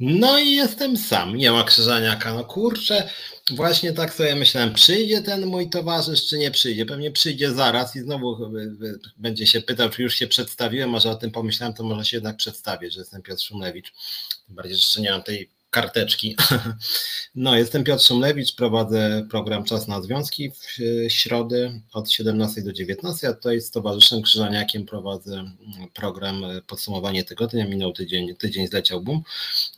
No i jestem sam, nie ma krzyżaniaka. No kurczę, właśnie tak sobie myślałem, przyjdzie ten mój towarzysz, czy nie przyjdzie? Pewnie przyjdzie zaraz i znowu będzie się pytał, czy już się przedstawiłem, może o tym pomyślałem, to może się jednak przedstawię, że jestem Piotr Szumlewicz. Tym bardziej, że jeszcze nie mam tej karteczki. No, jestem Piotr Szumlewicz, prowadzę program Czas na Związki w środę od 17 do 19, a tutaj z Towarzyszem Krzyżaniakiem prowadzę program Podsumowanie Tygodnia. Minął tydzień, tydzień zleciał boom.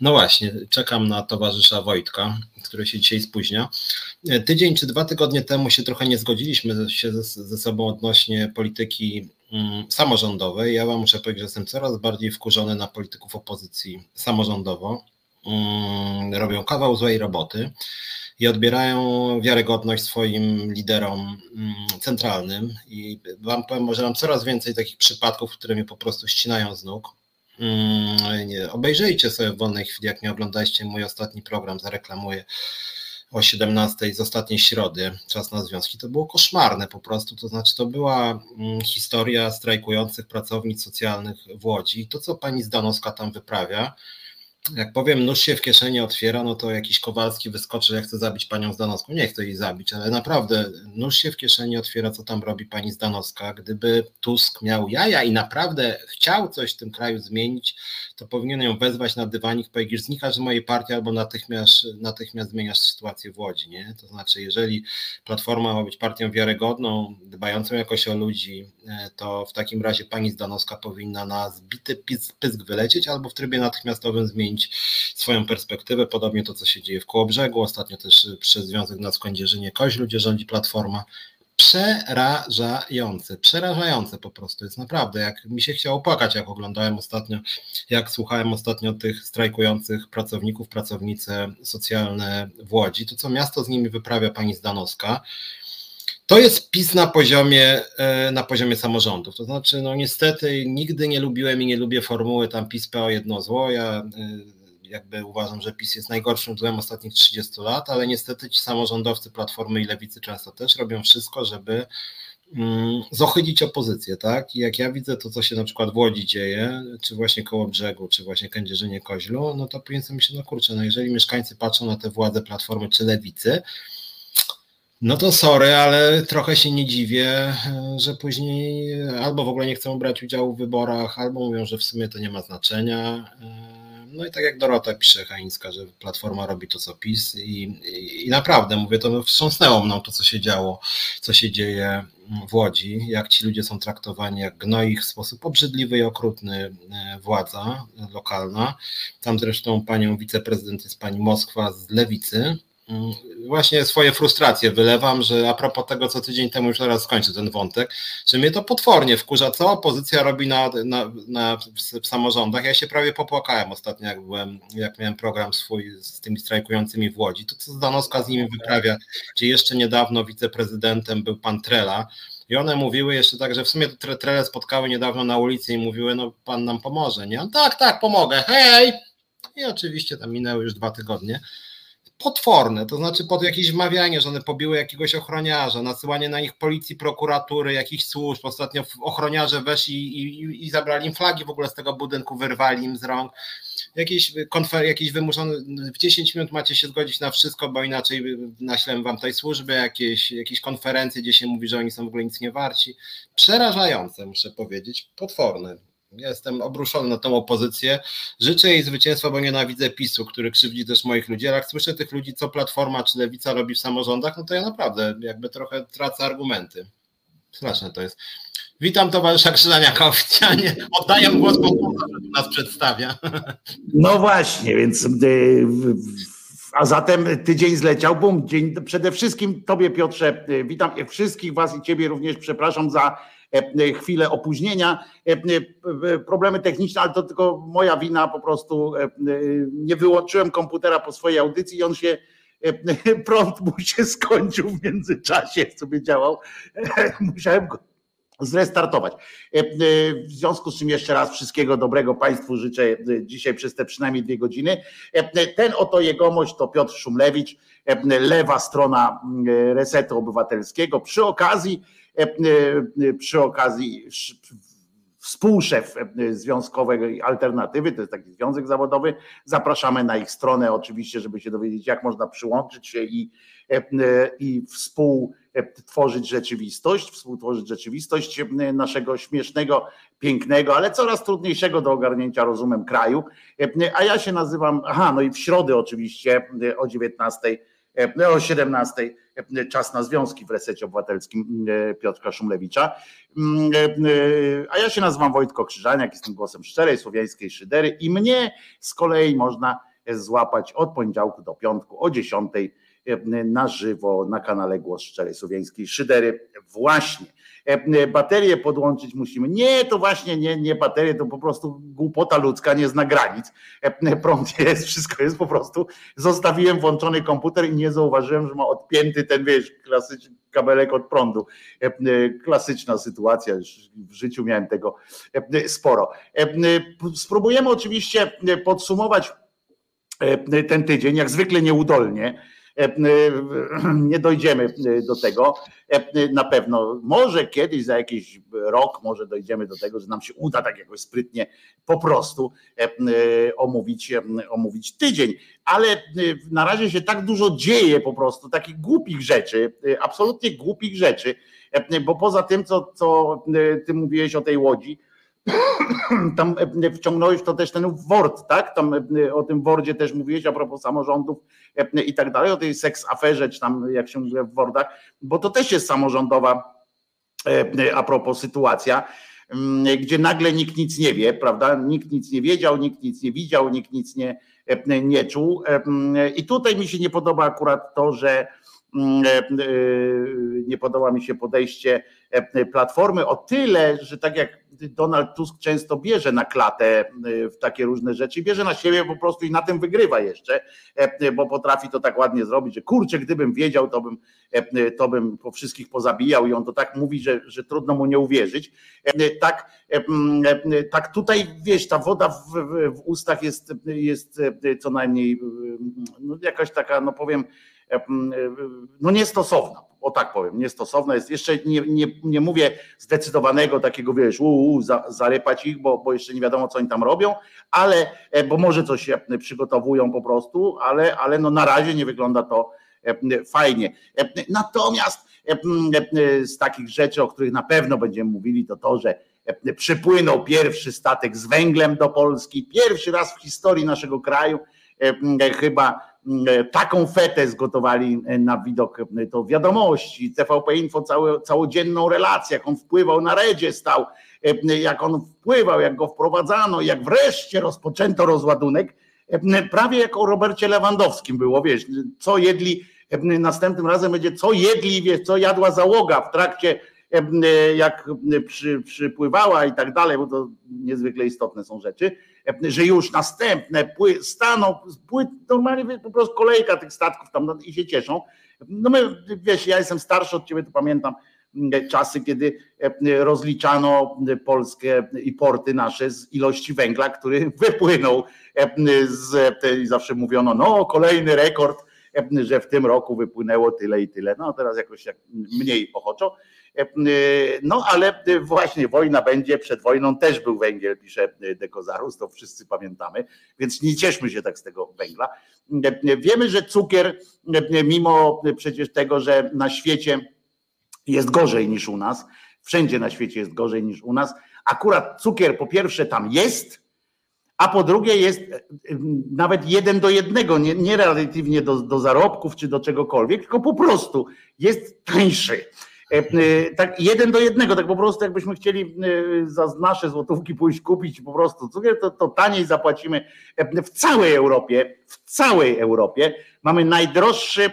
No właśnie, czekam na towarzysza Wojtka, który się dzisiaj spóźnia. Tydzień czy dwa tygodnie temu się trochę nie zgodziliśmy się ze, ze sobą odnośnie polityki mm, samorządowej. Ja wam muszę powiedzieć, że jestem coraz bardziej wkurzony na polityków opozycji samorządowo Mm, robią kawał złej roboty i odbierają wiarygodność swoim liderom mm, centralnym. I wam powiem, że mam coraz więcej takich przypadków, które mnie po prostu ścinają z nóg. Mm, obejrzyjcie sobie w wolnej chwili, jak nie oglądaliście mój ostatni program, zareklamuję o 17 z ostatniej środy, czas na związki, to było koszmarne po prostu, to znaczy to była historia strajkujących pracownic socjalnych w Łodzi. I to, co pani Zdanowska tam wyprawia, jak powiem, nóż się w kieszeni otwiera, no to jakiś Kowalski wyskoczy, jak chce zabić panią Zdanowską. Nie chcę jej zabić, ale naprawdę nóż się w kieszeni otwiera, co tam robi pani Zdanowska. Gdyby Tusk miał jaja i naprawdę chciał coś w tym kraju zmienić, to powinien ją wezwać na dywanik, powiedzieć, znikasz z mojej partii albo natychmiast, natychmiast zmieniasz sytuację w Łodzi. Nie? To znaczy, jeżeli Platforma ma być partią wiarygodną, dbającą jakoś o ludzi, e, to w takim razie pani Zdanowska powinna na zbity pysk wylecieć albo w trybie natychmiastowym zmienić swoją perspektywę. Podobnie to, co się dzieje w Kołobrzegu, ostatnio też przez Związek na Skądzierzynie Koźlu, gdzie rządzi Platforma przerażające, przerażające po prostu jest naprawdę, jak mi się chciało płakać, jak oglądałem ostatnio, jak słuchałem ostatnio tych strajkujących pracowników, pracownice socjalne w Łodzi, to co miasto z nimi wyprawia pani Zdanowska, to jest PiS na poziomie, e, na poziomie samorządów. To znaczy, no niestety nigdy nie lubiłem i nie lubię formuły tam PiS PO jedno zło. Ja e, jakby uważam, że PiS jest najgorszym złem ostatnich 30 lat, ale niestety ci samorządowcy Platformy i Lewicy często też robią wszystko, żeby mm, zohydzić opozycję, tak? I jak ja widzę to, co się na przykład w Łodzi dzieje, czy właśnie koło brzegu, czy właśnie Kędzierzynie Koźlu, no to powiem sobie myśleć, no kurczę, no jeżeli mieszkańcy patrzą na te władze Platformy czy Lewicy, no to sorry, ale trochę się nie dziwię, że później albo w ogóle nie chcą brać udziału w wyborach, albo mówią, że w sumie to nie ma znaczenia. No i tak jak Dorota pisze Hańska, że Platforma robi to, co PiS i, i, i naprawdę, mówię, to wstrząsnęło mną to, co się działo, co się dzieje w Łodzi, jak ci ludzie są traktowani, jak gnoi ich w sposób obrzydliwy i okrutny e, władza lokalna. Tam zresztą panią wiceprezydent jest pani Moskwa z Lewicy, właśnie swoje frustracje wylewam, że a propos tego, co tydzień temu już teraz skończę ten wątek, że mnie to potwornie wkurza, co opozycja robi na, na, na, w samorządach. Ja się prawie popłakałem ostatnio, jak byłem, jak miałem program swój z tymi strajkującymi w Łodzi. To, co Zdanowska z nimi wyprawia, gdzie jeszcze niedawno wiceprezydentem był pan Trela, i one mówiły jeszcze tak, że w sumie Trele spotkały niedawno na ulicy i mówiły, no pan nam pomoże, nie? tak, tak, pomogę, hej! I oczywiście tam minęły już dwa tygodnie potworne, to znaczy pod jakieś wmawianie, że one pobiły jakiegoś ochroniarza, nasyłanie na nich policji, prokuratury, jakichś służb. Ostatnio ochroniarze weszli i, i, i zabrali im flagi w ogóle z tego budynku, wyrwali im z rąk. Jakieś, konfer- jakieś wymuszone, w 10 minut macie się zgodzić na wszystko, bo inaczej naślemy wam tej służby, jakieś, jakieś konferencje, gdzie się mówi, że oni są w ogóle nic nie warci. Przerażające, muszę powiedzieć, potworne. Jestem obruszony na tą opozycję. Życzę jej zwycięstwa, bo nienawidzę PiSu, który krzywdzi też moich ludzi, ale jak słyszę tych ludzi, co Platforma czy Lewica robi w samorządach, no to ja naprawdę jakby trochę tracę argumenty. Straszne to jest. Witam towarzysza Krzyżaniaka oficjalnie. Oddaję głos, bo nas przedstawia. No właśnie, więc y, a zatem tydzień zleciał, bum, dzień, przede wszystkim Tobie Piotrze, y, witam wszystkich Was i Ciebie również przepraszam za chwilę opóźnienia, e, problemy techniczne, ale to tylko moja wina, po prostu nie wyłączyłem komputera po swojej audycji i on się prąd mu się skończył w międzyczasie, sobie działał. Musiałem go zrestartować. W związku z czym jeszcze raz wszystkiego dobrego Państwu życzę dzisiaj przez te przynajmniej dwie godziny. Ten oto jegomość to Piotr Szumlewicz, lewa strona Resetu Obywatelskiego. Przy okazji E, e, przy okazji współszef związkowej alternatywy, to jest taki związek zawodowy. Zapraszamy na ich stronę oczywiście, żeby się dowiedzieć, jak można przyłączyć się i, i współtworzyć rzeczywistość, współtworzyć rzeczywistość naszego śmiesznego, pięknego, ale coraz trudniejszego do ogarnięcia rozumem kraju. A ja się nazywam, aha, no i w środę oczywiście o 19 E, o 17 e, czas na związki w resecie obywatelskim e, Piotra Szumlewicza. Mm, a ja się nazywam Wojtko Krzyżaniak, jestem głosem szczerej słowiańskiej szydery i mnie z kolei można złapać od poniedziałku do piątku o 10 na żywo na kanale Głos Szczerej Słowiańskiej Szydery. Właśnie E, baterie podłączyć musimy. Nie, to właśnie nie, nie baterie, to po prostu głupota ludzka nie zna granic. E, prąd jest, wszystko jest po prostu. Zostawiłem włączony komputer i nie zauważyłem, że ma odpięty ten, wiesz, klasyczny kabelek od prądu. E, klasyczna sytuacja, w życiu miałem tego sporo. Spróbujemy oczywiście podsumować ten tydzień, jak zwykle nieudolnie E, e, nie dojdziemy do tego. E, na pewno może kiedyś, za jakiś rok, może dojdziemy do tego, że nam się uda tak jakoś sprytnie po prostu omówić, omówić tydzień. Ale na razie się tak dużo dzieje po prostu, takich głupich rzeczy, absolutnie głupich rzeczy, bo poza tym, co, co ty mówiłeś o tej łodzi, tam e, wciągnąłeś to też ten Word, tak? Tam e, o tym Wordzie też mówiłeś a propos samorządów e, i tak dalej, o tej seks aferze, czy tam jak się mówi w Wordach, bo to też jest samorządowa a propos sytuacja, mm, gdzie nagle nikt nic nie wie, prawda? Nikt nic nie wiedział, nikt nic nie widział, nikt nic nie, nie czuł. I tutaj mi się nie podoba akurat to, że nie podoba mi się podejście Platformy o tyle, że tak jak Donald Tusk często bierze na klatę y, w takie różne rzeczy, bierze na siebie po prostu i na tym wygrywa jeszcze, e, bo potrafi to tak ładnie zrobić, że kurczę, gdybym wiedział, to bym, e, to bym po wszystkich pozabijał i on to tak mówi, że, że trudno mu nie uwierzyć. E, tak, tak tutaj, wiesz, ta woda w, w, w ustach jest, jest co najmniej no jakaś taka, no powiem, no niestosowna o tak powiem, niestosowne jest. Jeszcze nie, nie, nie mówię zdecydowanego takiego, wiesz, uu, za, zarypać ich, bo, bo jeszcze nie wiadomo, co oni tam robią, ale, e, bo może coś się przygotowują po prostu, ale, ale no na razie nie wygląda to e, fajnie. E, natomiast z takich rzeczy, o których na pewno będziemy mówili, to to, że przypłynął pierwszy statek z węglem do Polski, pierwszy raz w historii naszego kraju, chyba E, taką fetę zgotowali e, na widok e, to wiadomości, TVP Info całe, całodzienną relację, jak on wpływał na redzie stał, jak on wpływał, jak go wprowadzano, jak wreszcie rozpoczęto rozładunek, prawie jak o Robercie Lewandowskim było, wiesz, co jedli, następnym razem będzie co jedli, wiesz, co jadła załoga w trakcie jak przy, przypływała i tak dalej, bo to niezwykle istotne są rzeczy że już następne pły, staną, pły, normalnie po prostu kolejka tych statków tam no, i się cieszą. No my, wiesz, ja jestem starszy od ciebie, to pamiętam mm, czasy, kiedy e, rozliczano Polskę i porty nasze z ilości węgla, który wypłynął e, z, zawsze mówiono, no kolejny rekord, e, że w tym roku wypłynęło tyle i tyle. No teraz jakoś mniej ochoczo. E, e, no ale e, właśnie wojna będzie, przed wojną też był węgiel, pisze Dekozarus, to wszyscy pamiętamy, więc nie cieszmy się tak z tego węgla. Wiemy, że cukier, mimo przecież tego, że na świecie jest gorzej niż u nas, wszędzie na świecie jest gorzej niż u nas, akurat cukier po pierwsze tam jest, a po drugie jest nawet jeden do jednego, nie, nie relatywnie do, do zarobków czy do czegokolwiek, tylko po prostu jest tańszy. E, e, tak jeden do jednego, tak po prostu jakbyśmy chcieli e, za nasze złotówki pójść kupić po prostu cukier, to, to taniej zapłacimy w całej Europie, w całej Europie mamy najdroższy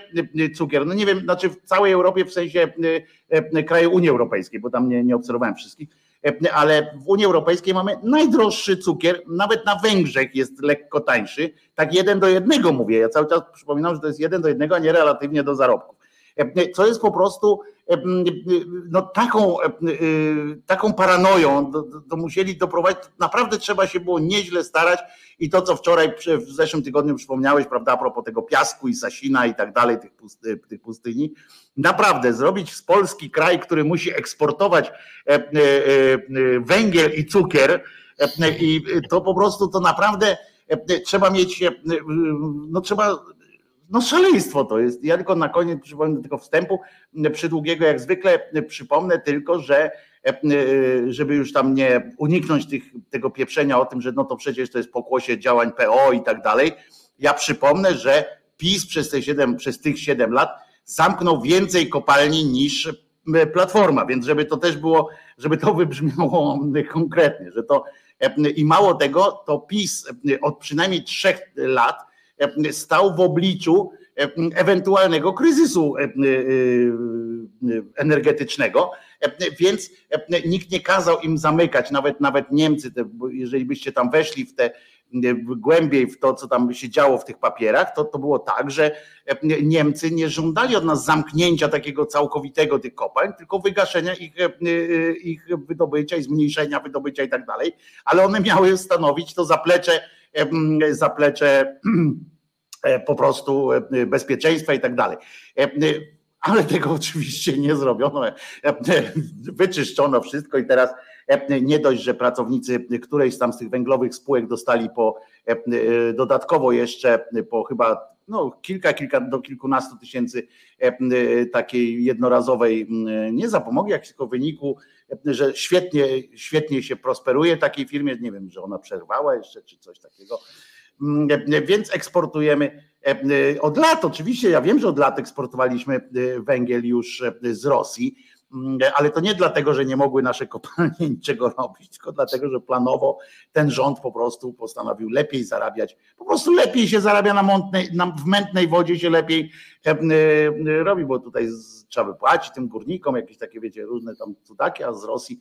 cukier, no nie wiem, znaczy w całej Europie w sensie kraju Unii Europejskiej, bo tam nie, nie obserwowałem wszystkich, ale w Unii Europejskiej mamy najdroższy cukier, nawet na Węgrzech jest lekko tańszy, tak jeden do jednego mówię, ja cały czas przypominam, że to jest jeden do jednego, a nie relatywnie do zarobków. Co jest po prostu no, taką, taką paranoją, to, to musieli doprowadzić, naprawdę trzeba się było nieźle starać i to, co wczoraj w zeszłym tygodniu przypomniałeś, prawda, a propos tego piasku i Sasina i tak dalej, tych, pusty, tych pustyni, naprawdę zrobić z Polski kraj, który musi eksportować węgiel i cukier i to po prostu to naprawdę trzeba mieć, no trzeba no szaleństwo to jest. Ja tylko na koniec przypomnę tego wstępu przydługiego, jak zwykle przypomnę tylko, że żeby już tam nie uniknąć tych, tego pieprzenia o tym, że no to przecież to jest pokłosie działań PO i tak dalej. Ja przypomnę, że PiS przez, te 7, przez tych 7 lat zamknął więcej kopalni niż Platforma, więc żeby to też było, żeby to wybrzmiało konkretnie, że to i mało tego, to PiS od przynajmniej trzech lat stał w obliczu ewentualnego kryzysu energetycznego, więc nikt nie kazał im zamykać, nawet nawet Niemcy, jeżeli byście tam weszli w te głębiej w to, co tam się działo w tych papierach, to, to było tak, że Niemcy nie żądali od nas zamknięcia takiego całkowitego tych kopalń, tylko wygaszenia ich, ich wydobycia i zmniejszenia wydobycia i tak dalej, ale one miały stanowić to zaplecze, zaplecze E, po prostu e, bezpieczeństwa i tak dalej. E, ale tego oczywiście nie zrobiono. Wyczyszczono wszystko i teraz nie dość, że pracownicy którejś tam z tych węglowych spółek dostali po dodatkowo jeszcze po chyba no, kilka, kilka do kilkunastu tysięcy takiej jednorazowej nie zapomogi, jak tylko w wyniku, że świetnie, świetnie się prosperuje takiej firmie, nie wiem, że ona przerwała jeszcze czy coś takiego Mm, więc eksportujemy e, od lat. Oczywiście ja wiem, że od lat eksportowaliśmy e, węgiel już e, z Rosji, ale to nie dlatego, że nie mogły nasze kopalnie niczego robić, tylko dlatego, że planowo ten rząd po prostu postanowił lepiej zarabiać. Po prostu lepiej się zarabia na, mątnej, na w mętnej wodzie się lepiej robi, bo tutaj trzeba wypłacić tym górnikom jakieś takie, wiecie, różne tam cudaki, a z Rosji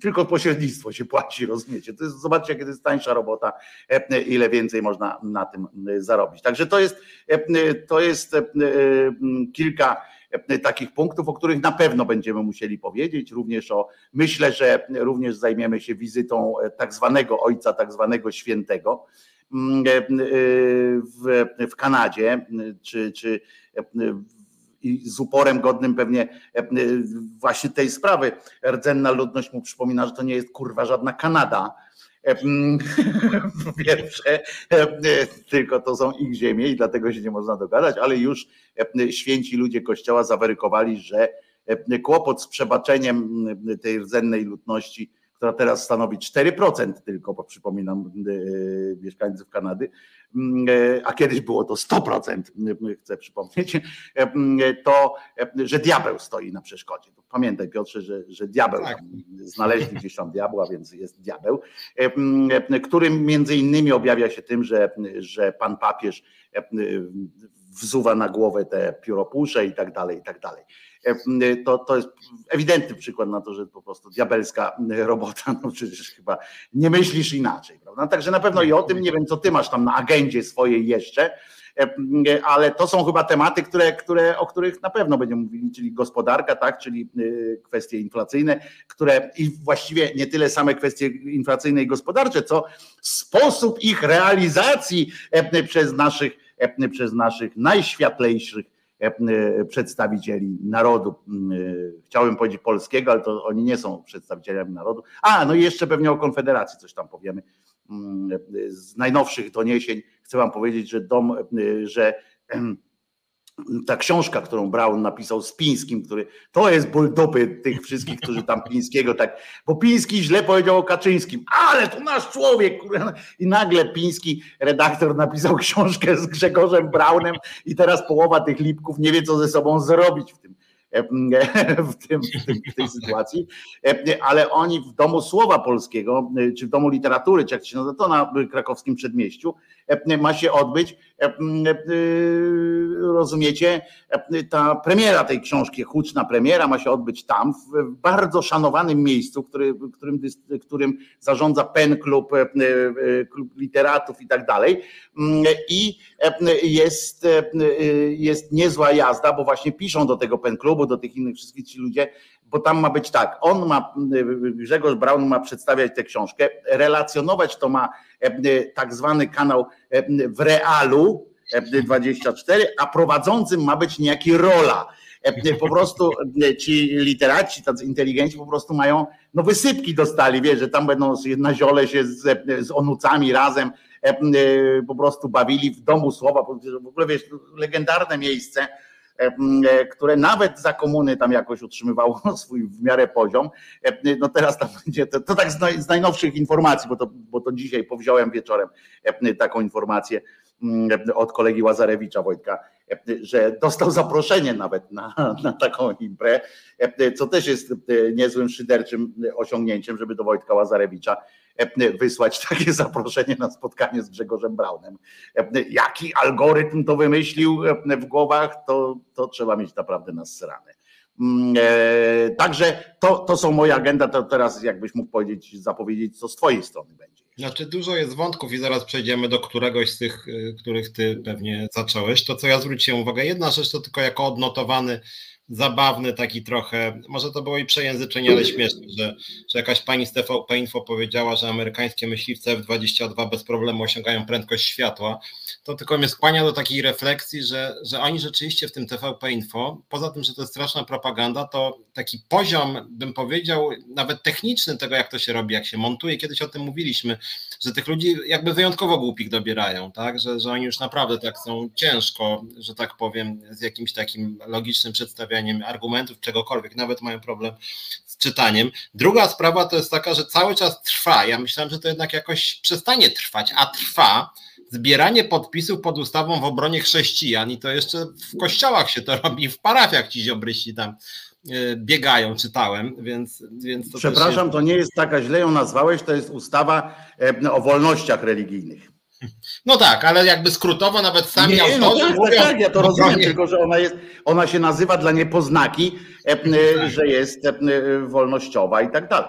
tylko pośrednictwo się płaci, rozumiecie? To jest, zobaczcie, to jest tańsza robota, ile więcej można na tym zarobić. Także to jest, to jest kilka takich punktów, o których na pewno będziemy musieli powiedzieć. Również o, myślę, że również zajmiemy się wizytą tak zwanego ojca, tak zwanego świętego w, w Kanadzie, czy, czy i z uporem godnym pewnie właśnie tej sprawy. Rdzenna ludność mu przypomina, że to nie jest kurwa żadna Kanada. Po pierwsze, tylko to są ich ziemie i dlatego się nie można dogadać, ale już święci ludzie kościoła zawerykowali, że kłopot z przebaczeniem tej rdzennej ludności która teraz stanowi 4% tylko, bo przypominam, e, mieszkańców Kanady, mm, e, a kiedyś było to 100%, chcę przypomnieć, to, że diabeł stoi na przeszkodzie. Pamiętaj Piotrze, że, że diabeł, tak. znaleźli gdzieś tam diabła, więc jest diabeł, którym między innymi objawia się tym, że, że pan papież wzuwa na głowę te pióropusze i tak dalej, i tak dalej. E, to, to jest ewidentny przykład na to, że po prostu diabelska robota, no przecież chyba nie myślisz inaczej, prawda? Także na pewno i o tym, nie wiem co ty masz tam na agendzie swojej jeszcze, e, ale to są chyba tematy, które, które, o których na pewno będziemy mówili, czyli gospodarka, tak, czyli e, kwestie inflacyjne, które i właściwie nie tyle same kwestie inflacyjne i gospodarcze, co sposób ich realizacji przez naszych, przez naszych najświetlejszych e, przedstawicieli narodu. E, chciałem powiedzieć polskiego, ale to oni nie są przedstawicielami narodu. A, no i jeszcze pewnie o Konfederacji coś tam powiemy. Z najnowszych doniesień chcę wam powiedzieć, że dom, że ta książka, którą Brown napisał z Pińskim, który to jest ból dupy tych wszystkich, którzy tam Pińskiego tak, bo Piński źle powiedział o Kaczyńskim, ale to nasz człowiek. I nagle Piński redaktor napisał książkę z Grzegorzem Brownem i teraz połowa tych lipków nie wie, co ze sobą zrobić w tym w, tym, w, tym, w tej sytuacji, ale oni w Domu Słowa Polskiego, czy w Domu Literatury, czy jak się nazywa, to na krakowskim przedmieściu, ma się odbyć, rozumiecie, ta premiera tej książki, huczna premiera ma się odbyć tam, w bardzo szanowanym miejscu, który, którym, którym zarządza PEN Klub, klub literatów i tak dalej. I jest, jest niezła jazda, bo właśnie piszą do tego PEN Klubu, do tych innych wszystkich ci ludzie, bo tam ma być tak, on ma, Grzegorz Braun ma przedstawiać tę książkę, relacjonować to ma tak zwany kanał w realu 24, a prowadzącym ma być niejaki rola. Po prostu ci literaci, tacy inteligenci po prostu mają, no wysypki dostali, wiesz, że tam będą na ziole się z, z onucami razem po prostu bawili w domu słowa, w ogóle wiesz, legendarne miejsce, E, które nawet za komuny tam jakoś utrzymywało swój w miarę poziom. No teraz tam będzie, to, to tak z, najnowszych informacji, bo to, bo to dzisiaj powziąłem wieczorem taką informację od kolegi Łazarewicza Wojtka, że dostał zaproszenie nawet na, na taką imprę, co też jest niezłym szyderczym osiągnięciem, żeby do Wojtka Łazarewicza wysłać takie zaproszenie na spotkanie z Grzegorzem Braunem. Jaki algorytm to wymyślił w głowach, to, to trzeba mieć naprawdę na srane. Mm, e, także to, to są moje agenda, to teraz jakbyś mógł powiedzieć, zapowiedzieć, co z twojej strony będzie. Znaczy dużo jest wątków i zaraz przejdziemy do któregoś z tych, y, których ty pewnie zacząłeś. To co ja zwróciłem uwagę, jedna rzecz to tylko jako odnotowany zabawny taki trochę, może to było i przejęzyczenie, ale śmieszne, że, że jakaś pani z TVP Info powiedziała, że amerykańskie myśliwce F-22 bez problemu osiągają prędkość światła, to tylko mnie skłania do takiej refleksji, że, że oni rzeczywiście w tym TVP Info, poza tym, że to jest straszna propaganda, to taki poziom, bym powiedział, nawet techniczny tego, jak to się robi, jak się montuje, kiedyś o tym mówiliśmy, że tych ludzi jakby wyjątkowo głupich dobierają, tak, że, że oni już naprawdę tak są ciężko, że tak powiem, z jakimś takim logicznym przedstawianiem argumentów, czegokolwiek, nawet mają problem z czytaniem. Druga sprawa to jest taka, że cały czas trwa, ja myślałem, że to jednak jakoś przestanie trwać, a trwa, zbieranie podpisów pod ustawą w obronie chrześcijan i to jeszcze w kościołach się to robi, w parafiach ci ziobryści tam e, biegają, czytałem, więc, więc to Przepraszam, jest... to nie jest taka, źle ją nazwałeś, to jest ustawa e, o wolnościach religijnych. No tak, ale jakby skrótowo nawet sami nie, no tak, mówią, tak, ja to rozumiem, nie... tylko że ona jest, ona się nazywa dla niepoznaki, e, że jest wolnościowa i tak dalej.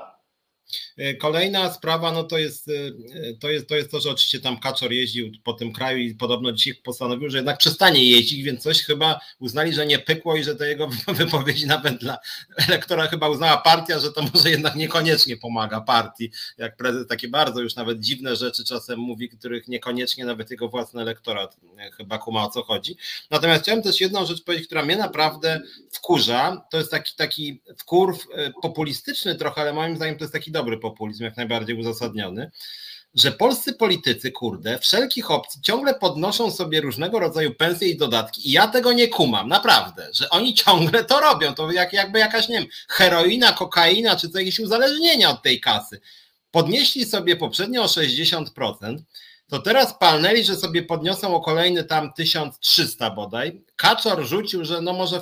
E, kolejna sprawa, no to jest, e, to jest, to jest to, że oczywiście tam Kaczor jeździł po tym kraju i podobno dzisiaj postanowił, że jednak przestanie jeździć, więc coś chyba uznali, że nie pykło i że te jego wypowiedzi nawet dla elektora chyba uznała partia, że to może jednak niekoniecznie pomaga partii, jak prezes takie bardzo już nawet dziwne rzeczy czasem mówi, których niekoniecznie nawet jego własny elektorat e, chyba kuma o co chodzi. Natomiast chciałem też jedną rzecz powiedzieć, która mnie naprawdę wkurza, to jest taki, taki wkurw populistyczny trochę, ale moim zdaniem to jest taki dobry populizm, jak najbardziej uzasadniony, że polscy politycy, kurde, wszelkich opcji ciągle podnoszą sobie różnego rodzaju pensje i dodatki i ja tego nie kumam, naprawdę, że oni ciągle to robią, to jak, jakby jakaś, nie wiem, heroina, kokaina, czy to jakieś uzależnienia od tej kasy. Podnieśli sobie poprzednio o 60%, to teraz palnęli, że sobie podniosą o kolejny tam 1300 bodaj. Kaczor rzucił, że no może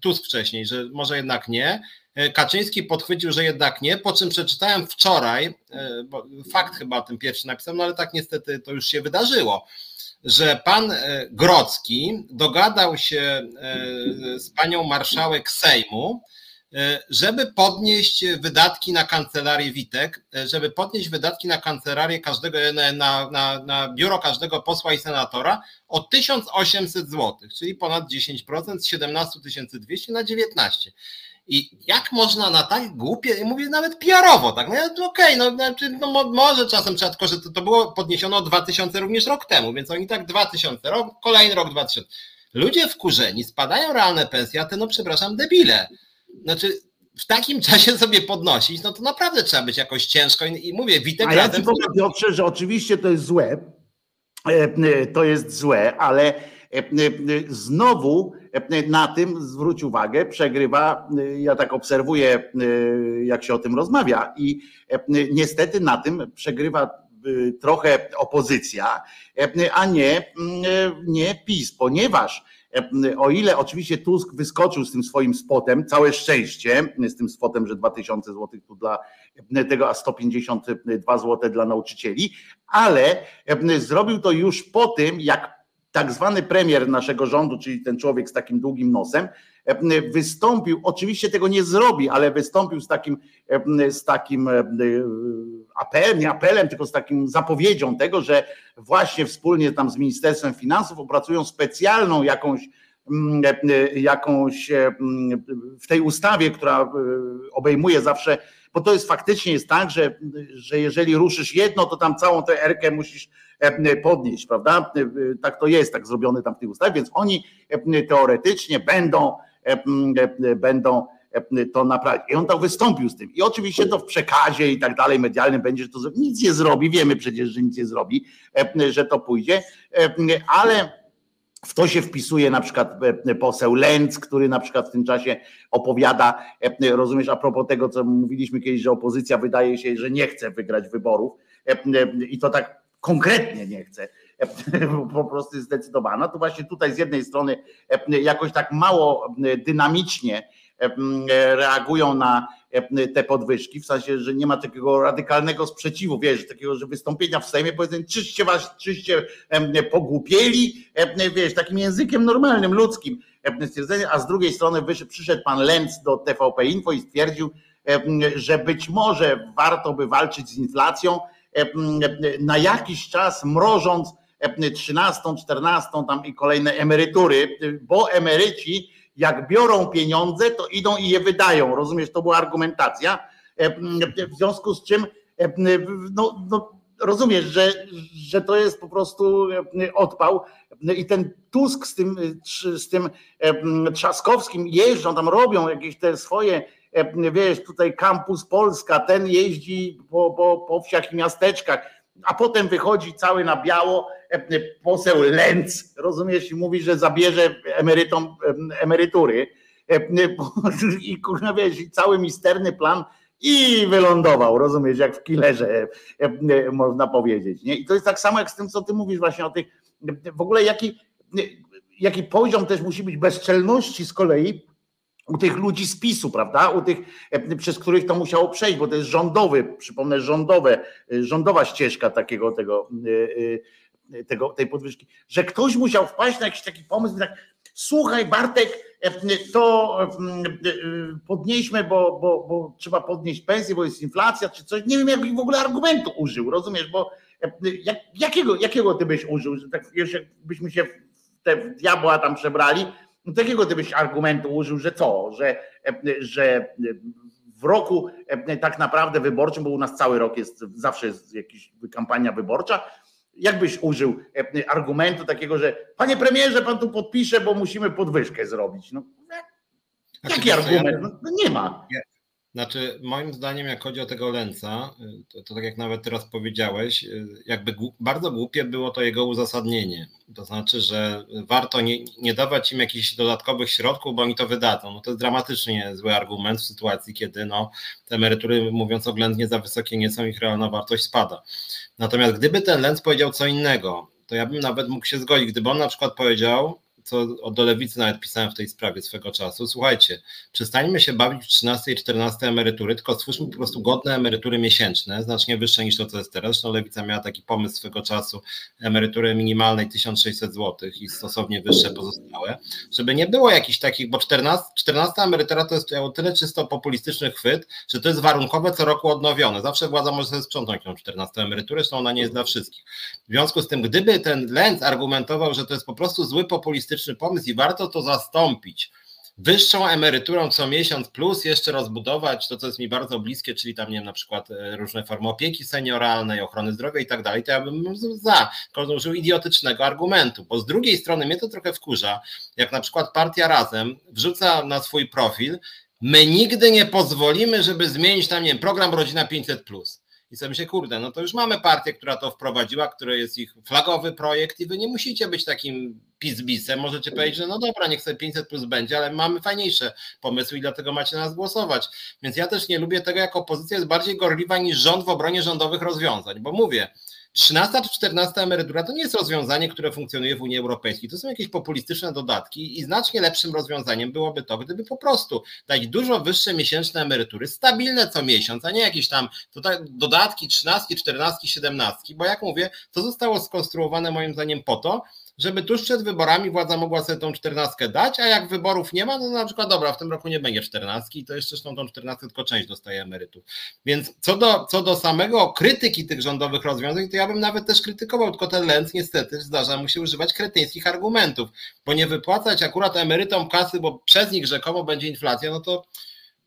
Tusk wcześniej, że może jednak nie. E, Kaczyński podchwycił, że jednak nie, po czym przeczytałem wczoraj, e, fakt chyba o tym pierwszy napisałem, no ale tak niestety to już się wydarzyło, że pan e, Grocki dogadał się z panią marszałek Sejmu, żeby podnieść wydatki na kancelarię Witek, żeby podnieść wydatki na kancelarię każdego, na, na, na biuro każdego posła i senatora o 1800 zł, czyli ponad 10% z 17 200 na 19. I jak można na tak głupie, mówię nawet PR-owo, tak? No okej, okay, no, znaczy, no może czasem trzeba, tylko że to, to było podniesione o 2000 również rok temu, więc oni tak 2000, rok, kolejny rok 2000. Ludzie wkurzeni, spadają realne pensje, a te, no przepraszam, debile. Znaczy, w takim czasie sobie podnosić, no to naprawdę trzeba być jakoś ciężko i, i mówię, Witek... A ja ci powiem, Piotrze, że oczywiście to jest złe, e, e, to jest złe, ale e, znowu na tym zwróć uwagę, przegrywa, ja tak obserwuję, jak się o tym rozmawia, i niestety na tym przegrywa trochę opozycja, a nie, nie PiS, ponieważ o ile oczywiście Tusk wyskoczył z tym swoim spotem, całe szczęście, z tym spotem, że 2000 zł tu dla tego, a 152 zł dla nauczycieli, ale zrobił to już po tym, jak tak zwany premier naszego rządu, czyli ten człowiek z takim długim nosem, wystąpił, oczywiście tego nie zrobi, ale wystąpił z takim, z takim apelem, nie apelem, tylko z takim zapowiedzią tego, że właśnie wspólnie tam z Ministerstwem Finansów opracują specjalną jakąś jakąś w tej ustawie, która e, obejmuje zawsze, bo to jest faktycznie jest tak, że, że jeżeli ruszysz jedno, to tam całą tę erkę musisz podnieść, prawda? Tak to jest, tak zrobione tam w tej ustawie, więc oni teoretycznie będą, będą to naprawić. I on tam wystąpił z tym. I oczywiście to w przekazie i tak dalej medialnym będzie, że to nic nie zrobi, wiemy przecież, że nic nie zrobi, że to pójdzie, ale w to się wpisuje na przykład poseł Lenz, który na przykład w tym czasie opowiada, rozumiesz, a propos tego, co mówiliśmy kiedyś, że opozycja wydaje się, że nie chce wygrać wyborów i to tak konkretnie nie chce, po prostu zdecydowana, to właśnie tutaj z jednej strony jakoś tak mało dynamicznie reagują na te podwyżki, w sensie, że nie ma takiego radykalnego sprzeciwu, wiesz, takiego, że wystąpienia w Sejmie, powiedzmy, czyście was, czyście pogłupieli, wiesz, takim językiem normalnym, ludzkim stwierdzenie, a z drugiej strony przyszedł pan Lenz do TVP Info i stwierdził, że być może warto by walczyć z inflacją na jakiś czas mrożąc 13, 14 tam i kolejne emerytury, bo emeryci jak biorą pieniądze, to idą i je wydają. Rozumiesz, to była argumentacja. W związku z czym, no, no rozumiesz, że, że to jest po prostu odpał. I ten Tusk z tym, z tym Trzaskowskim jeżdżą, tam robią jakieś te swoje, wiesz, tutaj kampus Polska, ten jeździ po, po, po wsiach i miasteczkach a potem wychodzi cały na biało e, poseł Lenz, rozumiesz, i mówi, że zabierze emerytom emerytury. E, I kurwa, wiesz, i cały misterny plan i wylądował, rozumiesz, jak w killerze e, można powiedzieć. Nie? I to jest tak samo jak z tym, co ty mówisz właśnie o tych, w ogóle jaki, jaki poziom też musi być bezczelności z kolei u tych ludzi z PiSu, prawda? U tych, e, przez których to musiało przejść, bo to jest rządowy, przypomnę, rządowe, e, rządowa ścieżka takiego, tego, e, tego, tej podwyżki, że ktoś musiał wpaść na jakiś taki pomysł, tak, słuchaj Bartek, to podnieśmy, bo, bo, bo trzeba podnieść pensję, bo jest inflacja, czy coś. Nie wiem, jak w ogóle argumentu użył, rozumiesz, bo jak, jakiego, jakiego ty byś użył, że tak jeszcze byśmy się w te diabła tam przebrali, no takiego gdybyś argumentu użył, że co, że, że w roku tak naprawdę wyborczym, bo u nas cały rok jest, zawsze jest jakaś kampania wyborcza, jakbyś użył argumentu takiego, że panie premierze, pan tu podpisze, bo musimy podwyżkę zrobić. No, jaki argument? No, nie ma. Znaczy, moim zdaniem, jak chodzi o tego Lenca, y, to, to tak jak nawet teraz powiedziałeś, y, jakby bardzo głupie było to jego uzasadnienie. To znaczy, że warto nie, nie dawać im jakichś dodatkowych środków, bo oni to wydadzą. No to jest dramatycznie zły argument w sytuacji, kiedy no, te emerytury, mówiąc oględnie, za wysokie nie są, ich realna wartość spada. Natomiast gdyby ten Lenz powiedział co innego, to ja bym nawet mógł się zgodzić. Gdyby on na przykład powiedział, co do lewicy nawet pisałem w tej sprawie swego czasu. Słuchajcie, przestańmy się bawić w 13 i 14 emerytury, tylko stwórzmy po prostu godne emerytury miesięczne, znacznie wyższe niż to, co jest teraz. Zresztą lewica miała taki pomysł swego czasu emerytury minimalnej 1600 zł i stosownie wyższe pozostałe, żeby nie było jakichś takich, bo 14, 14 emerytura to jest o tyle czysto populistyczny chwyt, że to jest warunkowe co roku odnowione. Zawsze władza może sobie sprzątnąć tą 14 emeryturę, zresztą ona nie jest dla wszystkich. W związku z tym, gdyby ten Lenz argumentował, że to jest po prostu zły populistyczny fantastyczny pomysł i warto to zastąpić wyższą emeryturą co miesiąc, plus jeszcze rozbudować to, co jest mi bardzo bliskie, czyli tam, nie wiem, na przykład e, różne formy opieki senioralnej, ochrony zdrowia i tak dalej, to ja bym za, tylko użył idiotycznego argumentu, bo z drugiej strony mnie to trochę wkurza, jak na przykład partia Razem wrzuca na swój profil, my nigdy nie pozwolimy, żeby zmienić tam, nie wiem, program Rodzina 500+. Plus. I sobie myślę, kurde, no to już mamy partię, która to wprowadziła, który jest ich flagowy projekt i wy nie musicie być takim pizbisem. Możecie powiedzieć, że no dobra, niech sobie 500 plus będzie, ale mamy fajniejsze pomysły i dlatego macie nas głosować. Więc ja też nie lubię tego, jak opozycja jest bardziej gorliwa niż rząd w obronie rządowych rozwiązań, bo mówię, 13 czy 14 emerytura to nie jest rozwiązanie, które funkcjonuje w Unii Europejskiej. To są jakieś populistyczne dodatki i znacznie lepszym rozwiązaniem byłoby to, gdyby po prostu dać dużo wyższe miesięczne emerytury, stabilne co miesiąc, a nie jakieś tam tutaj dodatki 13, 14, 17, bo jak mówię, to zostało skonstruowane moim zdaniem po to, żeby tuż przed wyborami władza mogła sobie tą czternastkę dać, a jak wyborów nie ma, no na przykład dobra, w tym roku nie będzie czternastki, to jeszcze zresztą tą czternastkę tylko część dostaje emerytów. Więc co do, co do samego krytyki tych rządowych rozwiązań, to ja bym nawet też krytykował, tylko ten Lenz niestety zdarza mu się używać kretyńskich argumentów, bo nie wypłacać akurat emerytom kasy, bo przez nich rzekomo będzie inflacja, no to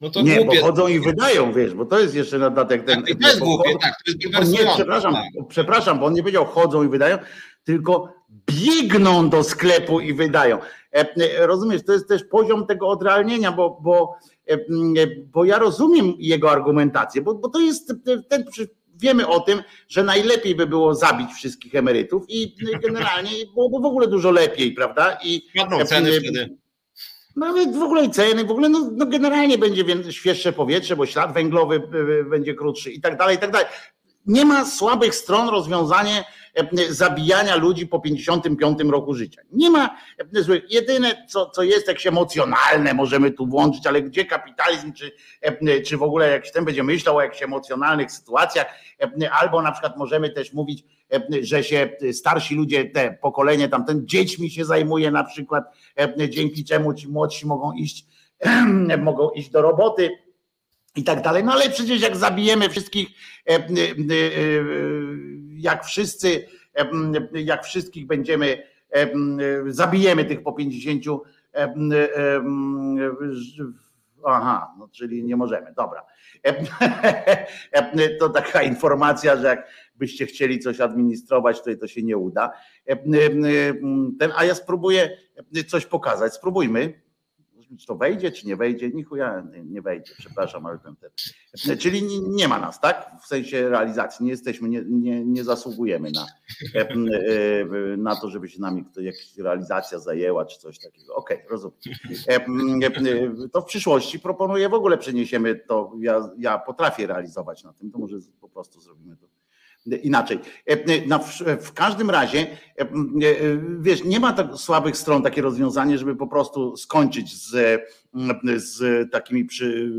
no to nie, głupie. bo chodzą i wydają, wiesz, bo to jest jeszcze nadatek ten. Tak, to jest głupie, tak, to jest Nie, przepraszam, tak. przepraszam, bo on nie powiedział chodzą i wydają, tylko biegną do sklepu i wydają. E, e, rozumiesz, to jest też poziom tego odrealnienia, bo, bo, e, bo ja rozumiem jego argumentację, bo, bo to jest ten, wiemy o tym, że najlepiej by było zabić wszystkich emerytów i generalnie byłoby w ogóle dużo lepiej, prawda? I ceny wtedy. Nawet w ogóle ceny, w ogóle no, no generalnie będzie świeższe powietrze, bo ślad węglowy będzie krótszy i tak dalej, i tak dalej. Nie ma słabych stron rozwiązanie zabijania ludzi po 55 roku życia. Nie ma e, złych. Jedyne, co, co jest jakieś emocjonalne, możemy tu włączyć, ale gdzie kapitalizm, czy, e, czy w ogóle jak ten będzie myślał o jakichś emocjonalnych sytuacjach, albo na przykład możemy też mówić, że się starsi ludzie, te pokolenie tamten, dziećmi się zajmuje na przykład, dzięki czemu ci młodsi mogą iść, mogą iść do roboty i tak dalej. No ale przecież jak zabijemy wszystkich, jak wszyscy, jak wszystkich będziemy, zabijemy tych po 50. Aha, no czyli nie możemy. Dobra. To taka informacja, że jakbyście chcieli coś administrować, to to się nie uda. A ja spróbuję coś pokazać. Spróbujmy czy to wejdzie, czy nie wejdzie, nichuja nie wejdzie, przepraszam, ale ten, ten. Czyli nie ma nas, tak? W sensie realizacji, nie jesteśmy, nie, nie, nie zasługujemy na, e, e, na to, żeby się nami jakaś realizacja zajęła, czy coś takiego. Okej, okay, rozumiem. E, to w przyszłości proponuję, w ogóle przeniesiemy to, ja, ja potrafię realizować na tym, to może po prostu zrobimy to inaczej. W każdym razie, wiesz, nie ma tak słabych stron takie rozwiązanie, żeby po prostu skończyć z, z takimi przy,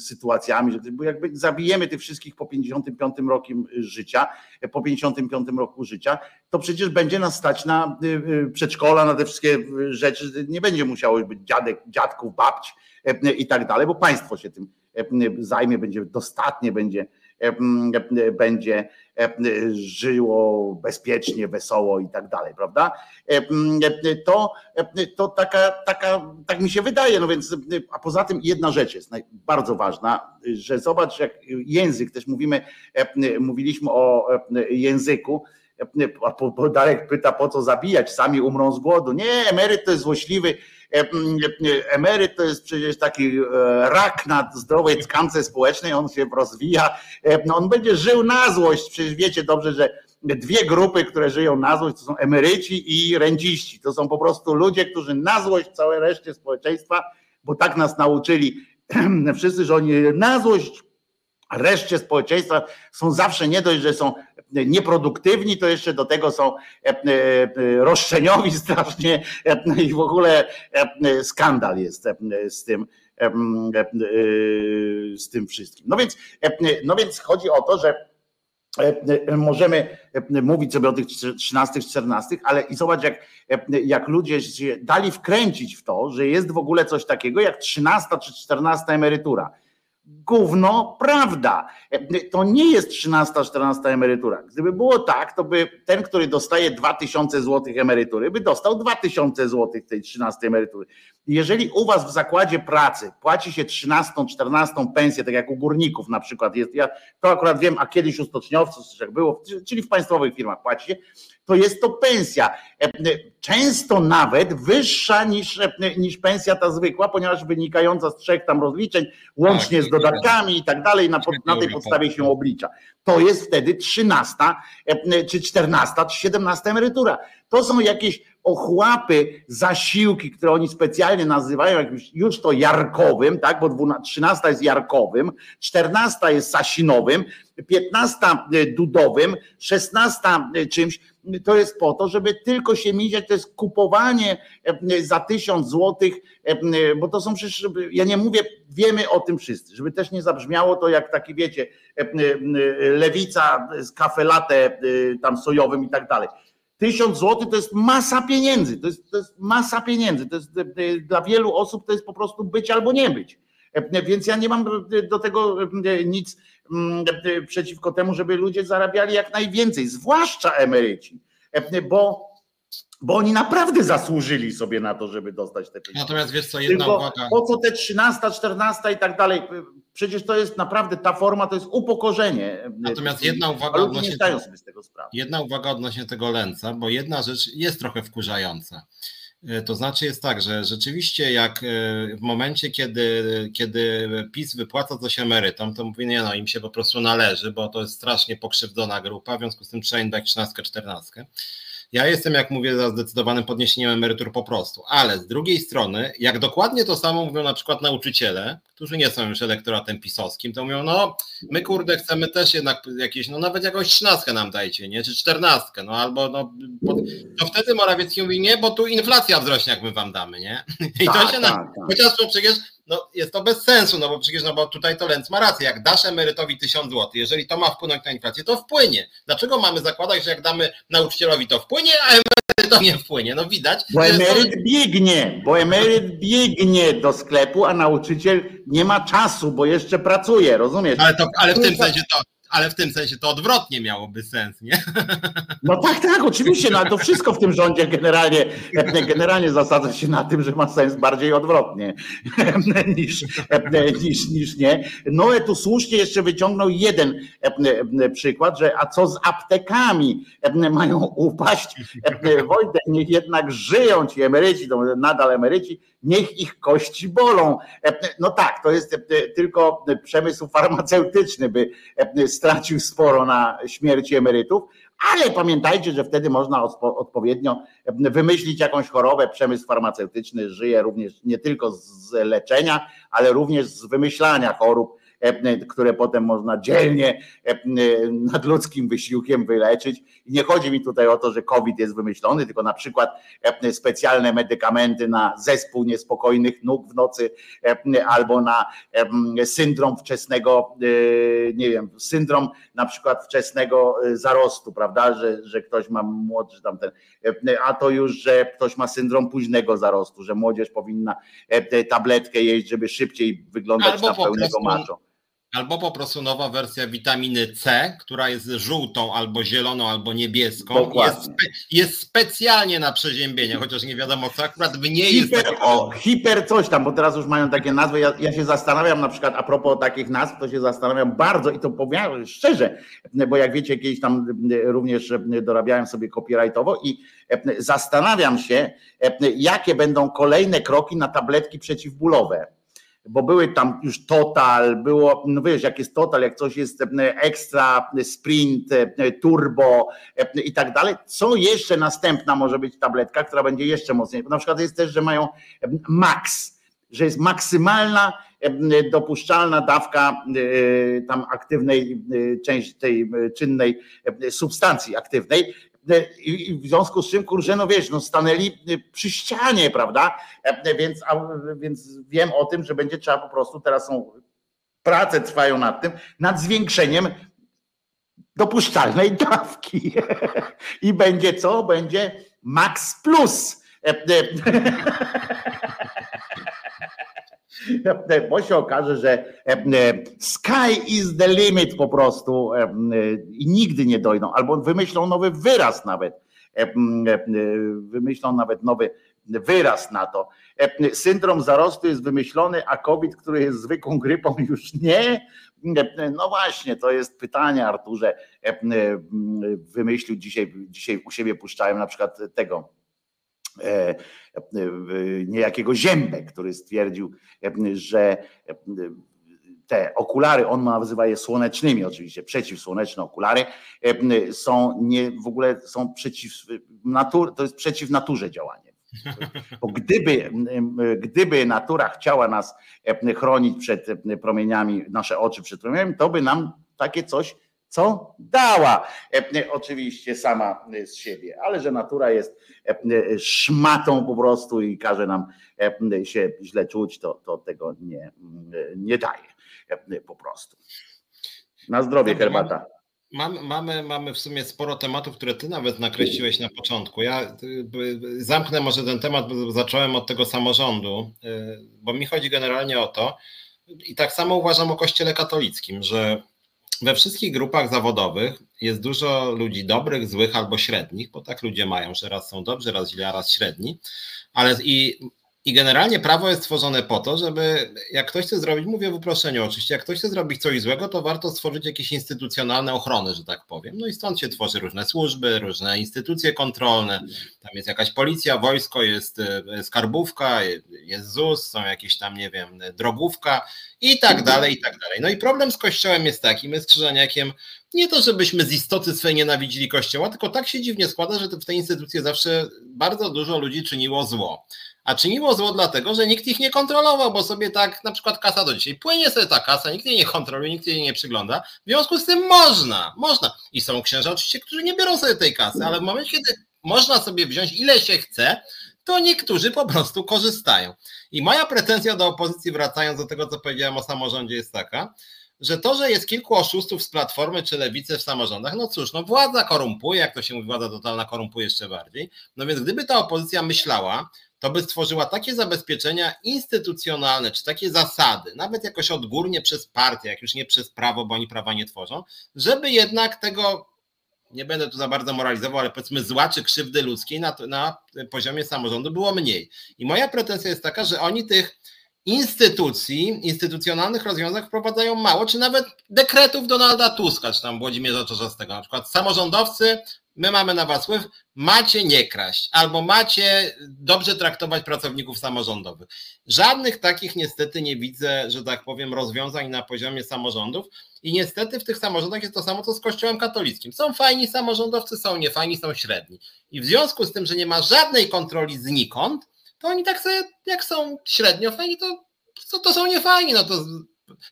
sytuacjami, bo jakby zabijemy tych wszystkich po 55 roku życia, po 55 roku życia, to przecież będzie nas stać na przedszkola, na te wszystkie rzeczy, nie będzie musiało być dziadek, dziadków, babci i tak dalej, bo państwo się tym zajmie, będzie dostatnie, będzie będzie żyło bezpiecznie, wesoło i tak dalej, prawda? To, to taka, taka, tak mi się wydaje, no więc, a poza tym jedna rzecz jest bardzo ważna, że zobacz, jak język, też mówimy, mówiliśmy o języku, a Darek pyta, po co zabijać, sami umrą z głodu. Nie, emeryt to jest złośliwy, emeryt to jest przecież taki e, rak na zdrowej tkance społecznej, on się rozwija, no on będzie żył na złość, przecież wiecie dobrze, że dwie grupy, które żyją na złość, to są emeryci i renciści. To są po prostu ludzie, którzy na złość całej reszcie społeczeństwa, bo tak nas nauczyli wszyscy, że oni na złość reszcie społeczeństwa są zawsze nie dość, że są nieproduktywni, to jeszcze do tego są e, e, roszczeniowi strasznie e, i w ogóle skandal jest z tym z tym wszystkim. No więc, no więc chodzi o to, że możemy mówić sobie o tych 13, 14, ale i zobacz, jak, jak ludzie się dali wkręcić w to, że jest w ogóle coś takiego jak 13 czy 14 emerytura gówno prawda. To nie jest 13-14 emerytura. Gdyby było tak, to by ten, który dostaje 2000 zł emerytury, by dostał 2000 zł tej 13 emerytury. Jeżeli u was w zakładzie pracy płaci się 13-14 pensję, tak jak u górników na przykład jest, ja to akurat wiem, a kiedyś u stoczniowców, jak było, czyli w państwowych firmach płaci się, to jest to pensja. Często nawet wyższa niż, niż pensja ta zwykła, ponieważ wynikająca z trzech tam rozliczeń, łącznie tak, z dodatkami i tak dalej, na, na tej podstawie się oblicza. To jest wtedy trzynasta, czy czternasta, czy siedemnasta emerytura. To są jakieś ochłapy, zasiłki, które oni specjalnie nazywają jakimś już to jarkowym, tak, bo 13 jest jarkowym, 14 jest sasinowym, 15 e, dudowym, 16 e, czymś, to jest po to, żeby tylko się mieć, to jest kupowanie e, za tysiąc złotych, bo to są przecież, ja nie mówię, wiemy o tym wszyscy, żeby też nie zabrzmiało to jak taki, wiecie, lewica z kafelate tam sojowym i tak dalej. Tysiąc złotych to jest masa pieniędzy, to jest, to jest masa pieniędzy, to jest dla wielu osób to jest po prostu być albo nie być. Więc ja nie mam do tego nic mm, przeciwko temu, żeby ludzie zarabiali jak najwięcej, zwłaszcza emeryci, bo bo oni naprawdę zasłużyli sobie na to, żeby dostać te pieniądze. Natomiast wiesz co, jedna Tylko uwaga. Po co te 13, 14 i tak dalej? Przecież to jest naprawdę, ta forma to jest upokorzenie. Natomiast jedna uwaga odnośnie tego, sobie z tego sprawy. Jedna uwaga odnośnie tego lęca, bo jedna rzecz jest trochę wkurzająca. E, to znaczy jest tak, że rzeczywiście jak e, w momencie, kiedy, kiedy PiS wypłaca coś emerytom, to mówi, nie no, im się po prostu należy, bo to jest strasznie pokrzywdzona grupa, w związku z tym trzeba im dać 13, 14. Ja jestem, jak mówię, za zdecydowanym podniesieniem emerytur po prostu, ale z drugiej strony, jak dokładnie to samo mówią na przykład nauczyciele, którzy nie są już elektoratem pisowskim, to mówią, no my kurde chcemy też jednak jakieś, no nawet jakąś trzynastkę nam dajcie, nie, czy czternastkę, no albo no, to wtedy Morawiecki mówi, nie, bo tu inflacja wzrośnie, jak my wam damy, nie? I tak, to się tak, na, tak. chociaż to przecież no jest to bez sensu, no bo przecież, no bo tutaj to Lenz ma rację, jak dasz emerytowi 1000 zł, jeżeli to ma wpłynąć na inflację, to wpłynie. Dlaczego mamy zakładać, że jak damy nauczycielowi to wpłynie, a emeryt to nie wpłynie? No widać. Bo emeryt to... biegnie, bo emeryt biegnie do sklepu, a nauczyciel nie ma czasu, bo jeszcze pracuje, rozumiesz? Ale, to, ale w tym sensie to, ale w tym sensie to odwrotnie miałoby sens, nie? No tak, tak, oczywiście, no to wszystko w tym rządzie generalnie, generalnie zasadza się na tym, że ma sens bardziej odwrotnie niż, niż, niż nie. Noe tu słusznie jeszcze wyciągnął jeden przykład, że a co z aptekami mają upaść? Wojtek, niech jednak żyją ci emeryci, to nadal emeryci, niech ich kości bolą. No tak, to jest tylko przemysł farmaceutyczny by stracił sporo na śmierci emerytów, ale pamiętajcie, że wtedy można odpowiednio wymyślić jakąś chorobę. Przemysł farmaceutyczny żyje również nie tylko z leczenia, ale również z wymyślania chorób które potem można dzielnie nadludzkim wysiłkiem wyleczyć. I nie chodzi mi tutaj o to, że COVID jest wymyślony, tylko na przykład e, specjalne medykamenty na zespół niespokojnych nóg w nocy albo na syndrom wczesnego, nie wiem, syndrom na przykład wczesnego zarostu, prawda, że, że ktoś ma młodszy tam ten, a to już, że ktoś ma syndrom późnego zarostu, że młodzież powinna tabletkę jeść, żeby szybciej wyglądać albo na pełnego maczo. Albo po prostu nowa wersja witaminy C, która jest żółtą, albo zieloną, albo niebieską. Jest, spe, jest, specjalnie na przeziębienie, chociaż nie wiadomo co, akurat w niej hiper, jest. O, hiper coś tam, bo teraz już mają takie nazwy. Ja, ja, się zastanawiam na przykład a propos takich nazw, to się zastanawiam bardzo i to powiem szczerze, bo jak wiecie, kiedyś tam również dorabiałem sobie copyrightowo i zastanawiam się, jakie będą kolejne kroki na tabletki przeciwbólowe bo były tam już total, było, no wiesz, jak jest total, jak coś jest e, ekstra, sprint, e, turbo e, i tak dalej. Co jeszcze następna może być tabletka, która będzie jeszcze mocniej? Na przykład jest też, że mają max, że jest maksymalna dopuszczalna dawka tam aktywnej, części tej czynnej substancji aktywnej i w związku z czym, kurczę, no wiesz, no stanęli przy ścianie, prawda? Więc, więc wiem o tym, że będzie trzeba po prostu, teraz są prace trwają nad tym, nad zwiększeniem dopuszczalnej dawki. I będzie co? Będzie Max Plus. bo się okaże, że e, e, sky is the limit po prostu e, i nigdy nie dojdą, albo wymyślą nowy wyraz nawet, wymyślą nawet nowy wyraz na to. Syndrom zarostu jest wymyślony, a COVID, który jest zwykłą grypą, już nie. No właśnie, to jest pytanie, Arturze. Wymyślił dzisiaj, dzisiaj u siebie puszczałem na przykład tego niejakiego Ziębę, który stwierdził, że te okulary, on nazywa je słonecznymi oczywiście, przeciwsłoneczne okulary, e, są nie, w ogóle są przeciw, natur, to jest przeciw naturze działanie. Bo gdyby, gdyby natura chciała nas e, chronić przed e, promieniami, nasze oczy przed promieniami, to by nam takie coś co dała. Oczywiście sama z siebie, ale że natura jest szmatą po prostu i każe nam się źle czuć, to, to tego nie, nie daje po prostu. Na zdrowie herbata. Mamy, mamy, mamy w sumie sporo tematów, które ty nawet nakreśliłeś na początku. Ja zamknę może ten temat, bo zacząłem od tego samorządu, y, bo mi chodzi generalnie o to, i tak samo uważam o Kościele katolickim, że we wszystkich grupach zawodowych jest dużo ludzi dobrych, złych albo średnich, bo tak ludzie mają, że raz są dobrzy, raz źli, a raz średni. Ale i i generalnie prawo jest stworzone po to, żeby jak ktoś chce zrobić, mówię w uproszczeniu oczywiście, jak ktoś chce zrobić coś złego, to warto stworzyć jakieś instytucjonalne ochrony, że tak powiem. No i stąd się tworzy różne służby, różne instytucje kontrolne. Tam jest jakaś policja, wojsko, jest e, skarbówka, jest ZUS, są jakieś tam, nie wiem, drogówka i tak dalej, i tak dalej. No i problem z Kościołem jest taki, my z Krzyżaniakiem nie to, żebyśmy z istoty swej nienawidzili Kościoła, tylko tak się dziwnie składa, że w tej instytucje zawsze bardzo dużo ludzi czyniło zło. A czyniło zło dlatego, że nikt ich nie kontrolował, bo sobie tak na przykład kasa do dzisiaj płynie sobie ta kasa, nikt jej nie kontroluje, nikt jej nie przygląda. W związku z tym można, można. I są księża oczywiście, którzy nie biorą sobie tej kasy, ale w momencie, kiedy można sobie wziąć ile się chce, to niektórzy po prostu korzystają. I moja pretensja do opozycji, wracając do tego, co powiedziałem o samorządzie, jest taka, że to, że jest kilku oszustów z Platformy czy Lewicy w samorządach, no cóż, no władza korumpuje, jak to się mówi, władza totalna korumpuje jeszcze bardziej. No więc gdyby ta opozycja myślała, to by stworzyła takie zabezpieczenia instytucjonalne, czy takie zasady, nawet jakoś odgórnie przez partię, jak już nie przez prawo, bo oni prawa nie tworzą, żeby jednak tego, nie będę tu za bardzo moralizował, ale powiedzmy zła czy krzywdy ludzkiej na, na poziomie samorządu było mniej. I moja pretensja jest taka, że oni tych instytucji, instytucjonalnych rozwiązań wprowadzają mało, czy nawet dekretów Donalda Tuska, czy tam Włodzimierza Czarzastego. Na przykład samorządowcy my mamy na was wpływ, macie nie kraść, albo macie dobrze traktować pracowników samorządowych. Żadnych takich niestety nie widzę, że tak powiem, rozwiązań na poziomie samorządów. I niestety w tych samorządach jest to samo, co z Kościołem katolickim. Są fajni samorządowcy, są niefajni, są średni. I w związku z tym, że nie ma żadnej kontroli znikąd, to oni tak sobie, jak są średnio fajni, to, to, to są niefajni, no to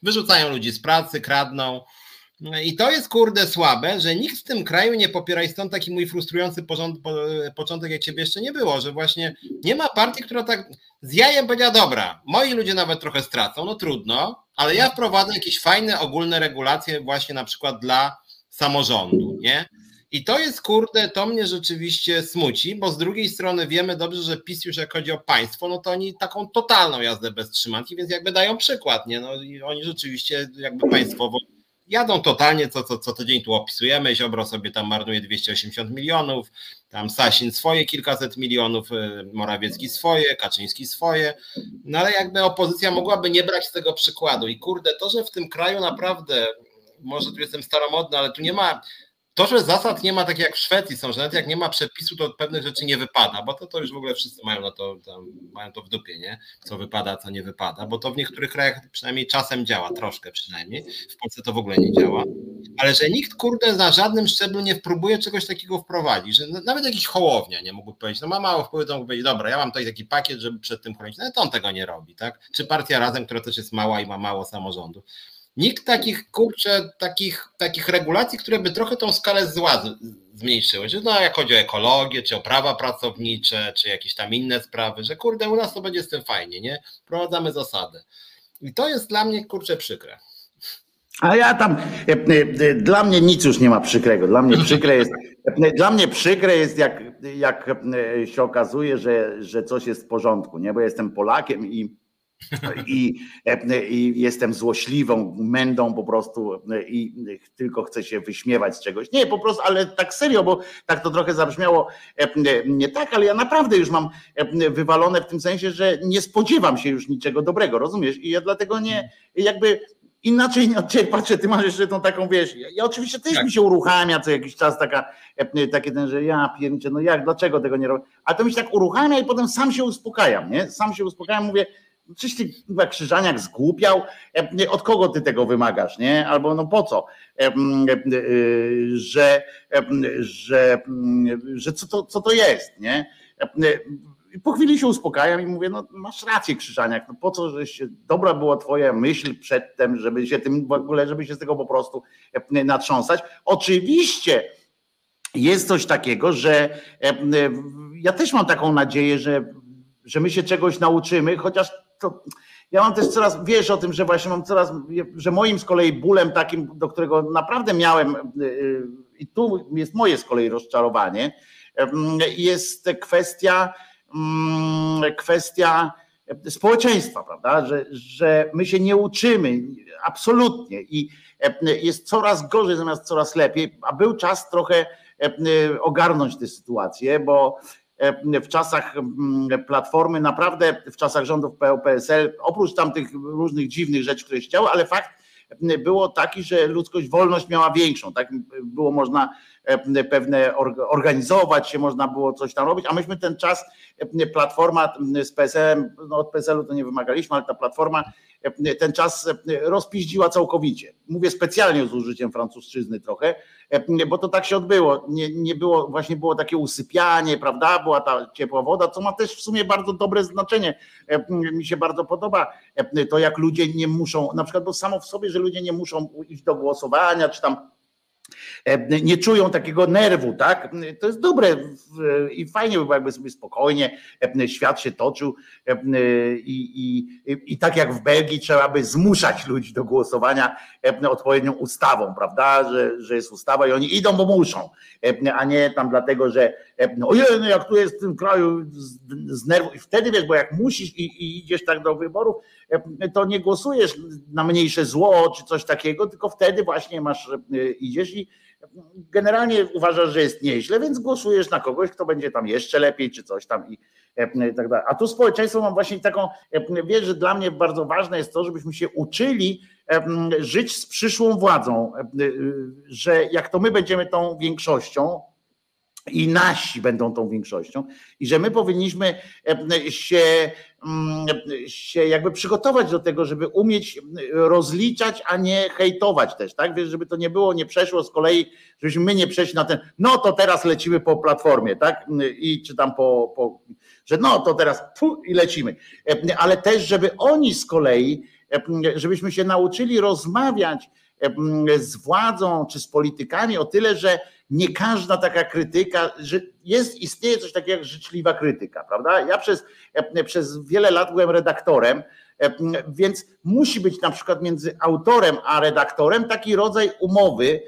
wyrzucają ludzi z pracy, kradną, i to jest kurde słabe, że nikt w tym kraju nie popiera i stąd taki mój frustrujący porząd, po, początek, jak ciebie jeszcze nie było, że właśnie nie ma partii, która tak z jajem powiedziała, dobra, moi ludzie nawet trochę stracą, no trudno, ale ja wprowadzę jakieś fajne, ogólne regulacje właśnie na przykład dla samorządu, nie? I to jest kurde, to mnie rzeczywiście smuci, bo z drugiej strony wiemy dobrze, że PiS już jak chodzi o państwo, no to oni taką totalną jazdę bez trzymanki, więc jakby dają przykład, nie? No i oni rzeczywiście jakby państwowo jadą totalnie, co, co, co tydzień tu opisujemy, Ziobro sobie tam marnuje 280 milionów, tam Sasin swoje kilkaset milionów, y, Morawiecki swoje, Kaczyński swoje, no ale jakby opozycja mogłaby nie brać tego przykładu. I kurde, to, że w tym kraju naprawdę, może tu jestem staromodny, ale tu nie ma, to, że zasad nie ma tak jak w Szwecji są, że nawet jak nie ma przepisu, to pewnych rzeczy nie wypada, bo to, to już w ogóle wszyscy mają na to, mają to w dupie, nie? Co wypada, co nie wypada, bo to w niektórych krajach przynajmniej czasem działa, troszkę przynajmniej. W Polsce to w ogóle nie działa. Ale że nikt, kurde, na żadnym szczeblu nie próbuje czegoś takiego wprowadzić, że nawet jakiś hołownia nie mógłby powiedzieć, no ma mało wpływu, to mógł powiedzieć, dobra, ja mam tutaj taki pakiet, żeby przed tym chronić. No on tego nie robi, tak? Czy partia Razem, która też jest mała i ma mało samorządu. Nikt takich, kurczę, takich, takich regulacji, które by trochę tą skalę zła zmniejszyły, że no jak chodzi o ekologię, czy o prawa pracownicze, czy jakieś tam inne sprawy, że kurde, u nas to będzie z tym fajnie, nie? Prowadzamy zasady. I to jest dla mnie, kurczę, przykre. A ja tam, e, e, dla mnie nic już nie ma przykrego. Dla mnie przykre jest, e, dla mnie przykre jest jak, jak się okazuje, że, że coś jest w porządku, nie? Bo jestem Polakiem i I, I, jestem złośliwą mędą po prostu i tylko chcę się wyśmiewać z czegoś. Nie, po prostu, ale tak serio, bo tak to trochę zabrzmiało nie tak, ale ja naprawdę już mam wywalone w tym sensie, że nie spodziewam się już niczego dobrego, rozumiesz? I ja dlatego nie, jakby inaczej od ciebie patrzę, ty masz jeszcze tą taką, wiesz, ja oczywiście też tak. mi się uruchamia co jakiś czas taka, takie ten, że ja pierniczę, no jak, dlaczego tego nie robię, ale to mi się tak uruchamia i potem sam się uspokajam, nie, sam się uspokajam, mówię, ty Krzyżaniak zgłupiał, od kogo ty tego wymagasz, nie, albo no po co, że, że, że co to, co to jest, nie, po chwili się uspokajam i mówię, no masz rację Krzyżaniak, no po co, że się, dobra była twoja myśl przedtem, żeby się tym w ogóle, żeby się z tego po prostu e, natrząsać. Oczywiście jest coś takiego, że e, e, ja też mam taką nadzieję, że, że my się czegoś nauczymy, chociaż to ja mam też coraz, wiesz o tym, że właśnie mam coraz, że moim z kolei bólem takim, do którego naprawdę miałem i tu jest moje z kolei rozczarowanie, jest kwestia Mm, kwestia społeczeństwa, prawda? Że, że my się nie uczymy absolutnie i jest coraz gorzej zamiast coraz lepiej, a był czas trochę ogarnąć tę sytuację, bo w czasach mm, Platformy, naprawdę w czasach rządów PO-PSL, oprócz tam tych różnych dziwnych rzeczy, które się działy, ale fakt było taki, że ludzkość wolność miała większą, tak? Było można pewne organizować się, można było coś tam robić, a myśmy ten czas Platforma z PSL-em, no od PSL-u to nie wymagaliśmy, ale ta Platforma ten czas rozpiździła całkowicie. Mówię specjalnie z użyciem francuszczyzny trochę, bo to tak się odbyło. Nie, nie było, właśnie było takie usypianie, prawda? Była ta ciepła woda, co ma też w sumie bardzo dobre znaczenie. Mi się bardzo podoba to, jak ludzie nie muszą, na przykład, bo samo w sobie, że ludzie nie muszą iść do głosowania, czy tam E, nie czują takiego nerwu, tak? To jest dobre i fajnie by było, jakby sobie spokojnie e, świat się toczył e, i, i, i tak jak w Belgii trzeba by zmuszać ludzi do głosowania odpowiednią ustawą, prawda? Że, że jest ustawa i oni idą, bo muszą, a nie tam dlatego, że ojej, no jak tu jest w tym kraju z, z nerwu i wtedy wiesz, bo jak musisz i, i idziesz tak do wyborów, to nie głosujesz na mniejsze zło czy coś takiego, tylko wtedy właśnie masz, idziesz i generalnie uważasz, że jest nieźle, więc głosujesz na kogoś, kto będzie tam jeszcze lepiej, czy coś tam i, i tak dalej. A tu społeczeństwo mam właśnie taką, wiesz, że dla mnie bardzo ważne jest to, żebyśmy się uczyli żyć z przyszłą władzą, że jak to my będziemy tą większością, i nasi będą tą większością, i że my powinniśmy się Mm, się jakby przygotować do tego, żeby umieć rozliczać, a nie hejtować też, tak? Wiesz, żeby to nie było, nie przeszło z kolei, żebyśmy my nie przeszli na ten, no to teraz lecimy po platformie, tak? I czy tam po, po że no to teraz pu, i lecimy. Ale też, żeby oni z kolei, żebyśmy się nauczyli rozmawiać z władzą czy z politykami o tyle, że nie każda taka krytyka, że jest, istnieje coś takiego jak życzliwa krytyka, prawda? Ja przez, przez wiele lat byłem redaktorem, więc musi być na przykład między autorem a redaktorem taki rodzaj umowy,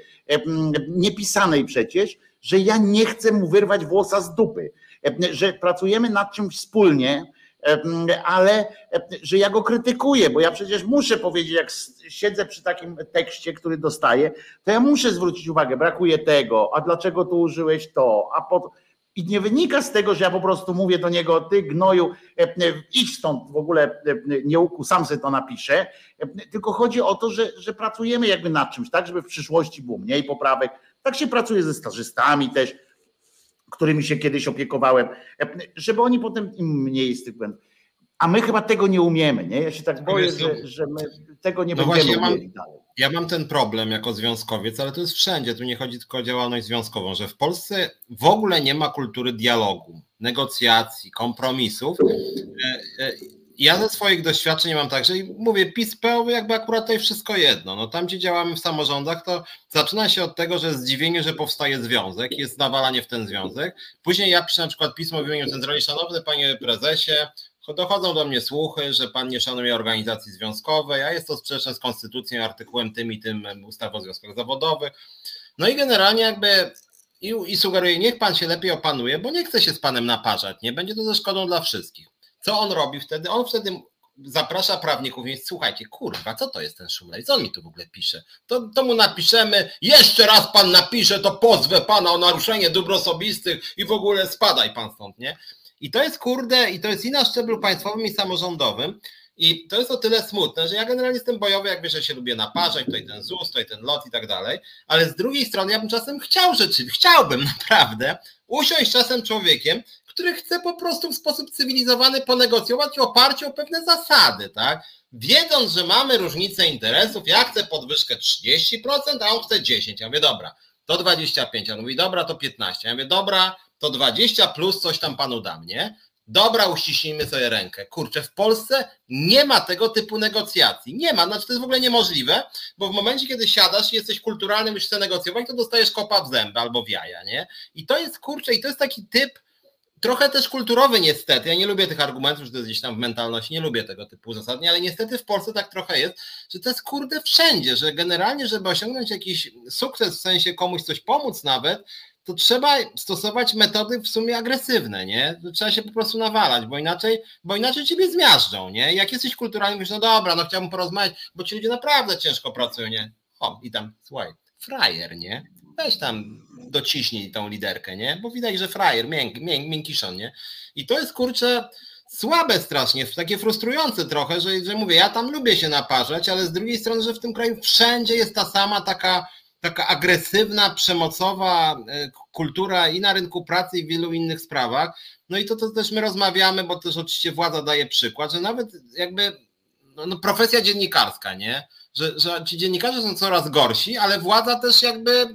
niepisanej przecież, że ja nie chcę mu wyrwać włosa z dupy, że pracujemy nad czymś wspólnie, ale że ja go krytykuję, bo ja przecież muszę powiedzieć, jak siedzę przy takim tekście, który dostaję, to ja muszę zwrócić uwagę, brakuje tego, a dlaczego tu użyłeś to, a po i nie wynika z tego, że ja po prostu mówię do niego, ty gnoju, idź stąd w ogóle, nie uku, sam sobie to napiszę, tylko chodzi o to, że, że pracujemy jakby nad czymś, tak, żeby w przyszłości było mniej poprawek. Tak się pracuje ze stażystami też, którymi się kiedyś opiekowałem, żeby oni potem im mniej z tych błędów. A my chyba tego nie umiemy, nie? Ja się tak boję, że, że my tego nie no będziemy ja umieli dalej. Ja mam ten problem jako związkowiec, ale to jest wszędzie, tu nie chodzi tylko o działalność związkową, że w Polsce w ogóle nie ma kultury dialogu, negocjacji, kompromisów. Ja ze swoich doświadczeń mam tak, że mówię, PiS PO jakby akurat tutaj wszystko jedno. No tam, gdzie działamy w samorządach, to zaczyna się od tego, że zdziwienie, że powstaje związek, jest nawalanie w ten związek. Później ja piszę na przykład pismo w imieniu centrali, szanowny panie prezesie, dochodzą do mnie słuchy, że pan nie szanuje organizacji związkowej, a jest to sprzeczne z konstytucją, artykułem tym i tym ustawy o związkach zawodowych. No i generalnie jakby i, i niech pan się lepiej opanuje, bo nie chce się z panem naparzać, nie będzie to ze szkodą dla wszystkich. Co on robi wtedy? On wtedy zaprasza prawników, więc słuchajcie, kurwa, co to jest ten Szumlej? Co on mi tu w ogóle pisze? To, to mu napiszemy, jeszcze raz pan napisze, to pozwę pana o naruszenie dóbr osobistych i w ogóle spadaj pan stąd, nie? I to jest kurde, i to jest i na szczeblu państwowym i samorządowym. I to jest o tyle smutne, że ja generalnie jestem bojowy, jak wiesz, że się lubię naparzać, tutaj ten ZUS, tutaj ten lot i tak dalej, ale z drugiej strony ja bym czasem chciał rzeczywiście, chciałbym naprawdę usiąść czasem człowiekiem, który chce po prostu w sposób cywilizowany ponegocjować w oparciu o pewne zasady, tak? Wiedząc, że mamy różnicę interesów, ja chcę podwyżkę 30%, a on chce 10%. Ja mówię, dobra, to 25. On mówi, dobra, to 15. Ja mówię, dobra, to 20 plus coś tam panu dam, nie? Dobra, uściśnijmy sobie rękę. Kurczę, w Polsce nie ma tego typu negocjacji. Nie ma, znaczy to jest w ogóle niemożliwe, bo w momencie, kiedy siadasz i jesteś kulturalnym, już chce negocjować, to dostajesz kopa w zęby albo w jaja, nie? I to jest, kurczę, i to jest taki typ trochę też kulturowy niestety. Ja nie lubię tych argumentów, że to jest gdzieś tam w mentalności, nie lubię tego typu uzasadnień, ale niestety w Polsce tak trochę jest, że to jest kurde wszędzie, że generalnie, żeby osiągnąć jakiś sukces, w sensie komuś coś pomóc nawet, to trzeba stosować metody w sumie agresywne, nie? Trzeba się po prostu nawalać, bo inaczej, bo inaczej ciebie zmiażdżą, nie? Jak jesteś kulturalny, mówisz, no dobra, no chciałbym porozmawiać, bo ci ludzie naprawdę ciężko pracują, nie? O, i tam, słuchaj, frajer, nie? Weź tam dociśnij tą liderkę, nie? Bo widać, że frajer, mięk, mięk, miękiszon, nie? I to jest, kurczę, słabe strasznie, takie frustrujące trochę, że, że mówię, ja tam lubię się naparzać, ale z drugiej strony, że w tym kraju wszędzie jest ta sama taka taka agresywna, przemocowa e, kultura i na rynku pracy i w wielu innych sprawach. No i to, to też my rozmawiamy, bo też oczywiście władza daje przykład, że nawet jakby no, no profesja dziennikarska, nie? Że, że ci dziennikarze są coraz gorsi, ale władza też jakby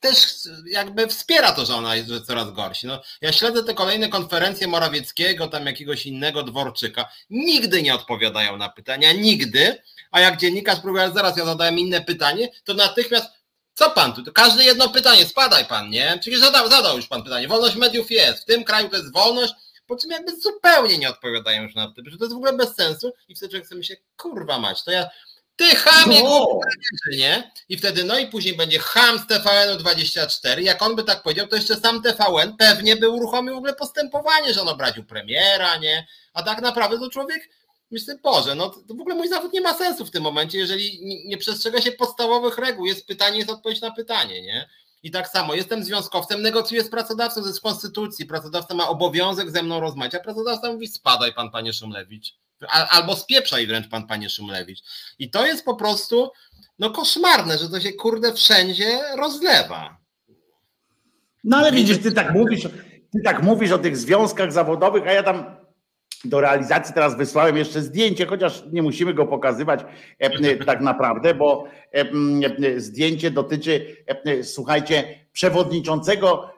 też jakby wspiera to, że ona jest coraz gorsi. No, ja śledzę te kolejne konferencje Morawieckiego, tam jakiegoś innego Dworczyka. Nigdy nie odpowiadają na pytania, nigdy. A jak dziennikarz próbuje, zaraz ja zadałem inne pytanie, to natychmiast co pan tu? Każde jedno pytanie, spadaj pan, nie? Przecież zadał, zadał już pan pytanie. Wolność mediów jest. W tym kraju to jest wolność, po czym jakby zupełnie nie odpowiadają już na to, że to jest w ogóle bez sensu i wtedy człowiek sobie myśli, kurwa mać, to ja ty chamie, no. nie? I wtedy, no i później będzie ham z TVN-u 24. Jak on by tak powiedział, to jeszcze sam TVN pewnie by uruchomił w ogóle postępowanie, że on obraził premiera, nie? A tak naprawdę to człowiek myślę, Boże, no to w ogóle mój zawód nie ma sensu w tym momencie, jeżeli nie przestrzega się podstawowych reguł. Jest pytanie, jest odpowiedź na pytanie, nie? I tak samo, jestem związkowcem, negocjuję z pracodawcą, jest w konstytucji, pracodawca ma obowiązek ze mną rozmawiać, a pracodawca mówi, spadaj pan, panie Szumlewicz, albo spieprzaj wręcz pan, panie Szumlewicz. I to jest po prostu, no koszmarne, że to się kurde wszędzie rozlewa. No ale widzisz, ty tak mówisz, ty tak mówisz o tych związkach zawodowych, a ja tam do realizacji teraz wysłałem jeszcze zdjęcie, chociaż nie musimy go pokazywać e, tak naprawdę, bo e, zdjęcie dotyczy, e, słuchajcie, przewodniczącego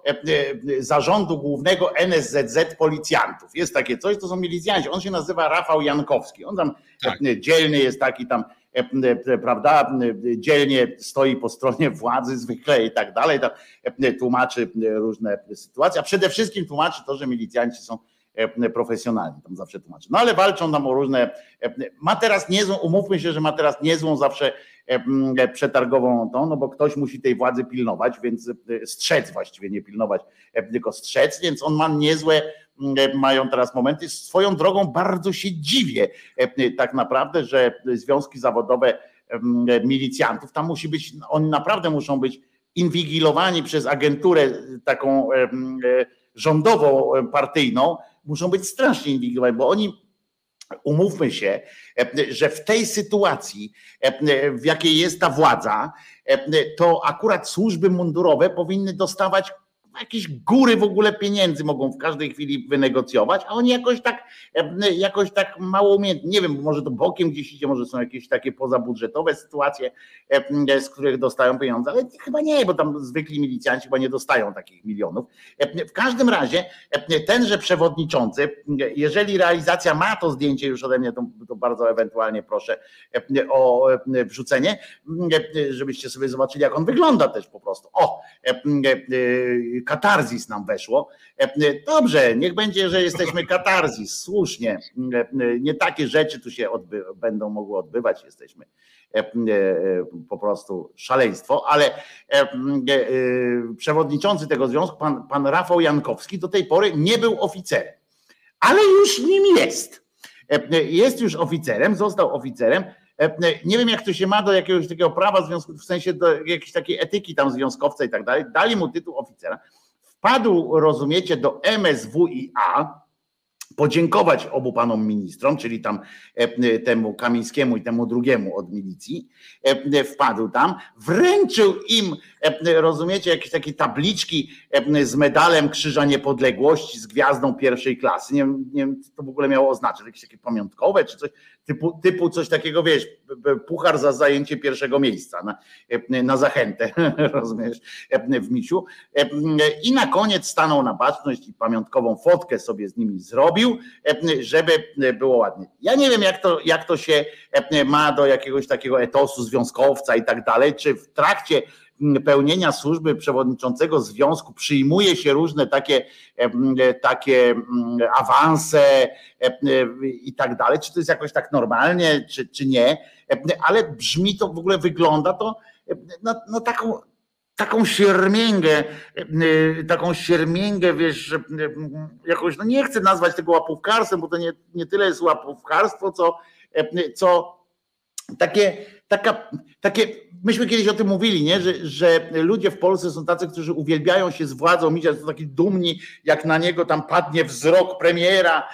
zarządu głównego NSZZ policjantów. Jest takie coś, to są milicjanci. On się nazywa Rafał Jankowski. On tam tak. dzielny jest taki tam prawda, dzielnie stoi po stronie władzy zwykle i tak dalej, tam tłumaczy różne sytuacje, a przede wszystkim tłumaczy to, że milicjanci są E, profesjonalni, tam zawsze tłumaczę. No ale walczą tam o różne, e, ma teraz niezłą, umówmy się, że ma teraz niezłą zawsze e, przetargową tą, no bo ktoś musi tej władzy pilnować, więc strzec właściwie, nie pilnować, tylko strzec, więc on ma niezłe, mają teraz momenty. Swoją drogą bardzo się dziwię tak naprawdę, że związki zawodowe milicjantów, tam musi być, oni naprawdę muszą być inwigilowani przez agenturę taką rządową, partyjną, muszą być strasznie inwigilowani, bo oni umówmy się, że w tej sytuacji, w jakiej jest ta władza, to akurat służby mundurowe powinny dostawać jakieś góry w ogóle pieniędzy mogą w każdej chwili wynegocjować, a oni jakoś tak, jakoś tak mało umiejętnie, nie wiem, może to bokiem gdzieś idzie, może są jakieś takie pozabudżetowe sytuacje, z których dostają pieniądze, ale chyba nie, bo tam zwykli milicjanci chyba nie dostają takich milionów. W każdym razie tenże przewodniczący, jeżeli realizacja ma to zdjęcie już ode mnie, to, to bardzo ewentualnie proszę o wrzucenie, żebyście sobie zobaczyli, jak on wygląda też po prostu. O, katarzis nam weszło. E, dobrze, niech będzie, że jesteśmy katarzis, słusznie. E, nie takie rzeczy tu się odby będą mogły odbywać, jesteśmy e, po prostu szaleństwo, ale przewodniczący tego związku, pan, pan Rafał Jankowski, do tej pory nie był oficerem, ale już nim jest. jest już oficerem, został oficerem. Nie wiem, jak to się ma do jakiegoś takiego prawa związku, w sensie do jakiejś takiej etyki tam związkowca i tak dalej. Dali mu tytuł oficera. Wpadł, rozumiecie, do MSWiA, podziękować obu panom ministrom, czyli tam e, temu Kamińskiemu i temu drugiemu od milicji, e, wpadł tam, wręczył im, e, rozumiecie, jakieś takie tabliczki z medalem Krzyża Niepodległości z gwiazdą pierwszej klasy. Nie, nie wiem, co to w ogóle miało oznaczać, jakieś takie pamiątkowe czy coś, typu, typu coś takiego, wiesz, puchar za zajęcie pierwszego miejsca na, na zachętę, rozumiesz, w misiu. I na koniec stanął na baczność i pamiątkową fotkę sobie z nimi zrobił, żeby było ładnie. Ja nie wiem, jak to, jak to się ma do jakiegoś takiego etosu związkowca i tak dalej, czy w trakcie pełnienia służby przewodniczącego związku przyjmuje się różne takie, takie awanse i tak dalej, czy to jest jakoś tak normalnie, czy, czy nie, ale brzmi to w ogóle, wygląda to na, na taką, taką siermięgę, taką siermięgę, wiesz, jakoś, no nie chcę nazwać tego łapówkarstwem, bo to nie, nie tyle jest łapówkarstwo, co, co takie, taka, takie, myśmy kiedyś o tym mówili, nie? Że, że ludzie w Polsce są tacy, którzy uwielbiają się z władzą, mieć są taki dumni, jak na niego tam padnie wzrok premiera,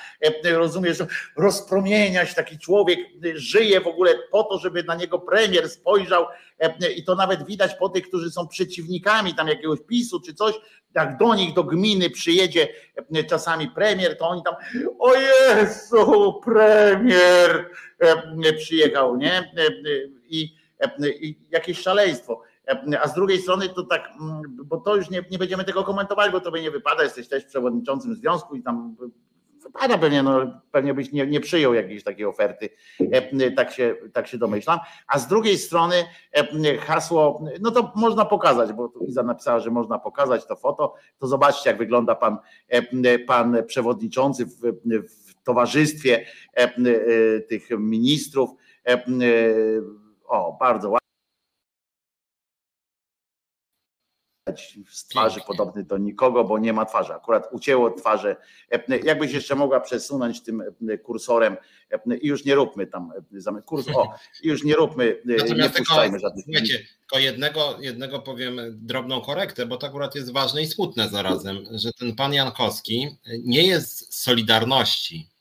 e, rozumiesz, rozpromienia się taki człowiek, żyje w ogóle po to, żeby na niego premier spojrzał e, i to nawet widać po tych, którzy są przeciwnikami tam jakiegoś PiSu czy coś, jak do nich, do gminy przyjedzie e, czasami premier, to oni tam, o Jezu, premier przyjechał, nie? I, i jakieś szaleństwo. A z drugiej strony to tak, mm, bo to już nie, nie będziemy tego komentować, bo tobie nie wypada, jesteś też przewodniczącym związku i tam wypada pewnie, no, pewnie byś nie, nie przyjął jakiejś takiej oferty, tak się, tak się domyślam. A z drugiej strony hasło, no to można pokazać, bo tu Iza napisała, że można pokazać to foto, to zobaczcie jak wygląda pan, pan przewodniczący w, w towarzystwie e, tych ministrów, o, bardzo ładnie. z twarzy podobny do nikogo, bo nie ma twarzy. Akurat ucięło twarze. Jakbyś jeszcze mogła przesunąć tym kursorem i już nie róbmy tam kurs. O, już nie róbmy, Natomiast nie puszczajmy żadnych. Słuchajcie, tylko jednego, jednego powiem drobną korektę, bo to akurat jest ważne i smutne zarazem, że ten pan Jankowski nie jest z Solidarności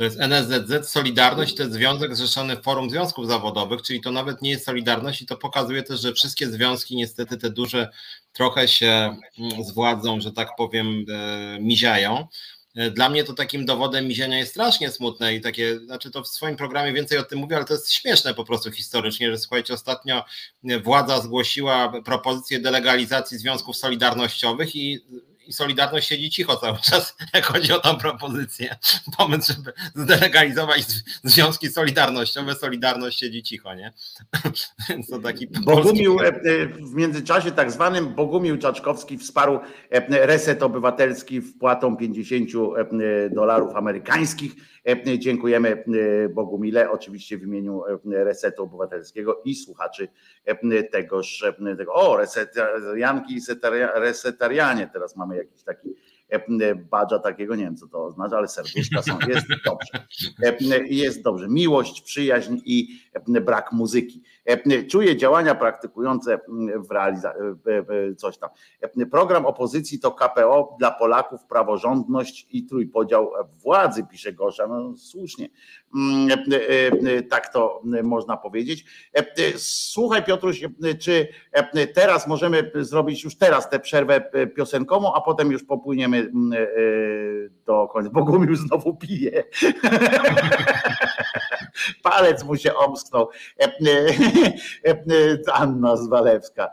to jest NSZZ Solidarność, to jest Związek Zrzeszony Forum Związków Zawodowych, czyli to nawet nie jest Solidarność i to pokazuje też, że wszystkie związki niestety te duże trochę się mm, z władzą, że tak powiem, e, miziają. E, dla mnie to takim dowodem miziania jest strasznie smutne i takie, znaczy to w swoim programie więcej o tym mówię, ale to jest śmieszne po prostu historycznie, że słuchajcie, ostatnio władza zgłosiła propozycję delegalizacji związków solidarnościowych i i Solidarność siedzi cicho cały czas, jak chodzi o tą propozycję. Pomysł, żeby zdelegalizować związki solidarnościowe, Solidarność siedzi cicho, nie? Więc to taki Bogumił. E, e, w międzyczasie tak zwanym Bogumił Czaczkowski wsparł e, reset obywatelski wpłatą 50 dolarów amerykańskich dziękujemy e, Bogu mile, oczywiście w imieniu e, Resetu Obywatelskiego i słuchaczy tegoż, tego, o, resetarianki i resetarianie, teraz mamy jakiś taki badża takiego, nie wiem co to oznacza, ale serduszka są, jest dobrze. Jest dobrze. Miłość, przyjaźń i brak muzyki. Czuję działania praktykujące w realizacji, coś tam. Program opozycji to KPO dla Polaków, praworządność i trójpodział władzy, pisze Gosza. No słusznie, tak to można powiedzieć. Słuchaj Piotruś, czy teraz możemy zrobić już teraz tę przerwę piosenkową, a potem już popłyniemy do końca. Bogumił znowu pije. Palec mu się omsknął. Anna Zwalewska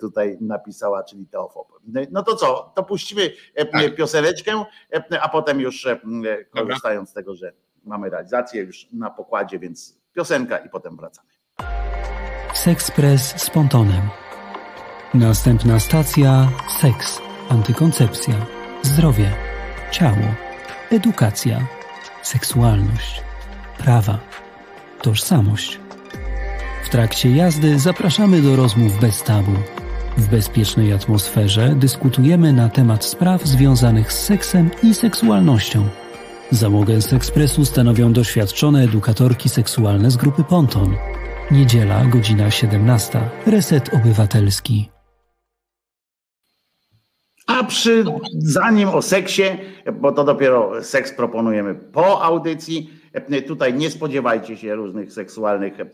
tutaj napisała, czyli Teofob. No to co, to puścimy tak. pioseneczkę, a potem już korzystając z tego, że mamy realizację już na pokładzie, więc piosenka i potem wracamy. Sexpress z pontonem. Następna stacja seks, antykoncepcja, zdrowie, ciało, edukacja, seksualność, prawa, tożsamość. W trakcie jazdy zapraszamy do rozmów bez tabu. W bezpiecznej atmosferze dyskutujemy na temat spraw związanych z seksem i seksualnością Załogę z ekspresu stanowią doświadczone edukatorki seksualne z grupy Ponton. Niedziela, godzina 17. Reset Obywatelski. A przy, zanim o seksie, bo to dopiero seks proponujemy po audycji, tutaj nie spodziewajcie się różnych seksualnych e,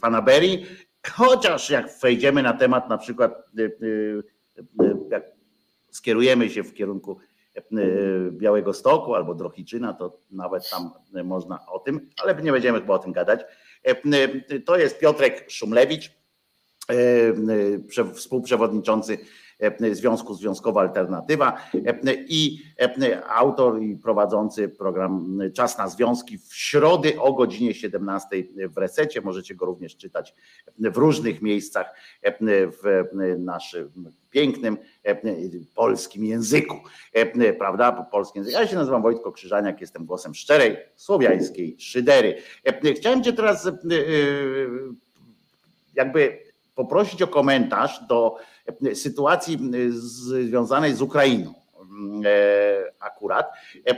fanaberii, chociaż jak wejdziemy na temat na przykład, e, e, jak skierujemy się w kierunku Białego Stoku albo Drohiczyna, to nawet tam można o tym, ale nie będziemy chyba o tym gadać. To jest Piotrek Szumlewicz, współprzewodniczący Związku Związkowa Alternatywa i autor i prowadzący program Czas na Związki w środę o godzinie 17 w resecie. Możecie go również czytać w różnych miejscach w naszym pięknym polskim języku, prawda? Polskim języku. Ja się nazywam Wojtko Krzyżaniak, jestem głosem szczerej, słowiańskiej szydery. Chciałem cię teraz jakby poprosić o komentarz do sytuacji związanej z Ukrainą e, akurat, e,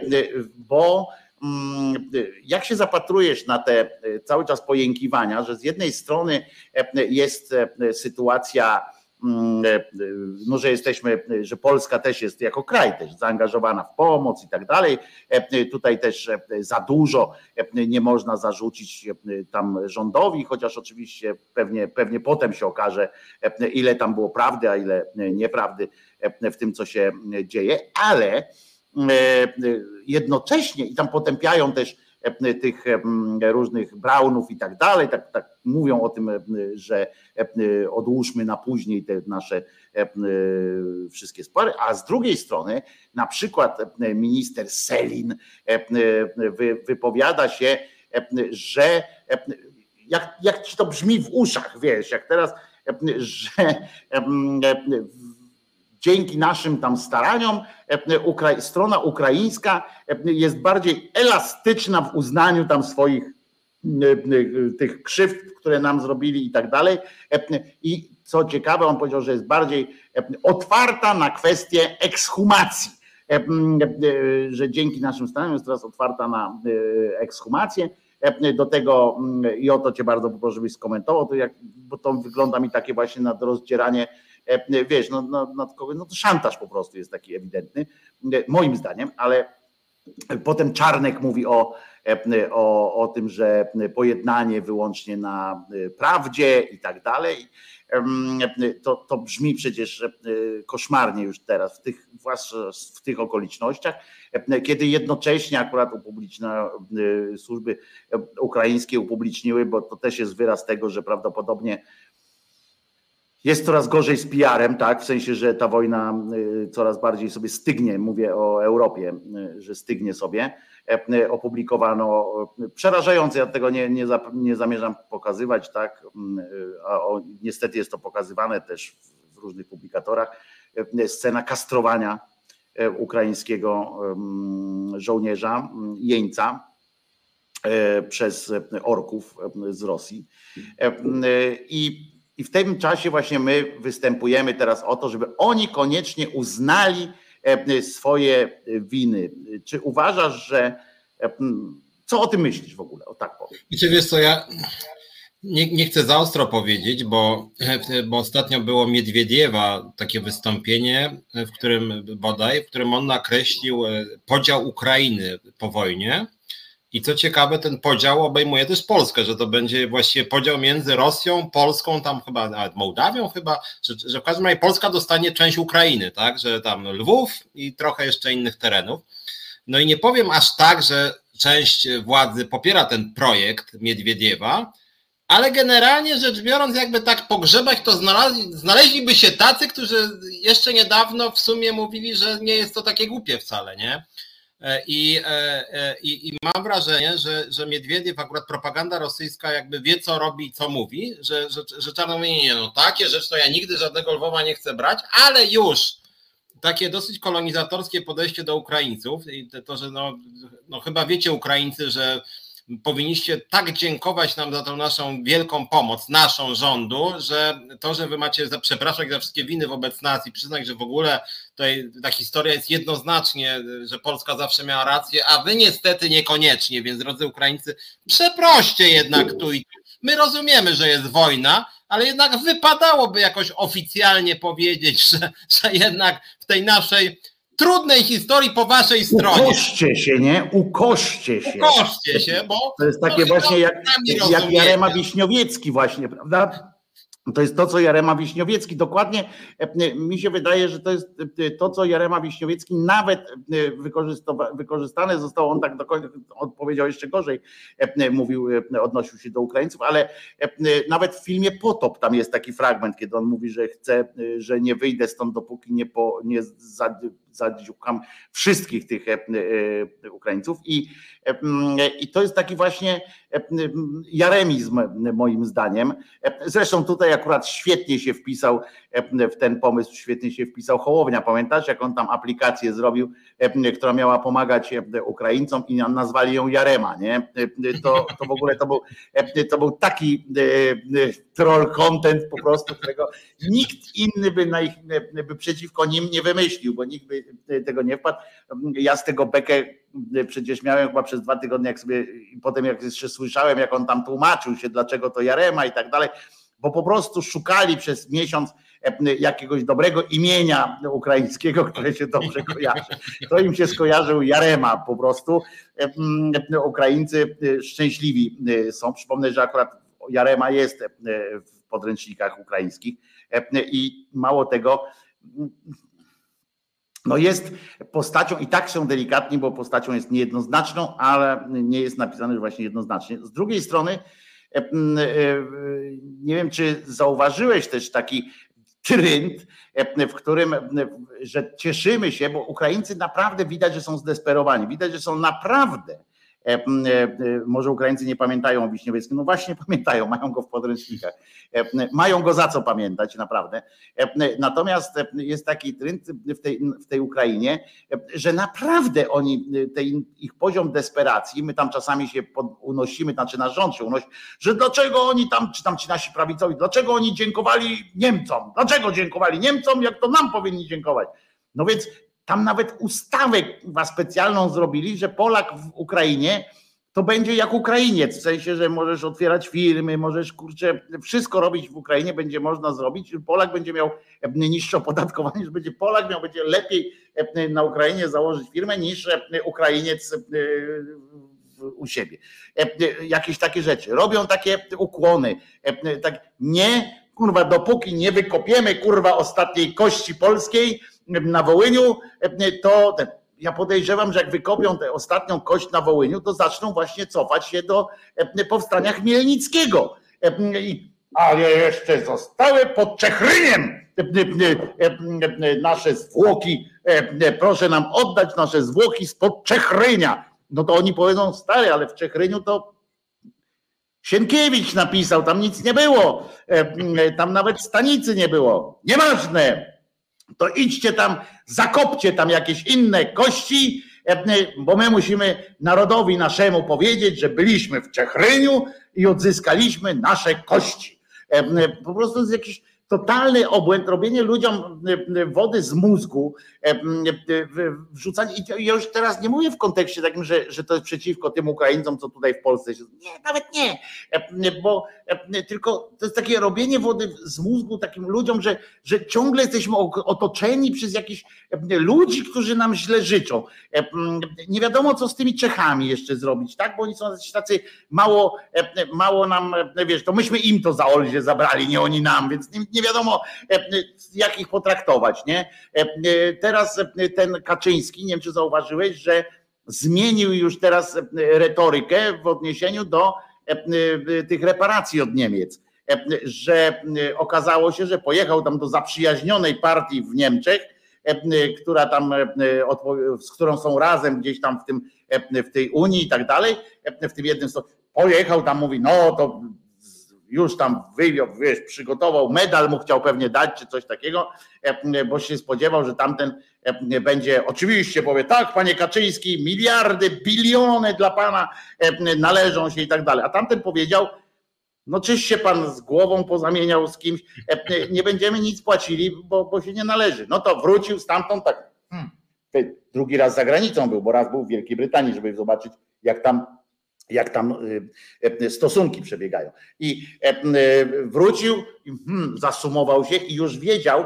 bo mm, jak się zapatrujesz na te cały czas pojękiwania, że z jednej strony jest sytuacja e, no, że jesteśmy, że Polska też jest jako kraj też zaangażowana w pomoc i tak dalej. E, tutaj też e, za dużo nie można zarzucić tam rządowi, chociaż oczywiście pewnie, pewnie potem się okaże, ile tam było prawdy, a ile nieprawdy w tym, co się dzieje, ale jednocześnie i tam potępiają też E, tych e, różnych Brownów i tak dalej, tak, tak mówią o tym, e, że odłóżmy na później te nasze wszystkie spory, a z drugiej strony na przykład minister Selin wypowiada się, że jak, jak ci to brzmi w uszach, wiesz, jak teraz, że dzięki naszym tam staraniom e, strona ukraińska e, jest bardziej elastyczna w uznaniu tam swoich e, tych krzywd, które nam zrobili i tak dalej. I co ciekawe, on powiedział, że jest bardziej otwarta na kwestię ekshumacji. Że dzięki naszym staraniom jest teraz otwarta na ekshumację. Do tego i o to cię bardzo poproszę, żebyś skomentował, to jak, bo to wygląda mi takie właśnie na rozdzieranie E, wiesz, no, no, no, no to szantaż po prostu jest taki ewidentny, e, moim zdaniem, ale potem Czarnek mówi o, e, o, o tym, że pojednanie wyłącznie na prawdzie i tak dalej. To, to brzmi przecież koszmarnie już teraz, w tych, w tych okolicznościach, kiedy jednocześnie akurat upubliczna, służby ukraińskie upubliczniły, bo to też jest wyraz tego, że prawdopodobnie jest coraz gorzej z PR-em, tak? W sensie, że ta wojna y, coraz bardziej sobie stygnie, mówię o Europie, y, że stygnie sobie. E, y, opublikowano przerażające, ja tego nie, nie, nie zamierzam pokazywać, tak? A o, niestety jest to pokazywane też w różnych publikatorach. E, scena kastrowania e, ukraińskiego żołnierza, jeńca przez orków z Rosji. I i w tym czasie właśnie my występujemy teraz o to, żeby oni koniecznie uznali e, swoje winy. Czy uważasz, że e, co o tym myślisz w ogóle? O tak powiem. Wiecie, wiesz co, ja nie, nie chcę za ostro powiedzieć, bo, bo ostatnio było Miedwiediewa takie wystąpienie, w którym bodaj, w którym on nakreślił e, podział Ukrainy po wojnie i co ciekawe, ten podział obejmuje też Polskę, że to będzie właściwie podział między Rosją, Polską, tam chyba nawet Mołdawią chyba, że, że w każdym razie Polska dostanie część Ukrainy, tak, że tam Lwów i trochę jeszcze innych terenów. No i nie powiem aż tak, że część władzy popiera ten projekt Miedwiediewa, ale generalnie rzecz biorąc, jakby tak pogrzebać, to znaleźli, znaleźliby się tacy, którzy jeszcze niedawno w sumie mówili, że nie jest to takie głupie wcale, nie? E, I, e, e, i, I, mam wrażenie, że, że Miedwiediew, akurat propaganda rosyjska, jakby wie, co robi i co mówi, że, że, że nie, no takie rzeczy to ja nigdy żadnego Lwowa nie chcę brać, ale już takie dosyć kolonizatorskie podejście do Ukraińców i to, że no, no chyba wiecie Ukraińcy, że powinniście tak dziękować nam za tą naszą wielką pomoc, naszą rządu, że to, że wy macie przepraszać za wszystkie winy wobec nas i przyznać, że w ogóle tutaj ta historia jest jednoznacznie, że Polska zawsze miała rację, a wy niestety niekoniecznie, więc drodzy Ukraińcy, przeproście jednak tu i tu. My rozumiemy, że jest wojna, ale jednak wypadałoby jakoś oficjalnie powiedzieć, że, że jednak w tej naszej trudnej historii po waszej stronie. Ukoście się, nie? Ukoście się. Ukoście się, bo... To jest takie właśnie jak, jak Jarema Wiśniowiecki właśnie, prawda? To jest to, co Jarema Wiśniowiecki dokładnie e, mi się wydaje, że to jest e, to, co Jarema Wiśniowiecki nawet e, wykorzystane zostało, on tak do końca odpowiedział jeszcze gorzej, mówił, odnosił się do Ukraińców, ale nawet w filmie Potop tam jest taki fragment, kiedy on mówi, że chce, że nie wyjdę stąd, dopóki nie, po, nie zadziukam wszystkich tych Ukraińców i, i to jest taki właśnie jaremizm moim zdaniem. Zresztą tutaj akurat świetnie się wpisał w ten pomysł, świetnie się wpisał Hołownia. Pamiętasz, jak on tam aplikację zrobił, która miała pomagać Ukraińcom i nazwali ją Jarema, nie? To, to w ogóle to był, to był taki troll content po prostu, którego nikt inny by, na ich, by przeciwko nim nie wymyślił, bo nikt by tego nie wpadł. Ja z tego bekę przecież miałem chyba przez dwa tygodnie, jak sobie potem jak jeszcze słyszałem, jak on tam tłumaczył się, dlaczego to Jarema i tak dalej, bo po prostu szukali przez miesiąc e, jakiegoś dobrego imienia ukraińskiego, które się dobrze kojarzy. To im się skojarzył Jarema po prostu. E, Ukraińcy e, szczęśliwi są. Przypomnę, że akurat Jarema jest w podręcznikach ukraińskich i mało tego, no jest postacią i tak są delikatni, bo postacią jest niejednoznaczną, ale nie jest napisane że właśnie jednoznacznie. Z drugiej strony, e, e, nie wiem, czy zauważyłeś też taki trend, e, w którym, że cieszymy się, bo Ukraińcy naprawdę widać, że są zdesperowani, widać, że są naprawdę E, e, może Ukraińcy nie pamiętają o Wiśniowieckim, no właśnie pamiętają, mają go w podręcznikach, e, mają go za co pamiętać naprawdę. Natomiast jest taki trend w tej, w tej Ukrainie, że naprawdę oni, ich poziom desperacji, my tam czasami się unosimy, znaczy nasz rząd się unosi, że dlaczego oni tam, czy tam ci nasi prawicowi, dlaczego oni dziękowali Niemcom, dlaczego dziękowali Niemcom, jak to nam powinni dziękować. No więc tam nawet ustawę specjalną zrobili, że Polak w Ukrainie to będzie jak Ukrainiec, w sensie, że możesz otwierać firmy, możesz kurczę, wszystko robić w Ukrainie będzie można zrobić. Polak będzie miał niższe opodatkowanie, że będzie Polak miał będzie lepiej na Ukrainie założyć firmę niż Ukrainiec u siebie. Jakieś takie rzeczy. Robią takie ukłony. Tak, nie, kurwa, dopóki nie wykopiemy kurwa ostatniej kości polskiej, na Wołyniu, to ja podejrzewam, że jak wykopią tę ostatnią kość na Wołyniu, to zaczną właśnie cofać się do powstania Chmielnickiego. Ale jeszcze zostały pod Czechryniem nasze zwłoki. Proszę nam oddać nasze zwłoki spod Czechrynia. No to oni powiedzą, stary, ale w Czechryniu to Sienkiewicz napisał, tam nic nie było. Tam nawet stanicy nie było. Nieważne to idźcie tam, zakopcie tam jakieś inne kości, e, bo my musimy narodowi naszemu powiedzieć, że byliśmy w Czechryniu i odzyskaliśmy nasze kości. E, po prostu jest jakiś totalny obłęd, robienie ludziom e, wody z mózgu, wrzucanie. I ja już teraz nie mówię w kontekście takim, że, że to jest przeciwko tym Ukraińcom, co tutaj w Polsce się. Nie, nawet nie, bo tylko to jest takie robienie wody z mózgu takim ludziom, że, że ciągle jesteśmy otoczeni przez jakichś ludzi, którzy nam źle życzą. Nie wiadomo, co z tymi Czechami jeszcze zrobić, tak? Bo oni są tacy mało, mało nam, wiesz, to myśmy im to za Olzie zabrali, nie oni nam, więc nie, nie wiadomo, jak ich potraktować, nie? Teraz ten Kaczyński, nie wiem, czy zauważyłeś, że zmienił już teraz retorykę w odniesieniu do E, e, tych reparacji od Niemiec, e, że okazało się, że pojechał tam do zaprzyjaźnionej partii w Niemczech, która tam, z którą są razem gdzieś tam w, tym, w tej Unii i tak dalej, w tym jednym pojechał tam, mówi, no to już tam wyjął, wiesz, przygotował medal, mu chciał pewnie dać, czy coś takiego, bo się spodziewał, że tamten będzie oczywiście powie, tak, panie Kaczyński, miliardy, biliony dla pana należą się i tak dalej. A tamten powiedział, no czyś się pan z głową pozamieniał z kimś, nie będziemy nic płacili, bo, bo się nie należy. No to wrócił stamtąd tak, hmm, drugi raz za granicą był, bo raz był w Wielkiej Brytanii, żeby zobaczyć, jak tam, jak tam y, stosunki przebiegają. I y, wrócił, hmm, zasumował się i już wiedział,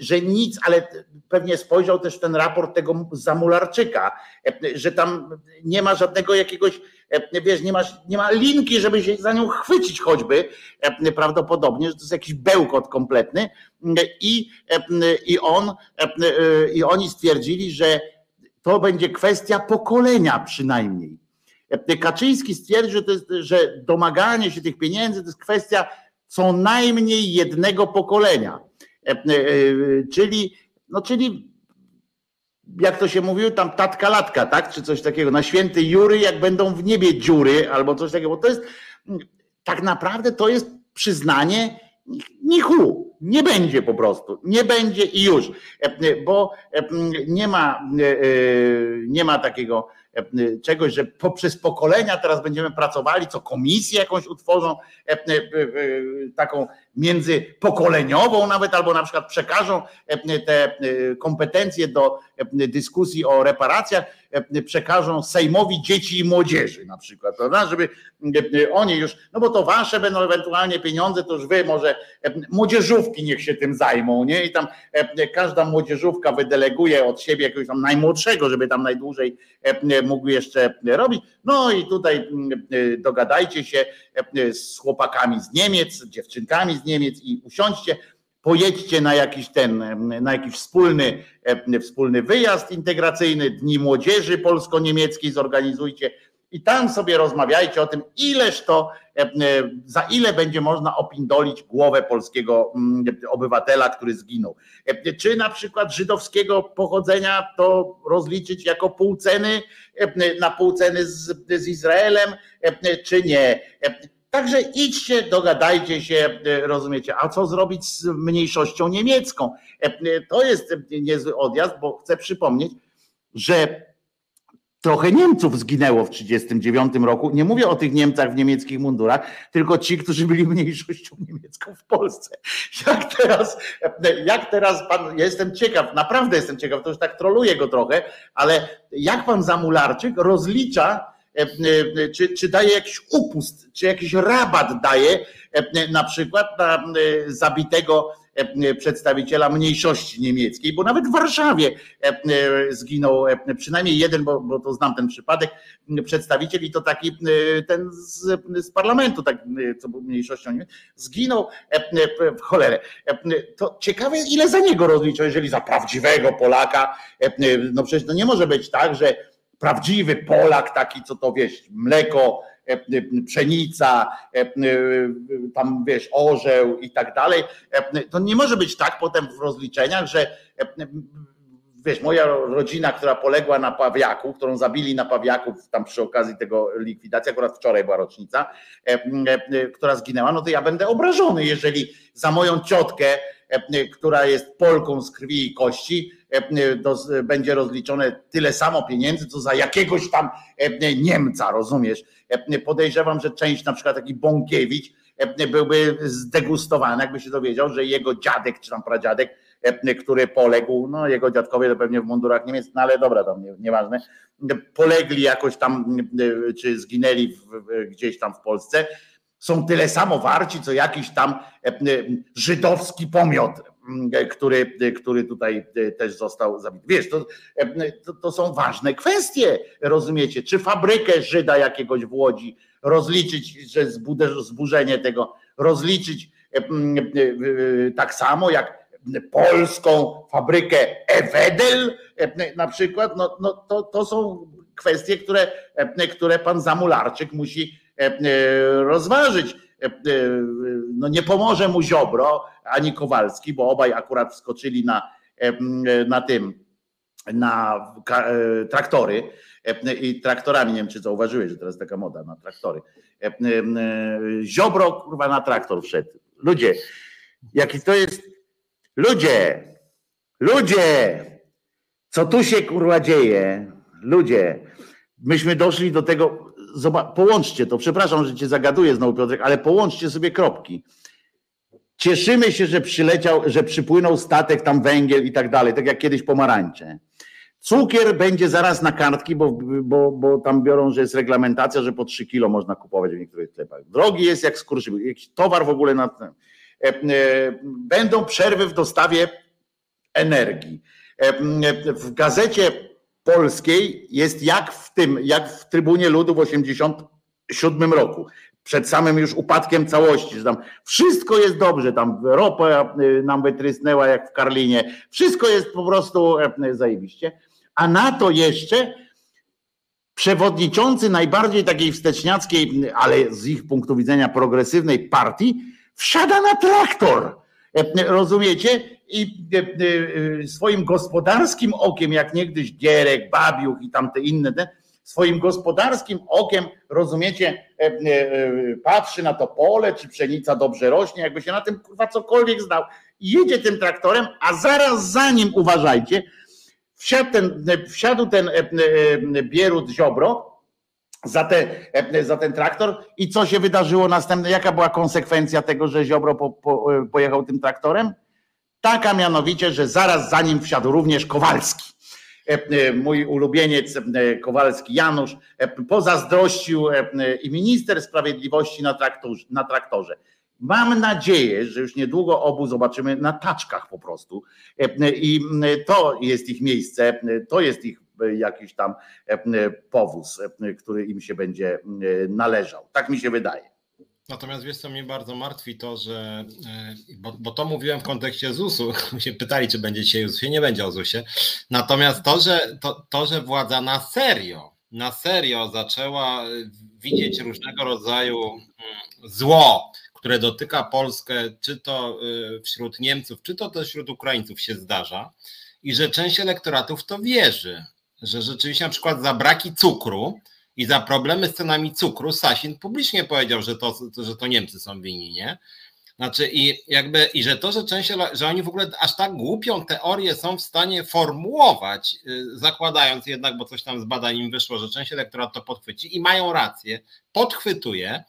że nic, ale pewnie spojrzał też ten raport tego Zamularczyka, że tam nie ma żadnego jakiegoś, wiesz, nie ma, nie ma linki, żeby się za nią chwycić choćby, prawdopodobnie, że to jest jakiś bełkot kompletny i, i on, i oni stwierdzili, że to będzie kwestia pokolenia przynajmniej. Kaczyński stwierdził, że, domaganie się tych pieniędzy to jest kwestia co najmniej jednego pokolenia. E, e, czyli, no czyli jak to się mówiło, tam tatka latka, tak? Czy coś takiego. Na święty Jury, jak będą w niebie dziury, albo coś takiego. Bo to jest tak naprawdę to jest przyznanie nichu. Nie będzie po prostu. Nie będzie i już. E, bo nie ma, nie ma takiego czegoś, że poprzez pokolenia teraz będziemy pracowali, co komisję jakąś utworzą, taką międzypokoleniową nawet, albo na przykład przekażą e, te e, kompetencje do e, dyskusji o reparacjach, przekażą Sejmowi dzieci i młodzieży na przykład, prawda? żeby oni już, no bo to wasze będą ewentualnie pieniądze, to już wy może młodzieżówki niech się tym zajmą, nie? I tam każda młodzieżówka wydeleguje od siebie jakiegoś tam najmłodszego, żeby tam najdłużej mógł jeszcze robić. No i tutaj dogadajcie się z chłopakami z Niemiec, dziewczynkami z Niemiec i usiądźcie, pojedźcie na jakiś ten, na jakiś wspólny, e, wspólny wyjazd integracyjny, Dni Młodzieży Polsko-Niemieckiej zorganizujcie i tam sobie rozmawiajcie o tym, ileż to, e, e, za ile będzie można opindolić głowę polskiego mm, obywatela, który zginął. Czy na przykład żydowskiego pochodzenia to rozliczyć jako pół ceny, na pół ceny z, z Izraelem, czy nie Także idźcie, dogadajcie się, e, rozumiecie. A co zrobić z mniejszością niemiecką? E, e, to jest niezły odjazd, bo chcę przypomnieć, że trochę Niemców zginęło w 1939 roku. Nie mówię o tych Niemcach w niemieckich mundurach, tylko ci, którzy byli mniejszością niemiecką w Polsce. Jak teraz, jak teraz pan, ja jestem ciekaw, naprawdę jestem ciekaw, to już tak troluję go trochę, ale jak pan Zamularczyk rozlicza czy, czy daje jakiś upust, czy jakiś rabat daje e, na przykład na zabitego przedstawiciela mniejszości niemieckiej, bo nawet w Warszawie zginął przynajmniej jeden, bo, bo to znam ten przypadek, przedstawiciel i to taki ten z, z parlamentu, tak, co był mniejszością zginął w cholerę. To ciekawe, ile za niego rozliczą, jeżeli za prawdziwego Polaka, no przecież to nie może być tak, że prawdziwy Polak, taki co to wiesz, mleko, e, e, pszenica, e, tam wiesz, orzeł i tak dalej. To nie może być tak potem w rozliczeniach, że wiesz, moja rodzina, która poległa na Pawiaku, którą zabili na Pawiaku tam przy okazji tego likwidacji, akurat wczoraj była rocznica, która zginęła, no to ja będę obrażony, jeżeli za moją ciotkę, która jest Polką z krwi i kości, E, będzie rozliczone tyle samo pieniędzy, co za jakiegoś tam e, Niemca, rozumiesz? E, podejrzewam, że część na przykład taki Bąkiewicz byłby zdegustowany, jakby się dowiedział, że jego dziadek czy tam pradziadek, który poległ, no jego dziadkowie to pewnie w mundurach niemieckich, no ale dobra, tam nie, nieważne, polegli jakoś tam, czy zginęli w, gdzieś tam w Polsce, są tyle samo warci, co jakiś tam żydowski pomiot który, który tutaj też został zabity. Wiesz, to, to, to, są ważne kwestie, rozumiecie? Czy fabrykę Żyda jakiegoś w Łodzi rozliczyć, że zburzenie tego, rozliczyć tak samo jak polską fabrykę Ewedel na przykład, no, no to, to są kwestie, które, które pan Zamularczyk musi rozważyć E, e, no nie pomoże mu Ziobro ani Kowalski, bo obaj akurat wskoczyli na, e, na tym, na traktory i traktorami, nie wiem czy zauważyłeś, że teraz taka moda na traktory. Ziobro kurwa na traktor wszedł. Ludzie, jaki to jest, ludzie, ludzie, co tu się kurwa dzieje, ludzie, myśmy doszli do tego, zobacz, połączcie to, przepraszam, że cię zagaduję znowu Piotrek, ale połączcie sobie kropki. Cieszymy się, że przyleciał, że przypłynął statek, tam węgiel i tak dalej, tak jak kiedyś pomarańcze. Cukier będzie zaraz na kartki, bo, bo, bo tam biorą, że jest reglamentacja, że po 3 kilo można kupować w niektórych sklepach. Drogi jest jak skurczybyk, jakiś towar w ogóle na będą przerwy w dostawie energii. E, w gazecie polskiej jest jak w tym, jak w Trybunie Ludu w 87 roku. Przed samym już upadkiem całości, że tam wszystko jest dobrze, tam ropa nam wytrysnęła jak w Karlinie, wszystko jest po prostu zajebiście, a na to jeszcze przewodniczący najbardziej takiej wsteczniackiej, ale z ich punktu widzenia progresywnej partii, wsiada na traktor. Rozumiecie? I e, e, swoim gospodarskim okiem, jak niegdyś Gierek, Babiuch i tamte inne, swoim gospodarskim okiem, rozumiecie, e, patrzy na to pole, czy pszenica dobrze rośnie, jakby się na tym kurwa cokolwiek znał. I jedzie tym traktorem, a zaraz za nim, uważajcie, wsiadł ten, wsiadł ten Bierut Ziobro, za, te, za ten traktor i co się wydarzyło następne? Jaka była konsekwencja tego, że Ziobro po, po, pojechał tym traktorem? Taka mianowicie, że zaraz za nim wsiadł również Kowalski. Mój ulubieniec Kowalski Janusz pozazdrościł i minister sprawiedliwości na, traktorze, na traktorze. Mam nadzieję, że już niedługo obu zobaczymy na taczkach po prostu. I to jest ich miejsce, to jest ich jakiś tam powóz, który im się będzie należał. Tak mi się wydaje. Natomiast wiesz, co mnie bardzo martwi, to że, e, bo, bo to mówiłem w kontekście ZUS-u, się pytali, czy będzie dzisiaj ZUS-ie, nie będzie o ZUS-ie. Natomiast to że, to, to, że władza na serio, na serio zaczęła widzieć różnego rodzaju mm, zło, które dotyka Polskę, czy to wśród Niemców, czy to też wśród Ukraińców się zdarza, i że część elektoratów to wierzy, że rzeczywiście na przykład za braki cukru i za problemy z cenami cukru Sasin publicznie powiedział, że to, że to Niemcy są winni, nie? Znaczy i jakby, i że to, że część, że oni w ogóle aż tak głupią teorię są w stanie formułować, y, zakładając jednak, bo coś tam z badań im wyszło, że część elektorat to podchwyci i mają rację, podchwytuje,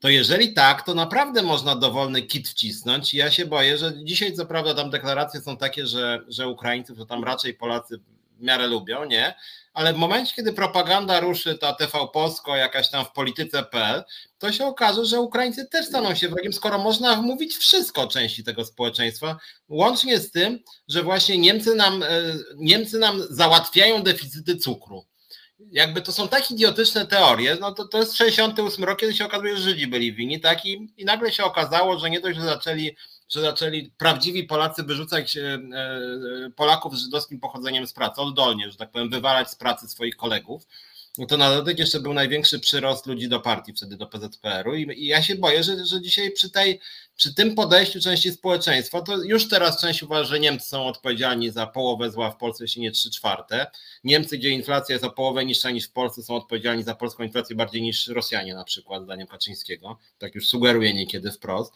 to jeżeli tak, to naprawdę można dowolny kit wcisnąć. Ja się boję, że dzisiaj co prawda tam deklaracje są takie, że, że Ukraińców to tam raczej Polacy w miarę lubią, nie? Ale w momencie, kiedy propaganda ruszy, ta TV Polsko, jakaś tam w polityce.pl, to się okaże, że Ukraińcy też staną się wrogiem, skoro można wmówić wszystko części tego społeczeństwa, łącznie z tym, że właśnie Niemcy nam, e, Niemcy nam załatwiają deficyty cukru jakby to są tak idiotyczne teorie, no to, to jest 68 rok, kiedy się okazuje, że Żydzi byli winni, tak? I, I nagle się okazało, że nie dość, że zaczęli, że zaczęli prawdziwi Polacy wyrzucać e, e, Polaków z żydowskim pochodzeniem z pracy, oddolnie, że tak powiem, wywalać z pracy swoich kolegów, no to na dodatek jeszcze był największy przyrost ludzi do partii wtedy, do PZPR-u i, i ja się boję, że, że dzisiaj przy, tej, przy tym podejściu części społeczeństwa, to już teraz część uważa, że Niemcy są odpowiedzialni za połowę zła w Polsce, jeśli nie trzy czwarte. Niemcy, gdzie inflacja jest o połowę niższa niż w Polsce, są odpowiedzialni za polską inflację bardziej niż Rosjanie na przykład, zdaniem Kaczyńskiego. Tak już sugeruje niekiedy wprost.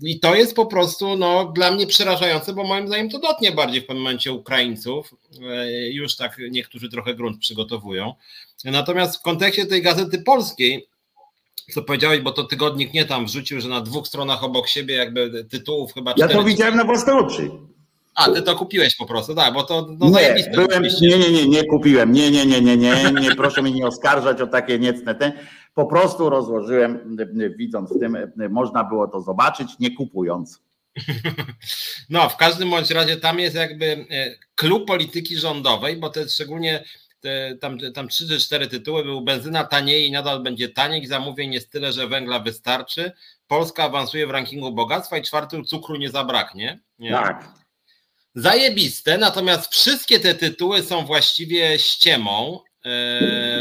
I to jest po prostu no, dla mnie przerażające, bo moim zdaniem to dotknie bardziej w pewnym momencie Ukraińców. E, już tak niektórzy trochę grunt przygotowują. Natomiast w kontekście tej gazety polskiej, co powiedziałeś, bo to tygodnik nie tam wrzucił, że na dwóch stronach obok siebie jakby tytułów chyba Ja to widziałem na własne oczy. A, ty to kupiłeś po prostu, tak, bo to no, nie, byłem, nie, nie, nie, nie kupiłem, nie, nie, nie, nie, nie, nie, proszę mnie nie oskarżać o takie niecne te. Po prostu rozłożyłem, widząc w tym, można było to zobaczyć, nie kupując. No, w każdym bądź razie tam jest jakby klub polityki rządowej, bo jest szczególnie te, tam, tam trzy czy cztery tytuły, był benzyna taniej i nadal będzie taniej, zamówień jest tyle, że węgla wystarczy, Polska awansuje w rankingu bogactwa i czwarty cukru nie zabraknie. Nie? Tak. Zajebiste, natomiast wszystkie te tytuły są właściwie ściemą.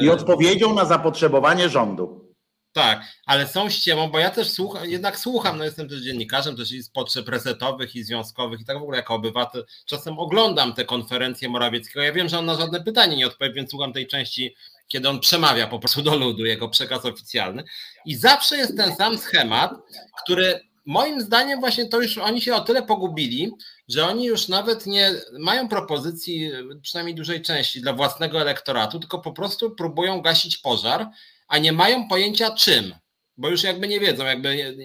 I odpowiedzią na zapotrzebowanie rządu. Tak, ale są ściemą, bo ja też słucham, jednak słucham, no jestem też dziennikarzem, też i z potrzeb resetowych i związkowych i tak w ogóle jako obywatel czasem oglądam te konferencje Morawieckiego. Ja wiem, że on na żadne pytanie nie odpowie, więc słucham tej części, kiedy on przemawia po prostu do ludu, jego przekaz oficjalny. I zawsze jest ten sam schemat, który moim zdaniem właśnie to już oni się o tyle pogubili, że oni już nawet nie mają propozycji, przynajmniej dużej części, dla własnego elektoratu, tylko po prostu próbują gasić pożar a nie mają pojęcia czym, bo już jakby nie wiedzą, jakby,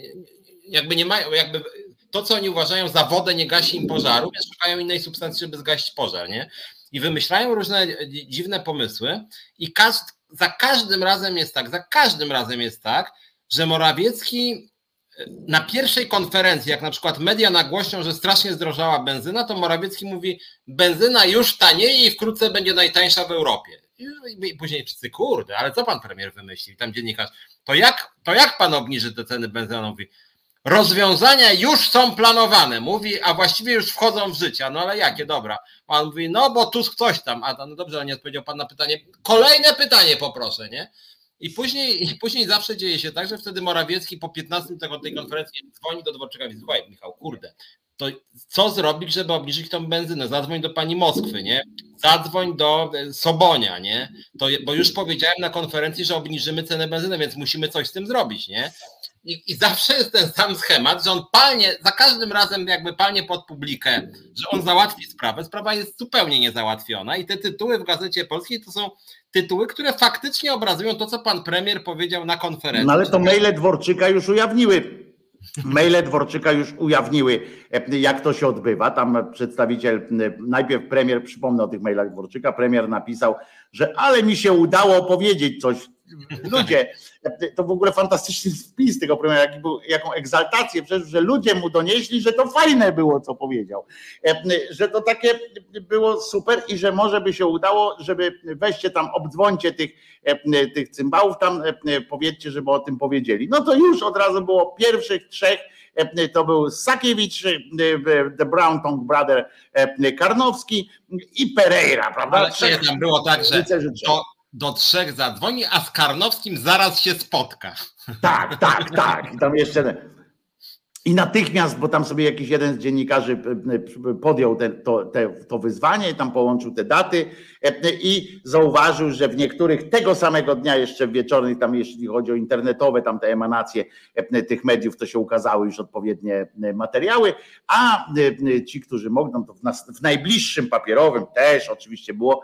jakby nie mają, jakby to, co oni uważają za wodę, nie gasi im pożaru, więc szukają innej substancji, żeby zgasić pożar, nie? I wymyślają różne dziwne pomysły i za każdym razem jest tak, za każdym razem jest tak, że Morawiecki na pierwszej konferencji, jak na przykład media nagłośnią, że strasznie zdrożała benzyna, to Morawiecki mówi, benzyna już tanieje i wkrótce będzie najtańsza w Europie. I później wszyscy, kurde, ale co pan premier wymyślił? Tam dziennikarz, to jak, to jak pan obniży te ceny benzyny? mówi, rozwiązania już są planowane, mówi, a właściwie już wchodzą w życie. No ale jakie, dobra. Pan mówi, no bo Tusk coś tam, a no dobrze, ale nie odpowiedział pan na pytanie. Kolejne pytanie poproszę, nie? I później, I później zawsze dzieje się tak, że wtedy Morawiecki po 15 tego, tej konferencji dzwoni do Dworczyka i mówi, słuchaj Michał, kurde, to co zrobić, żeby obniżyć tą benzynę? Zadzwoń do pani Moskwy, nie? Zadzwoń do e, Sobonia, nie? To, bo już powiedziałem na konferencji, że obniżymy cenę benzyny, więc musimy coś z tym zrobić, nie? I, I, zawsze jest ten sam schemat, że on palnie, za każdym razem jakby palnie pod publikę, że on załatwi sprawę. Sprawa jest zupełnie niezałatwiona i te tytuły w Gazecie Polskiej to są tytuły, które faktycznie obrazują to, co pan premier powiedział na konferencji. No ale to maile Dworczyka już ujawniły Maile Dworczyka już ujawniły, e, jak to się odbywa. Tam przedstawiciel, najpierw premier, przypomnę o tych mailach Dworczyka, premier napisał, że ale mi się udało powiedzieć coś Ludzie, to w ogóle fantastyczny wpis tego premiera, był, jaką egzaltację, przecież, że ludzie mu donieśli, że to fajne było, co powiedział. Że to takie było super i że może by się udało, żeby weźcie tam, obdzwońcie tych, tych cymbałów, tam powiedzcie, żeby o tym powiedzieli. No to już od razu było pierwszych trzech to był Sakiewicz, The Brown Tongue Brother Karnowski i Pereira, prawda? Ale tam było tak, że to, do trzech zadzwoni, a z Karnowskim zaraz się spotka. Tak, tak, tak. I tam jeszcze i natychmiast, bo tam sobie jakiś jeden z dziennikarzy e, e, podjął te, to, te, to wyzwanie, tam połączył te daty e, i zauważył, że w niektórych tego samego dnia, jeszcze wieczornych, tam jeśli chodzi o internetowe, tam te emanacje tych mediów, to się ukazały już odpowiednie materiały, a ci, którzy mogą, to w, nas, w najbliższym papierowym też oczywiście było,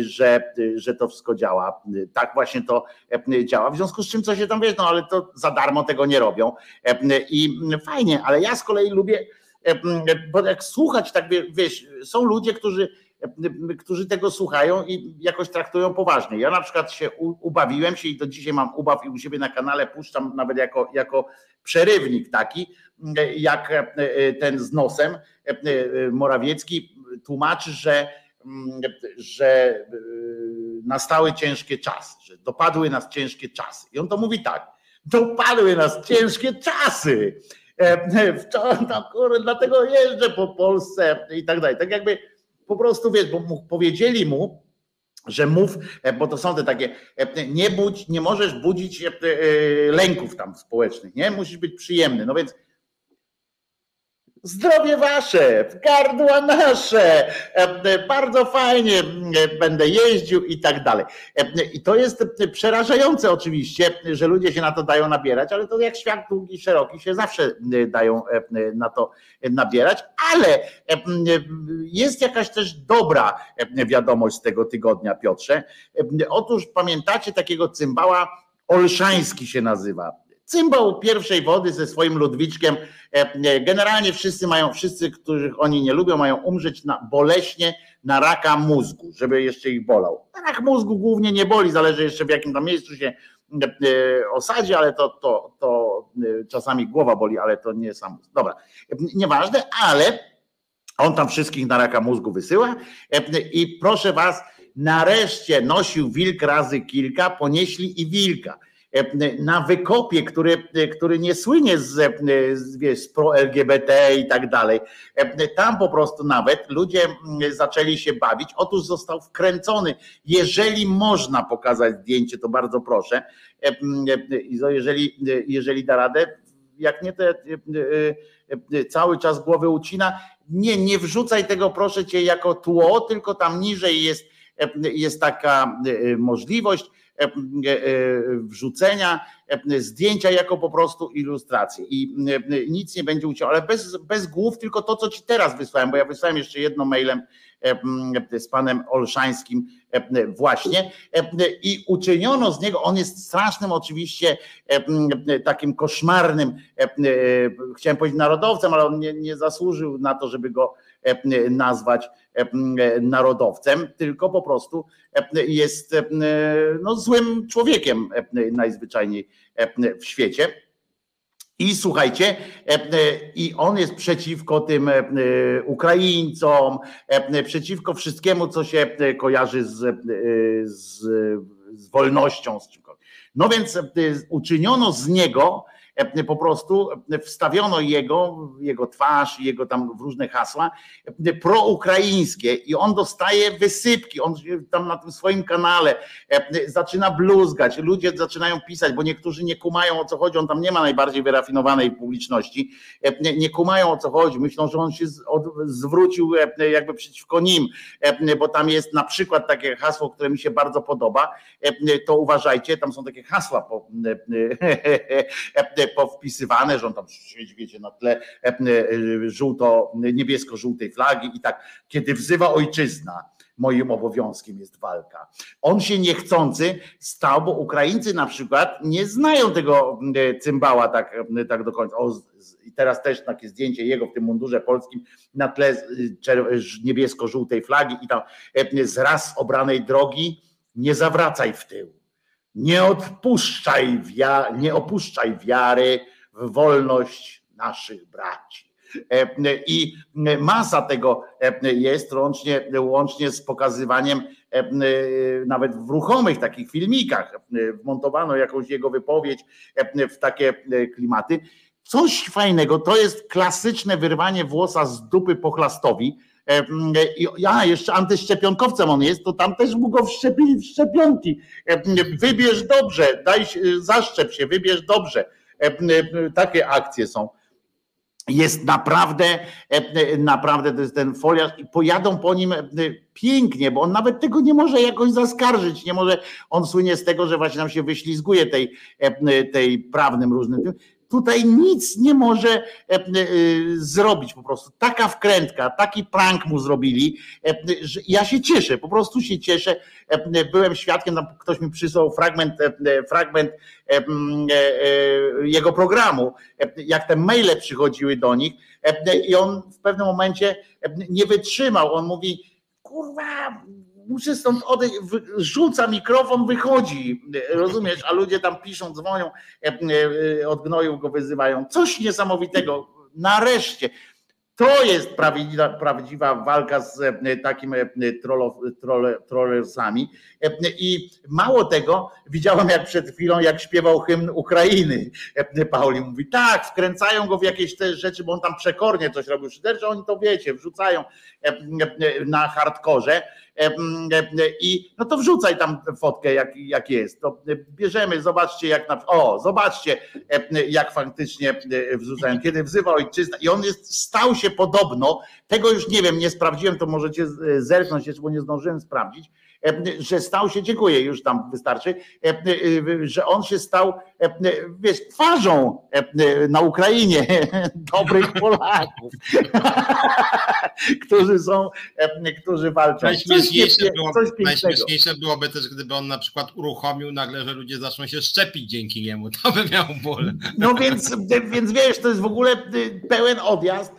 że, że to wszystko działa. Tak właśnie to działa. W związku z czym, co się tam wiesz, no ale to za darmo tego nie robią. I fajnie, ale ja z kolei lubię, bo jak słuchać, tak wiesz, są ludzie, którzy którzy tego słuchają i jakoś traktują poważnie. Ja na przykład się ubawiłem się i do dzisiaj mam ubaw i u siebie na kanale puszczam nawet jako, jako przerywnik taki, jak e, e, ten z nosem e, Morawiecki tłumaczy, że, że nastały ciężkie czasy, że dopadły nas ciężkie czasy. I on to mówi tak, dopadły nas ciężkie czasy. E, no, kurde, dlatego jeżdżę po Polsce i tak dalej. Tak jakby po prostu wiesz, bo mu, powiedzieli mu, że mów, e, bo to są te takie, e, nie budź, nie możesz budzić lęków tam społecznych, nie? Musisz być przyjemny. No więc Zdrowie wasze, gardła nasze, e, bardzo fajnie e, będę jeździł i tak dalej. E, I to jest przerażające oczywiście, że ludzie się na to dają nabierać, ale to jak świat długi, szeroki się zawsze dają na to nabierać, ale jest jakaś też dobra wiadomość z tego tygodnia, Piotrze. Otóż pamiętacie takiego cymbała, Olszański się nazywa cymbał pierwszej wody ze swoim Ludwiczkiem. E, generalnie wszyscy mają, wszyscy, których oni nie lubią, mają umrzeć na, boleśnie na raka mózgu, żeby jeszcze ich bolał. Rak mózgu głównie nie boli, zależy jeszcze w jakim tam miejscu się e, osadzi, ale to, to, to e, czasami głowa boli, ale to nie sam. Dobra, nieważne, ale on tam wszystkich na raka mózgu wysyła i proszę was, nareszcie nosił wilk razy kilka, ponieśli i wilka. Na wykopie, który, który nie słynie z, wiesz, z pro-LGBT i tak dalej. Tam po prostu nawet ludzie zaczęli się bawić. Otóż został wkręcony. Jeżeli można pokazać zdjęcie, to bardzo proszę. Jeżeli, jeżeli da radę, jak nie, to cały czas głowę ucina. Nie, nie wrzucaj tego, proszę cię, jako tło, tylko tam niżej jest, jest taka możliwość E, e, wrzucenia e, zdjęcia jako po prostu ilustrację i nic nie będzie uciął, ale bez, bez głów, tylko to, co ci teraz wysłałem, bo ja wysłałem jeszcze jedno mailem z panem Olszańskim właśnie i uczyniono z niego, on jest strasznym oczywiście takim koszmarnym, chciałem powiedzieć narodowcem, ale on nie, nie zasłużył na to, żeby go nazwać narodowcem, tylko po prostu jest no, złym człowiekiem najzwyczajniej w świecie. I słuchajcie, i on jest przeciwko tym Ukraińcom, przeciwko wszystkiemu, co się kojarzy z, z, z wolnością. No więc uczyniono z niego E, po prostu wstawiono jego, jego twarz, jego tam różne hasła e, proukraińskie i on dostaje wysypki, on tam na tym swoim kanale e, zaczyna bluzgać, ludzie zaczynają pisać, bo niektórzy nie kumają o co chodzi, on tam nie ma najbardziej wyrafinowanej publiczności, nie kumają o co chodzi, myślą, że on się zwrócił jakby przeciwko nim, bo tam jest na przykład takie hasło, które mi się bardzo podoba, to uważajcie, tam są takie hasła po, powpisywane, że on tam siedzi, wiecie, na tle e, e, żółto, niebiesko-żółtej flagi i tak, kiedy wzywa ojczyzna, moim obowiązkiem jest walka. On się niechcący stał, bo Ukraińcy na przykład nie znają tego e, cymbała tak, tak do końca. O, I teraz też takie zdjęcie jego w tym mundurze polskim na tle niebiesko-żółtej flagi i tam z raz obranej drogi nie zawracaj w tył. Nie odpuszczaj, wia- nie opuszczaj wiary w wolność naszych braci. E, I masa tego e, jest łącznie, łącznie z pokazywaniem e, nawet w ruchomych takich filmikach. Wmontowano jakąś jego wypowiedź w takie klimaty. Coś fajnego, to jest klasyczne wyrwanie włosa z dupy pochlastowi ja jeszcze antyszczepionkowcem on jest, to tam też mu go wszczepili w szczepionki. Wybierz dobrze, daj, zaszczep się, wybierz dobrze. Takie akcje są jest naprawdę, naprawdę to jest ten foliarz i pojadą po nim pięknie, bo on nawet tego nie może jakoś zaskarżyć, nie może, on słynie z tego, że właśnie nam się wyślizguje tej, tej prawnym różnym, tutaj nic nie może e, e, zrobić po prostu. Taka wkrętka, taki prank mu zrobili, e, że ja się cieszę, po prostu się cieszę. Byłem świadkiem, ktoś mi przysłał fragment, fragment jego programu, jak te maile przychodziły do nich i on w pewnym momencie nie wytrzymał. On mówi, kurwa, muszę stąd odejść, rzuca mikrofon, wychodzi, rozumiesz, a ludzie tam piszą, dzwonią, e, e, od gnojów go wyzywają. Coś niesamowitego, nareszcie. To jest prawdziwa, prawdziwa walka z e, takim trollersami. I mało tego, widziałem jak przed chwilą, jak śpiewał hymn Ukrainy. Pauli mówi, tak, wkręcają go w jakieś te rzeczy, bo on tam przekornie coś robił szyderczo, oni to wiecie, wrzucają na hardkorze i no to wrzucaj tam fotkę, jak, jak jest. To bierzemy, zobaczcie, jak na o, zobaczcie, jak faktycznie wrzucają, kiedy wzywa ojczyzna i on jest, stał się podobno, tego już nie wiem, nie sprawdziłem, to możecie zerknąć jeszcze, bo nie zdążyłem sprawdzić że stał się, dziękuję, już tam wystarczy, że on się stał, wiesz, twarzą na Ukrainie dobrych Polaków, którzy są, którzy walczą. Najśmieszniejsze, byłoby, najśmieszniejsze byłoby też, gdyby on na przykład uruchomił nagle, że ludzie zaczną się szczepić dzięki niemu, to by miał ból. No więc, więc wiesz, to jest w ogóle pełen odjazd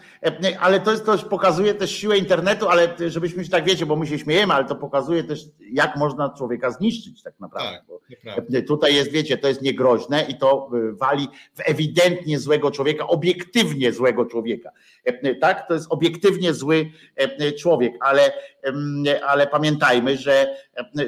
ale to jest też pokazuje też siłę internetu, ale żebyśmy się tak wiecie, bo my się śmiejemy, ale to pokazuje też, jak można człowieka zniszczyć tak naprawdę. Tak, tutaj jest, wiecie, to jest niegroźne i to y, wali w ewidentnie złego człowieka, obiektywnie złego człowieka. Tak, to jest obiektywnie zły człowiek, ale ale pamiętajmy, że,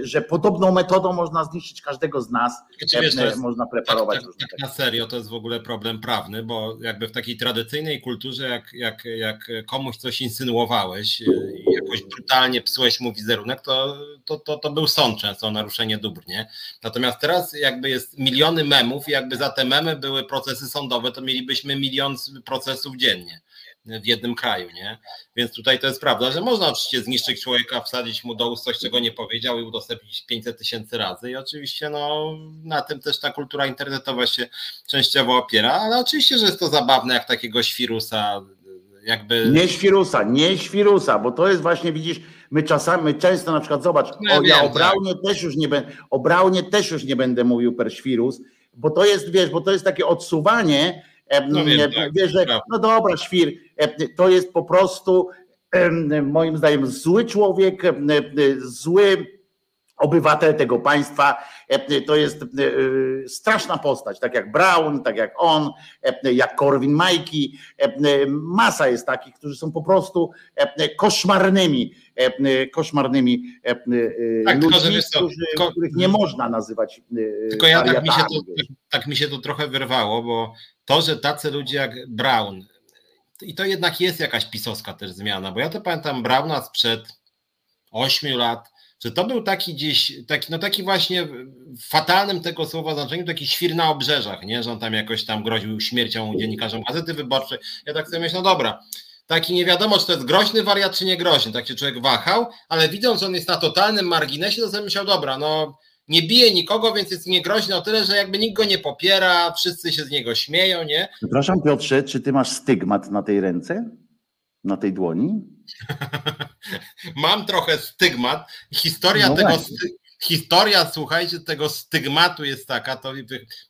że podobną metodą można zniszczyć każdego z nas, wiesz, jest, można preparować. Tak, tak, tak, na serio to jest w ogóle problem prawny, bo jakby w takiej tradycyjnej kulturze, jak, jak, jak komuś coś insynuowałeś i jakoś brutalnie psułeś mu wizerunek, to, to, to, to był sąd często o naruszenie dóbr, nie? Natomiast teraz jakby jest miliony memów i jakby za te memy były procesy sądowe, to mielibyśmy milion procesów dziennie w jednym kraju, nie? Więc tutaj to jest prawda, że można oczywiście zniszczyć człowieka, wsadzić mu do ust coś, czego nie powiedział i udostępnić 500 tysięcy razy i oczywiście no, na tym też ta kultura internetowa się częściowo opiera, ale oczywiście, że jest to zabawne, jak takiego świrusa jakby... Nie świrusa, nie świrusa, bo to jest właśnie, widzisz, my czasami, my często na przykład, zobacz, no, o, ja wiem, o Braunie tak. też już nie będę, o Braunie też już nie będę mówił per świrus, bo to jest, wiesz, bo to jest takie odsuwanie, no, wiem, tak, wiesz, że, no dobra, świr, to jest po prostu moim zdaniem zły człowiek, zły obywatel tego państwa. To jest straszna postać, tak jak Brown, tak jak on, jak Korwin Majki. Masa jest takich, którzy są po prostu koszmarnymi, koszmarnymi tak, ludźmi, którzy, tylko, których nie można nazywać. Tylko ja tak mi, się to, tak mi się to trochę wyrwało, bo to, że tacy ludzie jak Brown, i to jednak jest jakaś pisowska też zmiana, bo ja to pamiętam Brauna sprzed 8 lat, że to był taki gdzieś, taki, no taki właśnie w fatalnym tego słowa znaczeniu, taki świr na obrzeżach, nie? że on tam jakoś tam groził śmiercią dziennikarzom Gazety Wyborczej. Ja tak sobie myślę, no dobra, taki nie wiadomo, czy to jest groźny wariat, czy nie groźny, tak się człowiek wahał, ale widząc, że on jest na totalnym marginesie, to sobie myślał, dobra, no nie bije nikogo, więc jest niegroźny o tyle, że jakby nikt go nie popiera, wszyscy się z niego śmieją, nie? Przepraszam Piotrze, czy ty masz stygmat na tej ręce? Na tej dłoni? Mam trochę stygmat. Historia no tego historia, słuchajcie, tego stygmatu jest taka, to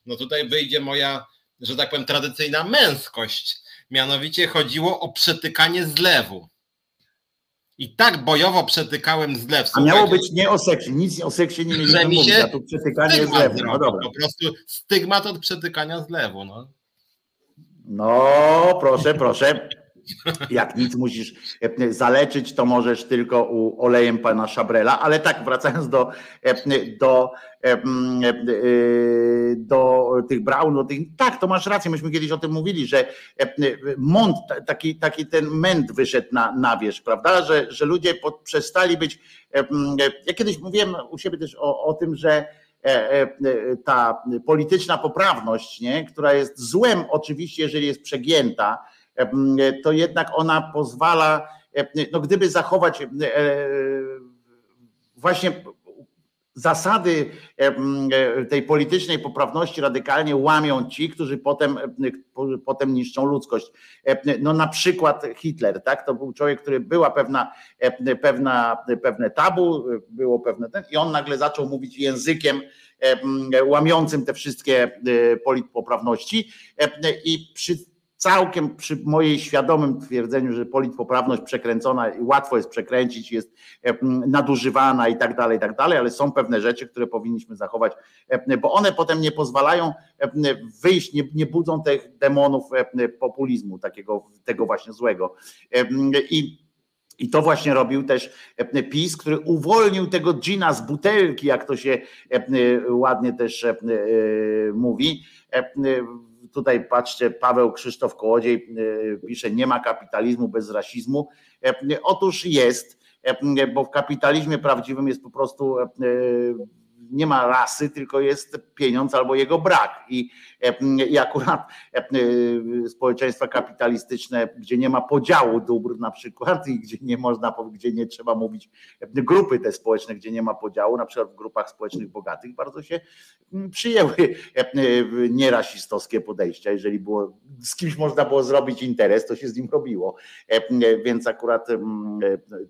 no tutaj wyjdzie moja, że tak powiem, tradycyjna męskość. Mianowicie chodziło o przetykanie zlewu. I tak bojowo przetykałem zlew. A miało być nie o seksie, nic o seksie nie mieliśmy mówić, a tu przetykanie zlewu. No dobra. Po prostu stygmat od przetykania zlewu. No, no proszę, proszę. Jak nic musisz e, zaleczyć, to możesz tylko u olejem pana Szabrela, ale tak, wracając do, e, do, e, do tych Brown, do tych, tak, to masz rację, myśmy kiedyś o tym mówili, że mąd, taki, taki ten męd wyszedł na, na wierzch, prawda, że, że ludzie przestali być, ja kiedyś mówiłem u siebie też o, o tym, że ta polityczna poprawność, nie, która jest złem oczywiście, jeżeli jest przegięta, to jednak ona pozwala, no gdyby zachować e, właśnie zasady tej politycznej poprawności radykalnie łamią ci, którzy potem, potem niszczą ludzkość. No na przykład Hitler, tak? To był człowiek, który była pewna, pewna, pewne tabu, było pewne ten i on nagle zaczął mówić językiem łamiącym te wszystkie e, politpoprawności i przy całkiem przy mojej świadomym twierdzeniu, że politpoprawność przekręcona i łatwo jest przekręcić, jest e, nadużywana i tak dalej, i tak dalej, ale są pewne rzeczy, które powinniśmy zachować, e, bo one potem nie pozwalają e, wyjść, nie, nie budzą tych demonów populizmu, takiego, tego właśnie złego. I i to właśnie robił też PiS, który uwolnił tego gina z butelki, jak to się ładnie też mówi Tutaj patrzcie, Paweł Krzysztof Kołodziej e, pisze, nie ma kapitalizmu bez rasizmu. E, otóż jest, e, bo w kapitalizmie prawdziwym jest po prostu nie ma rasy, tylko jest pieniądz albo jego brak. I, i akurat społeczeństwa kapitalistyczne, gdzie nie ma podziału dóbr na przykład i gdzie nie można, gdzie nie trzeba mówić, grupy te społeczne, gdzie nie ma podziału, na przykład w grupach społecznych bogatych, bardzo się przyjęły nierasistowskie podejścia. Jeżeli było, z kimś można było zrobić interes, to się z nim robiło. Więc akurat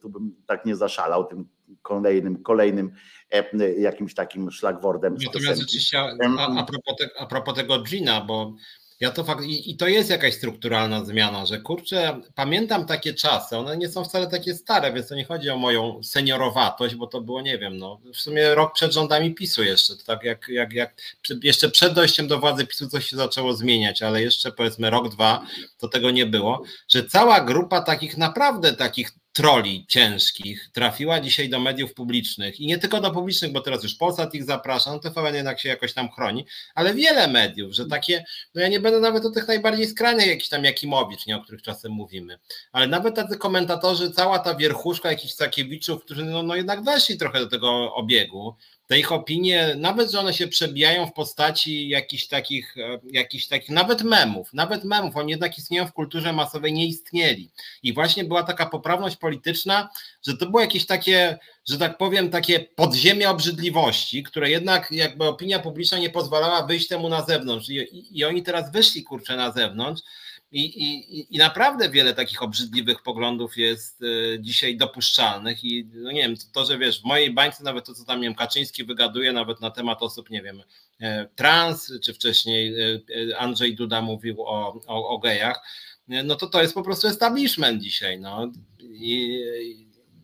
tu bym tak nie zaszalał tym kolejnym, kolejnym e, jakimś takim szlagwordem. Natomiast rzeczywiście a, a, propos te, a propos tego Gina, bo ja to fakt, i, i, to jest jakaś strukturalna zmiana, że kurczę, pamiętam takie czasy, one nie są wcale takie stare, więc to nie chodzi o moją seniorowatość, bo to było, nie wiem, no, w sumie rok przed rządami PiSu jeszcze, to tak jak, jak, jak jeszcze przed dojściem do władzy PiSu coś się zaczęło zmieniać, ale jeszcze powiedzmy rok, dwa, to tego nie było, że cała grupa takich naprawdę takich troli ciężkich trafiła dzisiaj do mediów publicznych. I nie tylko do publicznych, bo teraz już Polsat ich zaprasza, no TVN jednak się jakoś tam chroni, ale wiele mediów, że takie, no ja nie będę nawet o tych najbardziej skrajnych, jakiś tam Jakimowicz, nie, o których czasem mówimy, ale nawet tacy komentatorzy, cała ta wierchuszka jakichś Sakiewiczów, którzy no, no jednak weszli trochę do tego obiegu, te ich opinie, nawet że one się przebijają w postaci jakichś takich, e, jakichś takich, nawet memów, nawet memów, oni jednak istnieją w kulturze masowej, nie istnieli. I właśnie była taka poprawność polityczna, że to było jakieś takie, że tak powiem, takie podziemie obrzydliwości, które jednak jakby opinia publiczna nie pozwalała wyjść temu na zewnątrz. I, i, i oni teraz wyszli kurczę na zewnątrz i, i, I naprawdę wiele takich obrzydliwych poglądów jest e, dzisiaj dopuszczalnych i no nie wiem, to, że wiesz, w mojej bańce nawet to, co tam, nie wiem, Kaczyński wygaduje nawet na temat osób, nie wiem, e, trans, czy wcześniej e, Andrzej Duda mówił o, o, o gejach, no to to jest po prostu establishment dzisiaj, no. I,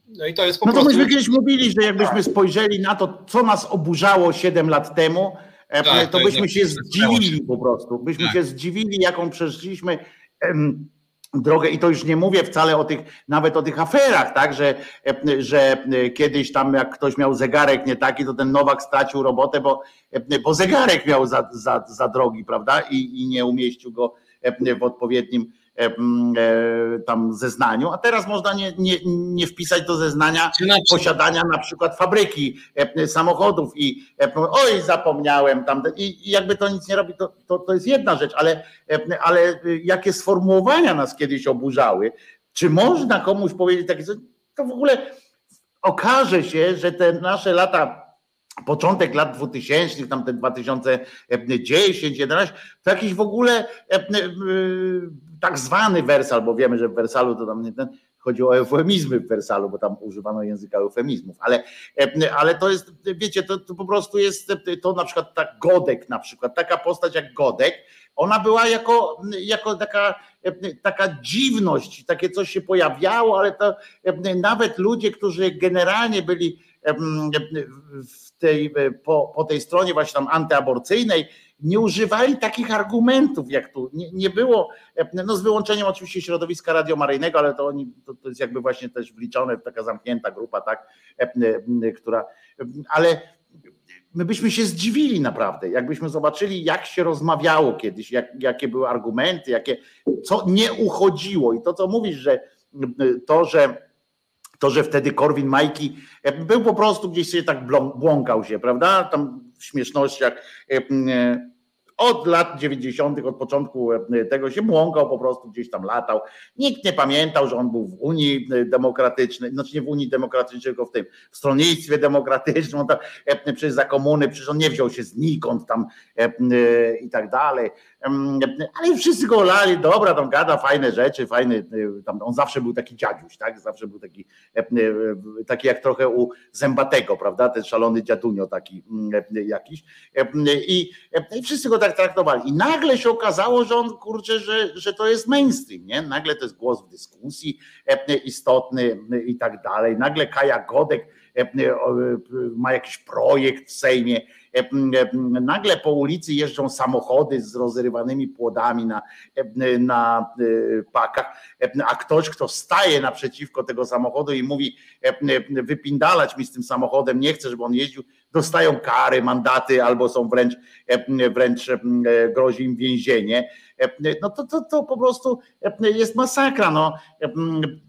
no i to jest po no to prostu... myśmy kiedyś mówili, że jakbyśmy spojrzeli na to, co nas oburzało 7 lat temu, tak, to, byśmy się zdziwili po prostu. Byśmy tak. się zdziwili, jaką przeszliśmy drogę i to już nie mówię wcale o tych, nawet o tych aferach, tak, że, że kiedyś tam jak ktoś miał zegarek nie taki, to ten Nowak stracił robotę, bo, bo zegarek miał za, za, za drogi, prawda, i, i nie umieścił go w odpowiednim E, e, tam zeznaniu, a teraz można nie, nie, nie wpisać do zeznania posiadania na przykład fabryki e, samochodów i oj zapomniałem tam i jakby to nic nie robi, to, to, to jest jedna rzecz, ale, ale jakie sformułowania nas kiedyś oburzały, czy można komuś powiedzieć takie to w ogóle okaże się, że te nasze lata początek lat 2000, tam te 2010, 11, to jakiś w ogóle tak zwany wersal, bo wiemy, że w wersalu to tam nie ten, chodzi o eufemizmy w wersalu, bo tam używano języka eufemizmów, ale, ale to jest, wiecie, to, to po prostu jest, to na przykład tak Godek na przykład, taka postać jak Godek, ona była jako, jako taka, taka dziwność, takie coś się pojawiało, ale to nawet ludzie, którzy generalnie byli w tej, po, po tej stronie właśnie tam antyaborcyjnej, nie używali takich argumentów jak tu. Nie, nie było, no z wyłączeniem oczywiście środowiska radiomaryjnego, ale to oni, to, to jest jakby właśnie też wliczone taka zamknięta grupa, tak, która, ale my byśmy się zdziwili naprawdę, jakbyśmy zobaczyli, jak się rozmawiało kiedyś, jak, jakie były argumenty, jakie, co nie uchodziło. I to, co mówisz, że to, że to, że wtedy Korwin Majki był po prostu gdzieś sobie tak błąkał się, prawda? Tam w śmiesznościach od lat 90., od początku e, tego się błąkał, po prostu gdzieś tam latał. Nikt nie pamiętał, że on był w Unii Demokratycznej, znaczy nie w Unii Demokratycznej, tylko w tym w stronnictwie demokratycznym. On tam, e, przecież za komuny, przecież on nie wziął się znikąd tam e, i tak dalej. Ale wszyscy go lali, dobra, tam gada fajne rzeczy, fajny, tam on zawsze był taki dziadziuś, tak? Zawsze był taki, taki jak trochę u Zębatego, prawda? Ten szalony dziadunio taki jakiś. I, i wszyscy go tak traktowali. I nagle się okazało, że on kurczę, że, że to jest mainstream, nie? Nagle to jest głos w dyskusji istotny i tak dalej. Nagle Kaja Godek ma jakiś projekt w Sejmie Nagle po ulicy jeżdżą samochody z rozrywanymi płodami na, na e, pakach, a ktoś, kto staje naprzeciwko tego samochodu i mówi wypindalać mi z tym samochodem, nie chcę, żeby on jeździł, dostają kary, mandaty albo są wręcz, wręcz grozi im więzienie no to, to, to po prostu jest masakra. No,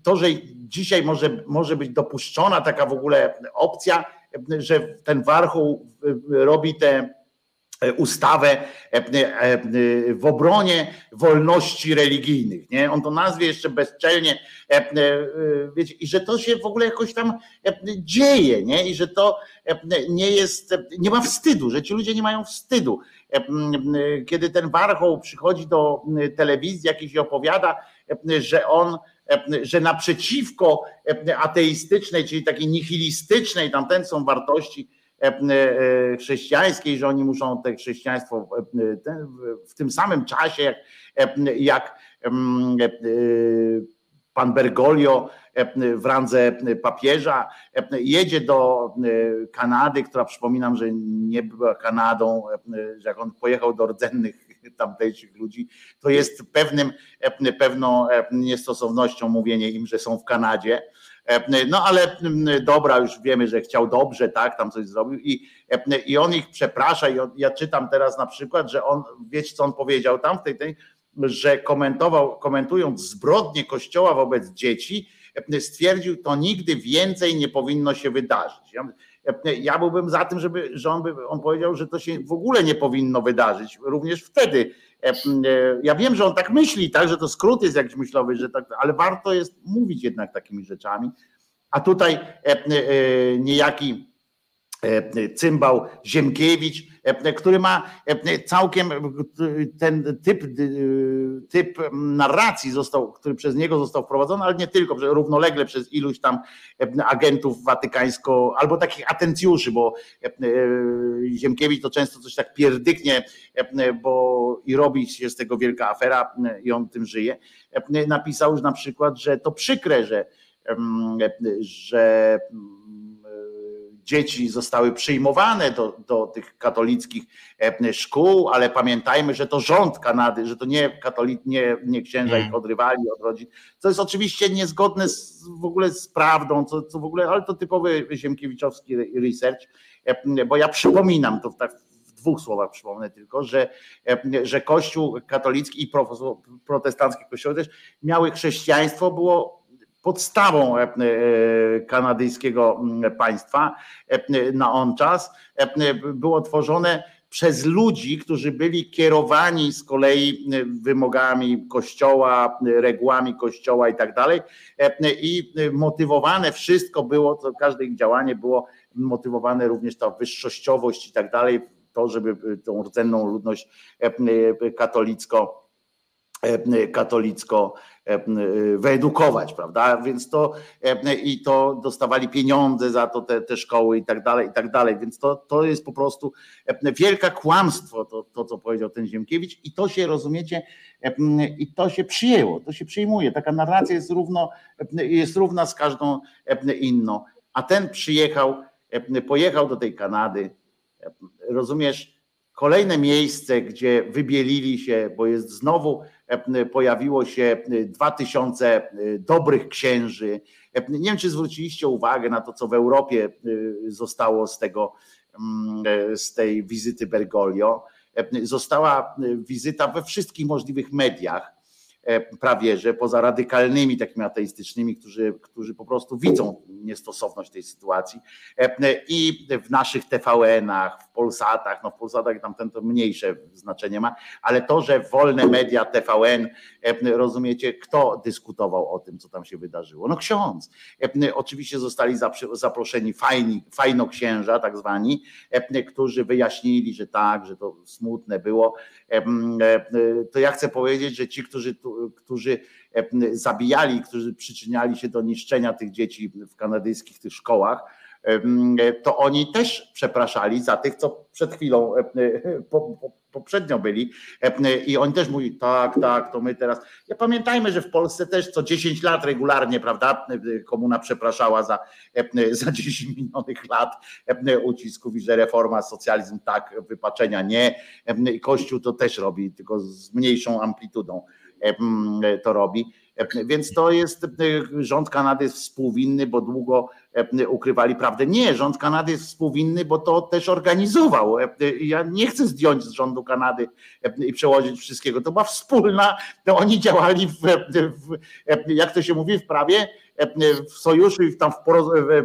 to, że dzisiaj może, może być dopuszczona taka w ogóle opcja, że ten Warchoł robi tę ustawę w obronie wolności religijnych. Nie? On to nazwie jeszcze bezczelnie, wiecie, i że to się w ogóle jakoś tam dzieje, nie? i że to nie jest, nie ma wstydu, że ci ludzie nie mają wstydu. Kiedy ten Warchoł przychodzi do telewizji jakiś i opowiada, że on że naprzeciwko ateistycznej, czyli takiej nihilistycznej, tamten są wartości chrześcijańskiej, że oni muszą te chrześcijaństwo w tym samym czasie, jak, jak pan Bergoglio w randze papieża jedzie do Kanady, która przypominam, że nie była Kanadą, że jak on pojechał do rdzennych tamtejszych ludzi, to jest pewnym, pewną niestosownością mówienie im, że są w Kanadzie, No ale dobra, już wiemy, że chciał dobrze, tak, tam coś zrobił i, i on ich przeprasza i on, ja czytam teraz na przykład, że on, wiecie co on powiedział tam w tej, tej że komentował, komentując zbrodnie Kościoła wobec dzieci, stwierdził, to nigdy więcej nie powinno się wydarzyć. Ja, ja byłbym za tym, żeby że on, powiedział, że to się w ogóle nie powinno wydarzyć. Również wtedy. Ja wiem, że on tak myśli, tak, że to skrót jest jakiś myślowy, że tak, ale warto jest mówić jednak takimi rzeczami. A tutaj niejaki cymbał Ziemkiewicz E, który ma e, całkiem ten typ, typ narracji został, który przez niego został wprowadzony, ale nie tylko, równolegle przez iluś tam e, agentów watykańsko, albo takich atencjuszy, bo Ziemkiewicz to często coś tak pierdyknie, bo i robi się z tego wielka afera i on tym żyje. Napisał już na przykład, że to przykre, że, że dzieci zostały przyjmowane do, do tych katolickich e, szkół, ale pamiętajmy, że to rząd Kanady, że to nie katolik, nie, nie księża ich odrywali od rodzin. To jest oczywiście niezgodne z, w ogóle z prawdą, co, co w ogóle, ale to typowy Ziemkiewiczowski research, e, bo ja przypominam, to tak w dwóch słowach przypomnę tylko, że, e, że Kościół katolicki i protestancki kościoły też miały chrześcijaństwo, było podstawą e, e, kanadyjskiego państwa e, na on czas było tworzone przez ludzi, którzy byli kierowani z kolei wymogami kościoła, regułami kościoła i tak dalej. I motywowane wszystko było, to każde ich działanie było motywowane również ta wyższościowość i tak dalej, to, żeby tą rdzenną ludność katolicko katolicko wyedukować, prawda? Więc to i to dostawali pieniądze za to te, te szkoły i tak dalej, i tak dalej. Więc to, to jest po prostu wielka kłamstwo, to, to co powiedział ten Ziemkiewicz, i to się rozumiecie, i to się przyjęło, to się przyjmuje. Taka narracja jest równo, jest równa z każdą inną. A ten przyjechał, pojechał do tej Kanady, rozumiesz, kolejne miejsce, gdzie wybielili się, bo jest znowu E, pojawiło się 2000 e, e, dobrych księży. Nie wiem, czy zwróciliście uwagę na to, co w Europie zostało z tego, mm, z tej wizyty Bergoglio. Została wizyta we wszystkich możliwych mediach E, prawie że poza radykalnymi takimi ateistycznymi, którzy, którzy po prostu widzą niestosowność tej sytuacji e, i w naszych TVN-ach, Polsatach, no w Polsatach tamten to mniejsze znaczenie ma, ale to, że wolne media TVN, rozumiecie, kto dyskutował o tym, co tam się wydarzyło? No ksiądz. Oczywiście zostali zaproszeni fajni, fajno księża, tak zwani, którzy wyjaśnili, że tak, że to smutne było. To ja chcę powiedzieć, że ci, którzy którzy zabijali, którzy przyczyniali się do niszczenia tych dzieci w kanadyjskich tych szkołach, to oni też przepraszali za tych, co przed chwilą e, poprzednio byli i oni też mówili, tak, tak, to my teraz. Ja pamiętajmy, że w Polsce też co 10 lat regularnie, prawda, komuna przepraszała za, za 10 minionych lat ucisków i że reforma, socjalizm tak, wypaczenia nie. I Kościół to też robi, tylko z mniejszą amplitudą to robi. Więc to jest, rząd Kanady jest współwinny, bo długo ukrywali prawdę. Nie, rząd Kanady jest współwinny, bo to też organizował. Ja nie chcę zdjąć z rządu Kanady i przełożyć wszystkiego. To była wspólna, to oni działali w, w jak to się mówi w prawie, w sojuszu i tam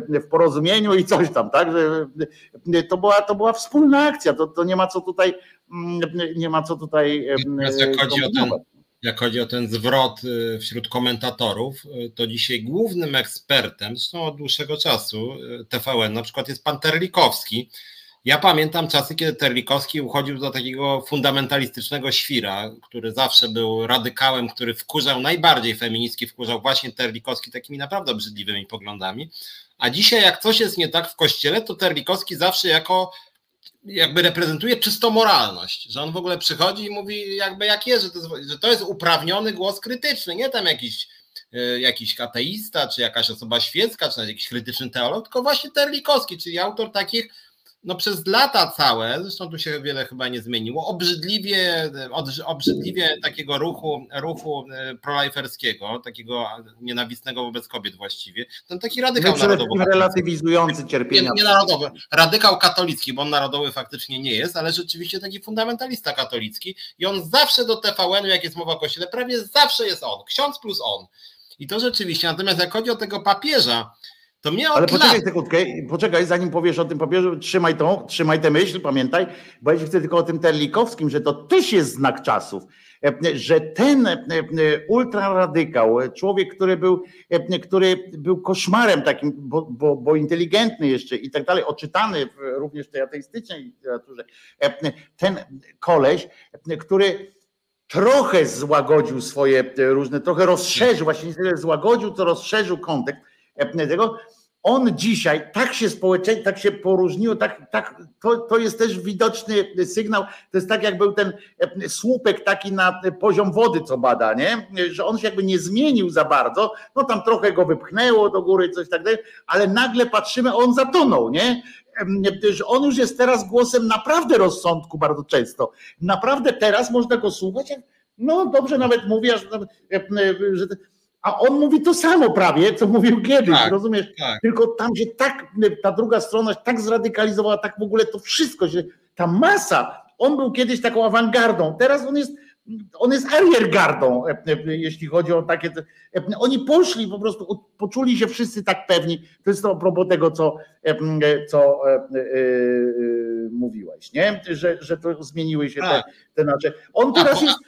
w porozumieniu i coś tam, tak? To była, to była wspólna akcja. To, to nie ma co tutaj nie ma co tutaj. jak chodzi o ten jak chodzi o ten zwrot y, wśród komentatorów, y, to dzisiaj głównym ekspertem, zresztą od dłuższego czasu y, TVN na przykład jest pan Terlikowski. Ja pamiętam czasy, kiedy Terlikowski uchodził do takiego fundamentalistycznego świra, który zawsze był radykałem, który wkurzał najbardziej feministki, wkurzał właśnie Terlikowski takimi naprawdę obrzydliwymi poglądami. A dzisiaj, jak coś jest nie tak w kościele, to Terlikowski zawsze jako jakby reprezentuje czystą moralność, że on w ogóle przychodzi i mówi jakby jak jest, że to jest, że to jest uprawniony głos krytyczny, nie tam jakiś, e, jakiś ateista, czy jakaś osoba świecka, czy jakiś krytyczny teolog, tylko właśnie Terlikowski, czyli autor takich no przez lata całe, zresztą tu się wiele chyba nie zmieniło, obrzydliwie, obrzydliwie takiego ruchu, ruchu e, proliferskiego, takiego nienawistnego wobec kobiet właściwie, ten taki radykał no, narodowy. relatywizujący cierpienia. Nie, nie narodowy, radykał katolicki, bo on narodowy faktycznie nie jest, ale rzeczywiście taki fundamentalista katolicki i on zawsze do TVN-u, jak jest mowa o kościele, prawie zawsze jest on, ksiądz plus on. I to rzeczywiście, natomiast jak chodzi o tego papieża, to mnie Ale poczekaj sekundkę, poczekaj, zanim powiesz o tym papieżu, trzymaj tą, trzymaj tę myśl, pamiętaj, bo ja chcę tylko o tym Terlikowskim, że to też jest znak czasów, e, że ten e, e, ultraradykał, człowiek, który był, który był koszmarem takim, bo, bo, bo inteligentny jeszcze i tak dalej, oczytany również w tej ateistycznej literaturze, ten koleś, który trochę złagodził swoje różne, trochę rozszerzył, właśnie nie tyle złagodził, to rozszerzył kontekst, tego, on dzisiaj tak się społecznie, tak się poróżniło, tak, tak, to, to jest też widoczny sygnał. To jest tak, jak był ten słupek taki na poziom wody, co bada, nie? Że on się jakby nie zmienił za bardzo, no tam trochę go wypchnęło do góry, coś tak dalej, ale nagle patrzymy, on zatonął, nie? Że on już jest teraz głosem naprawdę rozsądku bardzo często. Naprawdę teraz można go słuchać, no dobrze nawet mówię, że, że a on mówi to samo prawie, co mówił kiedyś, tak, rozumiesz? Tak. Tylko tam się tak, ta druga strona tak zradykalizowała, tak w ogóle to wszystko się, ta masa, on był kiedyś taką awangardą, teraz on jest, on jest ariergardą, e, e, jeśli chodzi o takie, e, oni poszli po prostu, poczuli się wszyscy tak pewni, to jest to a propos tego, co, co mówiłeś, nie? Że, że to zmieniły się tak. te, te nasze. On teraz jest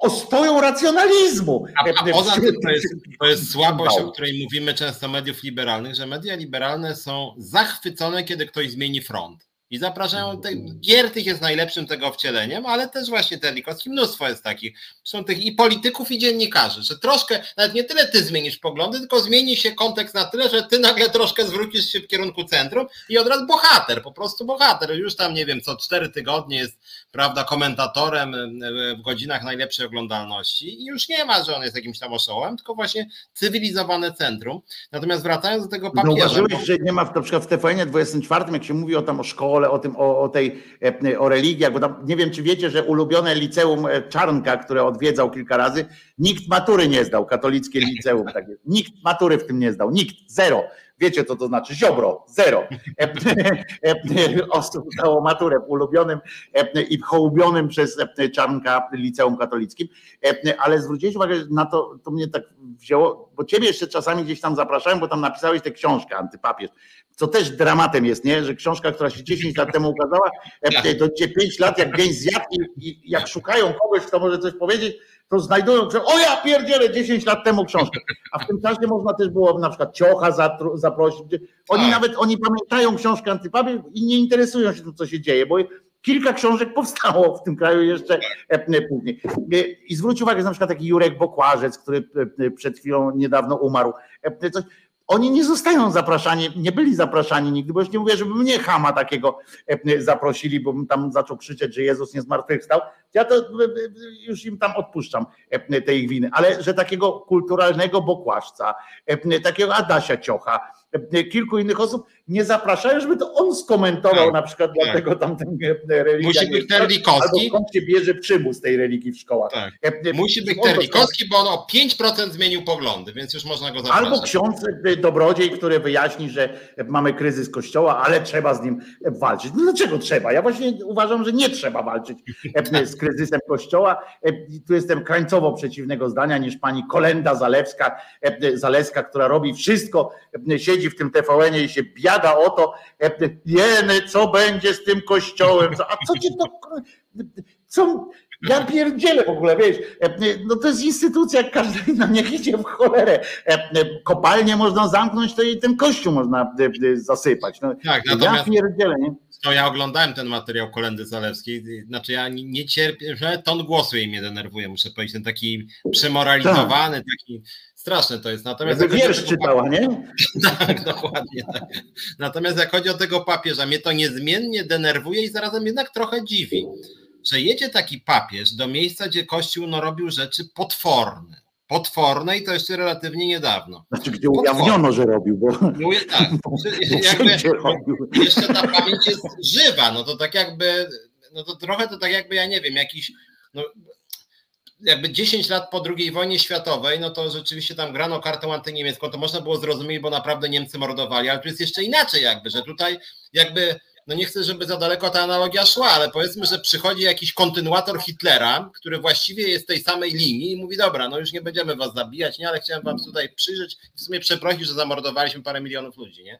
ostoją racjonalizmu. A, a poza tym to jest, to jest słabość, o której mówimy często mediów liberalnych, że media liberalne są zachwycone, kiedy ktoś zmieni front. I zapraszają, te, Giertych jest najlepszym tego wcieleniem, ale też właśnie Terlikowski, mnóstwo jest takich, są tych i polityków i dziennikarzy, że troszkę, nawet nie tyle ty zmienisz poglądy, tylko zmieni się kontekst na tyle, że ty nagle troszkę zwrócisz się w kierunku centrum i od razu bohater, po prostu bohater, już tam nie wiem, co cztery tygodnie jest, prawda, komentatorem e, w godzinach najlepszej oglądalności i już nie ma, że on jest jakimś tam oszołem, tylko właśnie cywilizowane centrum. Natomiast wracając do tego papieża... Zauważyłeś, że nie ma w, na przykład w TVN 24, jak się mówi o tam o szkole, o tym, o, o tej, e, o religiach, bo tam, nie wiem, czy wiecie, że ulubione liceum e, Czarnka, które odwiedzał kilka razy, nikt matury nie zdał, katolickie liceum, takie. nikt matury w tym nie zdał, nikt, zero. Wiecie, co to znaczy? Ziobro, zero. Osób zdało maturę w ulubionym i hołubionym przez Czarnka liceum katolickim, ale zwróciłeś uwagę na to, to mnie tak wzięło, bo ciebie jeszcze czasami gdzieś tam zapraszałem, bo tam napisałeś tę książkę Antypapież, co też dramatem jest, nie? że książka, która się 10 lat temu ukazała, to cię 5 lat jak gęś zjadł i, i jak szukają kogoś, kto może coś powiedzieć, to znajdują, że o ja pierdzielę 10 lat temu książkę. A w tym czasie można też było na przykład Ciocha zaprosić. Oni tak. nawet, oni pamiętają książkę Antypapież i nie interesują się tym, co się dzieje, bo kilka książek powstało w tym kraju jeszcze e, później. I zwróć uwagę, że na przykład taki Jurek Bokłażec, który przed chwilą niedawno umarł. Coś, oni nie zostają zapraszani, nie byli zapraszani nigdy, bo już nie mówię, żeby mnie chama takiego e, zaprosili, bo bym tam zaczął krzyczeć, że Jezus nie zmartwychwstał. Ja to e, e, już im tam odpuszczam tej ich winy, ale że takiego kulturalnego bokłaszca, takiego Adasia Ciocha, kilku innych osób nie zapraszają, żeby to on skomentował tak, na przykład tak. dlatego tamten religia. Musi być Terlikowski. Albo skąd się bierze przymus tej religii w szkołach. Tak. Musi być Terlikowski, bo on o 5% zmienił poglądy, więc już można go zapraszać. Albo ksiądz dobrodziej, który wyjaśni, że mamy kryzys kościoła, ale trzeba z nim walczyć. No dlaczego trzeba? Ja właśnie uważam, że nie trzeba walczyć z kryzysem kościoła. Tu jestem krańcowo przeciwnego zdania niż pani Kolenda Zalewska, Zaleska, która robi wszystko, siedzi w tym TVN-ie i się biada o to, jeny, co będzie z tym kościołem, a co ci to, co, ja pierdzielę w ogóle, wiesz, no to jest instytucja, jak każda inna, niech idzie w cholerę. Kopalnię można zamknąć, to i ten kościół można zasypać. No, tak, ja pierdzielę, nie? No ja oglądałem ten materiał Kolendy Zalewskiej, znaczy ja nie cierpię, że ton głosu jej mnie denerwuje, muszę powiedzieć, ten taki przemoralizowany, tak. taki straszny to jest. Natomiast jak wiersz czytała, nie? tak, dokładnie tak. Natomiast jak chodzi o tego papieża, mnie to niezmiennie denerwuje i zarazem jednak trochę dziwi, że jedzie taki papież do miejsca, gdzie Kościół no, robił rzeczy potworne potworne i to jeszcze relatywnie niedawno. Znaczy, gdzie ujawniono, że robił, bo. tak, jakby, jeszcze ta pamięć jest żywa, no to tak jakby, no to trochę to tak jakby, ja nie wiem, jakiś. No, jakby 10 lat po II wojnie światowej, no to rzeczywiście tam grano kartę antyniemiecką, to można było zrozumieć, bo naprawdę Niemcy mordowali, ale tu jest jeszcze inaczej jakby, że tutaj jakby no nie chcę, żeby za daleko ta analogia szła, ale powiedzmy, że przychodzi jakiś kontynuator Hitlera, który właściwie jest tej samej linii i mówi, dobra, no już nie będziemy was zabijać, nie, ale chciałem wam tutaj przyjrzeć w sumie przeprosić, że zamordowaliśmy parę milionów ludzi, nie?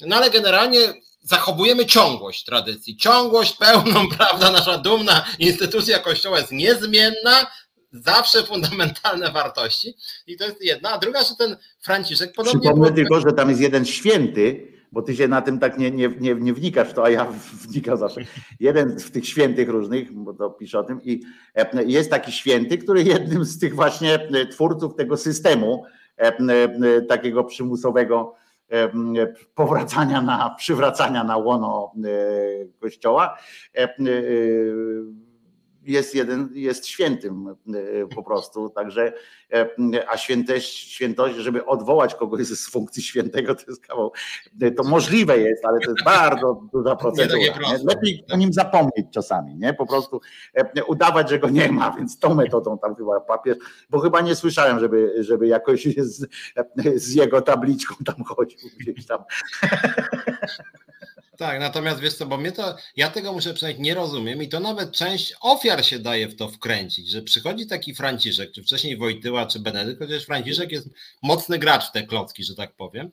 No ale generalnie zachowujemy ciągłość tradycji, ciągłość pełną, prawda, nasza dumna instytucja Kościoła jest niezmienna, zawsze fundamentalne wartości i to jest jedna, a druga, że ten Franciszek podobnie... Przypomnę było... tylko, że tam jest jeden święty, bo ty się na tym tak nie, nie, nie, nie wnikasz w to, a ja wnikam zawsze. Jeden z tych świętych różnych, bo to pisze o tym, i e, jest taki święty, który jednym z tych właśnie e, twórców tego systemu e, takiego przymusowego powracania na, przywracania na łono kościoła jest jeden, jest świętym e, po prostu, także e, a świętość, świętość, żeby odwołać kogoś z funkcji świętego, to jest kawał, to możliwe jest, ale to jest bardzo duża procedura. Lepiej o nim zapomnieć czasami, nie? Po prostu e, udawać, że go nie ma, więc tą metodą tam chyba papież, bo chyba nie słyszałem, żeby, żeby jakoś z, z jego tabliczką tam chodził gdzieś tam. Tak, natomiast wiesz co, bo mnie to, ja tego muszę przynajmniej nie rozumiem i to nawet część ofiar się daje w to wkręcić, że przychodzi taki Franciszek, czy wcześniej Wojtyła, czy Benedykt, chociaż Franciszek jest mocny gracz w te klocki, że tak powiem,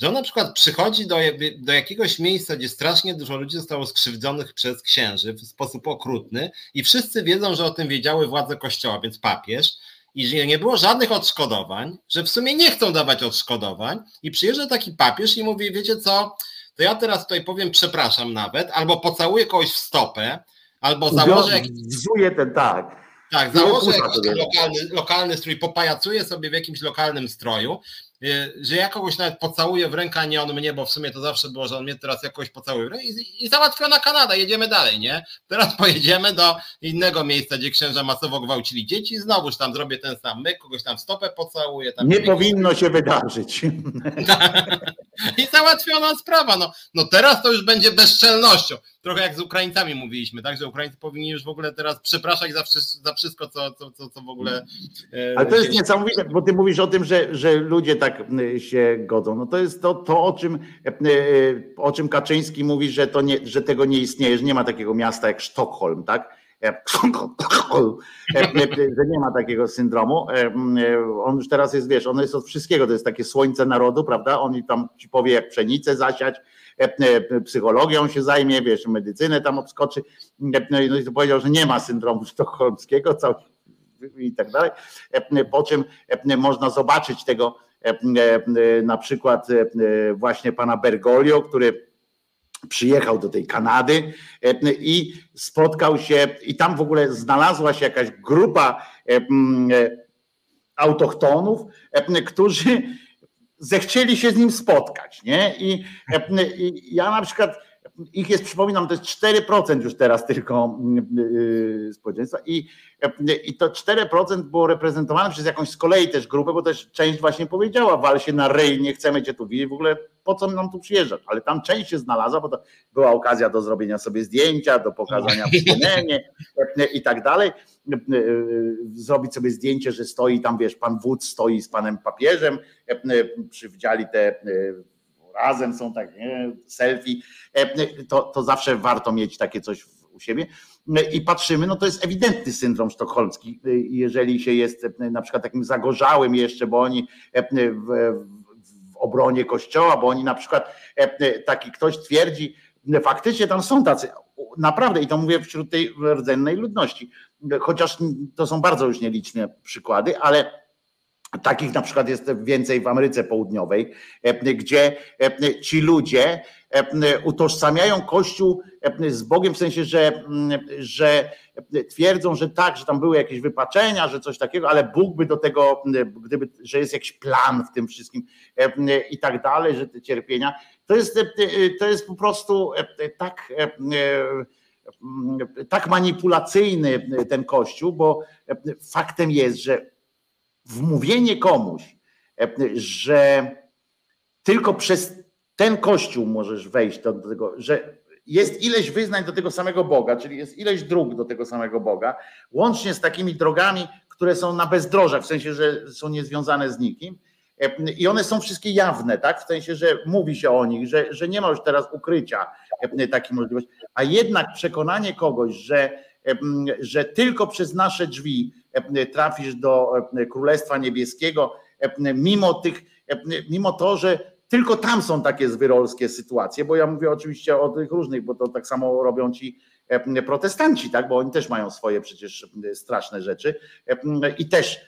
że on na przykład przychodzi do, do jakiegoś miejsca, gdzie strasznie dużo ludzi zostało skrzywdzonych przez księży w sposób okrutny i wszyscy wiedzą, że o tym wiedziały władze kościoła, więc papież, i że nie było żadnych odszkodowań, że w sumie nie chcą dawać odszkodowań i przyjeżdża taki papież i mówi, wiecie co, to ja teraz tutaj powiem przepraszam nawet, albo pocałuję kogoś w stopę, albo założę jakiś... Wzuję ten, tak. Tak, założę jakiś lokalny, lokalny strój, popajacuję sobie w jakimś lokalnym stroju Y, że ja kogoś nawet pocałuję w rękę, a nie on mnie, bo w sumie to zawsze było, że on mnie teraz jakoś pocałuje i, i załatwiona Kanada, jedziemy dalej, nie? Teraz pojedziemy do innego miejsca, gdzie księża masowo gwałcili dzieci i znowuż tam zrobię ten sam myk, kogoś tam w stopę pocałuję. Tam nie powinno się wydarzyć. I załatwiona sprawa, no, no teraz to już będzie bezczelnością trochę jak z Ukraińcami mówiliśmy, tak, że Ukraińcy powinni już w ogóle teraz przepraszać za, za wszystko, co, co, co, co w ogóle. E, Ale to jest niesamowite, bo ty mówisz o tym, że, że ludzie tak się godzą. No to jest to, to o, czym, e, o czym Kaczyński mówi, że, to nie, że tego nie istnieje, że nie ma takiego miasta jak Sztokholm, tak? E, że nie ma takiego syndromu. On już teraz jest, wiesz, on jest od wszystkiego, to jest takie słońce narodu, prawda? On tam ci powie, jak pszenicę zasiać, E, e, psychologią się zajmie, wiesz, medycynę tam obskoczy. E, no i to powiedział, że nie ma syndromu sztokholmskiego i tak dalej. Po czym można zobaczyć tego na przykład właśnie pana Bergoglio, który przyjechał do tej Kanady i spotkał się, i tam w ogóle znalazła się jakaś grupa autochtonów, którzy zechcieli się z nim spotkać. Nie? I ja na przykład ich jest, przypominam, to jest 4% już teraz tylko yy, społeczeństwa i, i to 4% było reprezentowane przez jakąś z kolei też grupę, bo też część właśnie powiedziała, wal się na rej, nie chcemy cię tu widzieć, w ogóle po co nam tu przyjeżdżać, ale tam część się znalazła, bo to była okazja do zrobienia sobie zdjęcia, do pokazania wspomnienie i tak dalej, zrobić sobie zdjęcie, że stoi tam, wiesz, pan wódz stoi z panem papieżem, przywdziali te razem są tak, nie? selfie, e, to, to zawsze warto mieć takie coś u siebie. I patrzymy, no to jest ewidentny syndrom sztokholmski, jeżeli się jest e, na przykład takim zagorzałym jeszcze, bo oni e, w obronie kościoła, bo oni na przykład taki ktoś twierdzi, faktycznie tam są tacy, naprawdę, i to mówię wśród tej rdzennej ludności, chociaż to są bardzo już nieliczne przykłady, ale Takich na przykład jest więcej w Ameryce Południowej, e, gdzie e, ci ludzie e, utożsamiają Kościół z Bogiem w sensie, że, że twierdzą, że tak, że tam były jakieś wypaczenia, że coś takiego, ale Bóg by do tego, gdyby, że jest jakiś plan w tym wszystkim i tak dalej, że te cierpienia, to jest, to jest po prostu tak, tak manipulacyjny ten Kościół, bo faktem jest, że wmówienie komuś, że tylko przez ten kościół możesz wejść do tego, że jest ileś wyznań do tego samego Boga, czyli jest ileś dróg do tego samego Boga, łącznie z takimi drogami, które są na bezdrożach, w sensie, że są niezwiązane z nikim. I one są wszystkie jawne, tak? W sensie, że mówi się o nich, że, że nie ma już teraz ukrycia takiej możliwości. A jednak przekonanie kogoś, że, że tylko przez nasze drzwi trafisz do Królestwa Niebieskiego, mimo tych, mimo to, że tylko tam są takie zwyrolskie sytuacje, bo ja mówię oczywiście o tych różnych, bo to tak samo robią ci e, protestanci, tak, bo oni też mają swoje przecież e, straszne rzeczy e, i też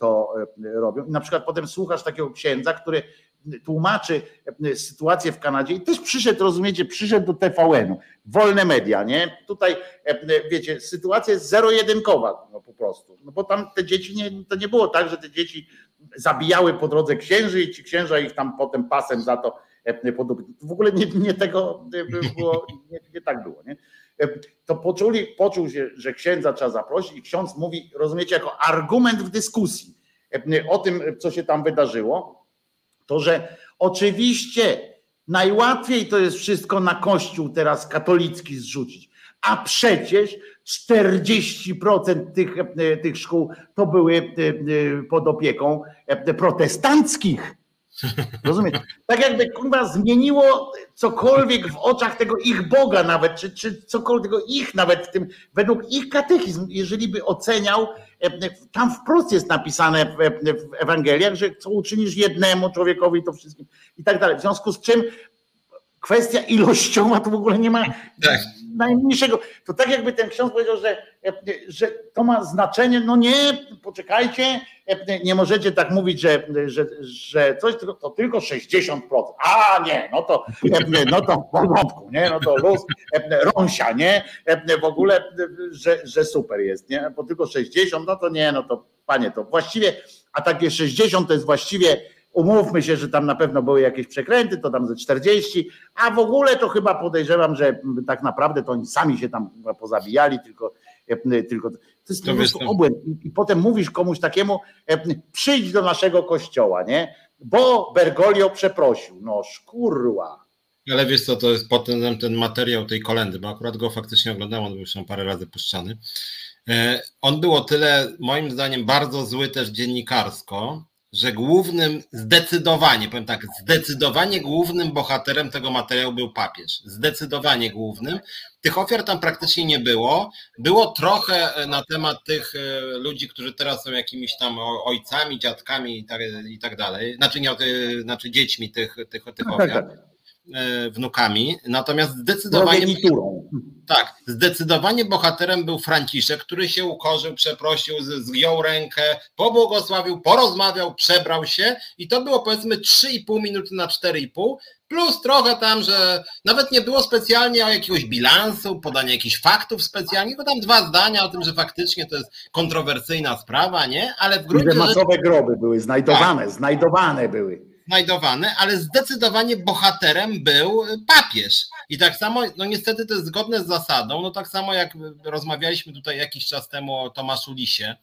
to robią. I na przykład potem słuchasz takiego księdza, który tłumaczy sytuację w Kanadzie i też przyszedł, rozumiecie, przyszedł do TVN-u, wolne media, nie? Tutaj, wiecie, sytuacja jest zero-jedynkowa no po prostu, no bo tam te dzieci, nie, to nie było tak, że te dzieci zabijały po drodze księży i ci księża ich tam potem pasem za to e, w ogóle nie, nie tego było, nie, nie tak było. Nie? E, to poczuli, poczuł się, że księdza trzeba zaprosić i ksiądz mówi, rozumiecie, jako argument w dyskusji e, o tym, co się tam wydarzyło, to że oczywiście najłatwiej to jest wszystko na kościół teraz katolicki zrzucić, a przecież 40% tych, e, tych szkół to były e, e, pod opieką protestanckich. Rozumiesz? Tak jakby kurwa zmieniło cokolwiek w oczach tego ich Boga nawet, czy, czy cokolwiek tego ich nawet w tym, według ich katechizm, jeżeli by oceniał, tam wprost jest napisane w, w Ewangeliach, że co uczynisz jednemu człowiekowi, to wszystkim i tak dalej. W związku z czym kwestia ilościowa to w ogóle nie ma tak. najmniejszego. To tak jakby ten ksiądz powiedział, że, że to ma znaczenie. No nie, poczekajcie, nie możecie tak mówić, że, że, że coś to tylko 60%. A nie, no to, no to w porządku, nie? No to luz, rąsia, nie? W ogóle, że, że super jest, nie? Bo tylko 60, no to nie, no to panie, to właściwie, a takie 60 to jest właściwie Umówmy się, że tam na pewno były jakieś przekręty, to tam ze 40, a w ogóle to chyba podejrzewam, że tak naprawdę to oni sami się tam pozabijali, tylko, e, tylko to jest po prostu obłęd. I, I potem mówisz komuś takiemu, e, przyjdź do naszego kościoła, nie? Bo Bergoglio przeprosił. No szkurła. Ale wiesz co, to jest potem ten materiał tej kolendy, bo akurat go faktycznie oglądałem, on był już parę razy puszczany. E, on był o tyle, moim zdaniem, bardzo zły też dziennikarsko, że głównym, zdecydowanie, powiem tak, zdecydowanie głównym bohaterem tego materiału był papież. Zdecydowanie głównym. Tych ofiar tam praktycznie nie było. Było trochę e, na temat tych e, ludzi, którzy teraz są jakimiś tam ojcami, dziadkami i tak, i tak dalej. Znaczy, nie, znaczy dziećmi tych, tych, tych tak, ofiar. E, wnukami, natomiast zdecydowanie tak, zdecydowanie bohaterem był Franciszek, który się ukorzył, przeprosił, zgiął rękę, pobłogosławił, porozmawiał, przebrał się i to było powiedzmy 3,5 minuty na 4,5 plus trochę tam, że nawet nie było specjalnie o jakiegoś bilansu, podania jakichś faktów specjalnie, tylko tam dwa zdania o tym, że faktycznie to jest kontrowersyjna sprawa, nie? Ale w gruncie masowe groby były znajdowane, tak. znajdowane były znajdowany, ale zdecydowanie bohaterem był papież. I tak samo, no niestety to jest zgodne z zasadą, no tak samo jak rozmawialiśmy tutaj jakiś czas temu o Tomaszu Lisie.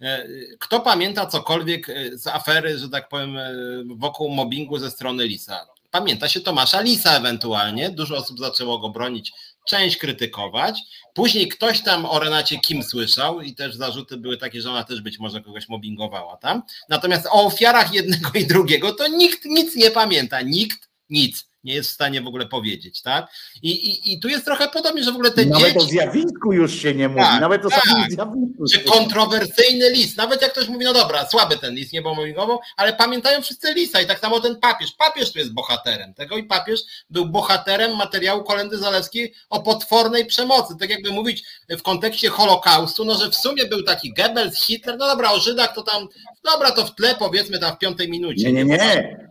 E, kto pamięta cokolwiek z afery, że tak powiem, e, wokół mobbingu ze strony Lisa? Pamięta się Tomasza Lisa ewentualnie, dużo osób zaczęło go bronić część krytykować. Później ktoś tam o Renacie Kim słyszał i też zarzuty były takie, że ona też być może kogoś mobbingowała tam. Natomiast o ofiarach jednego i drugiego to nikt nic nie pamięta. Nikt nic nie jest w stanie w ogóle powiedzieć, tak? I, i, i tu jest trochę podobnie, że w ogóle te nawet dzieci... o zjawisku już się nie mówi, tak, nawet o tak, samym zjawisku. Czy kontrowersyjny list, nawet jak ktoś mówi, no dobra, słaby ten list, nie bomowingował, ale pamiętają wszyscy lisa i tak samo ten papież. Papież tu jest bohaterem tego i papież był bohaterem materiału Kolendy Zalewskiej o potwornej przemocy, tak jakby mówić w kontekście Holokaustu, no że w sumie był taki Goebbels, Hitler, no dobra, o Żydach to tam, dobra, to w tle powiedzmy tam w piątej minucie. Nie, nie, nie,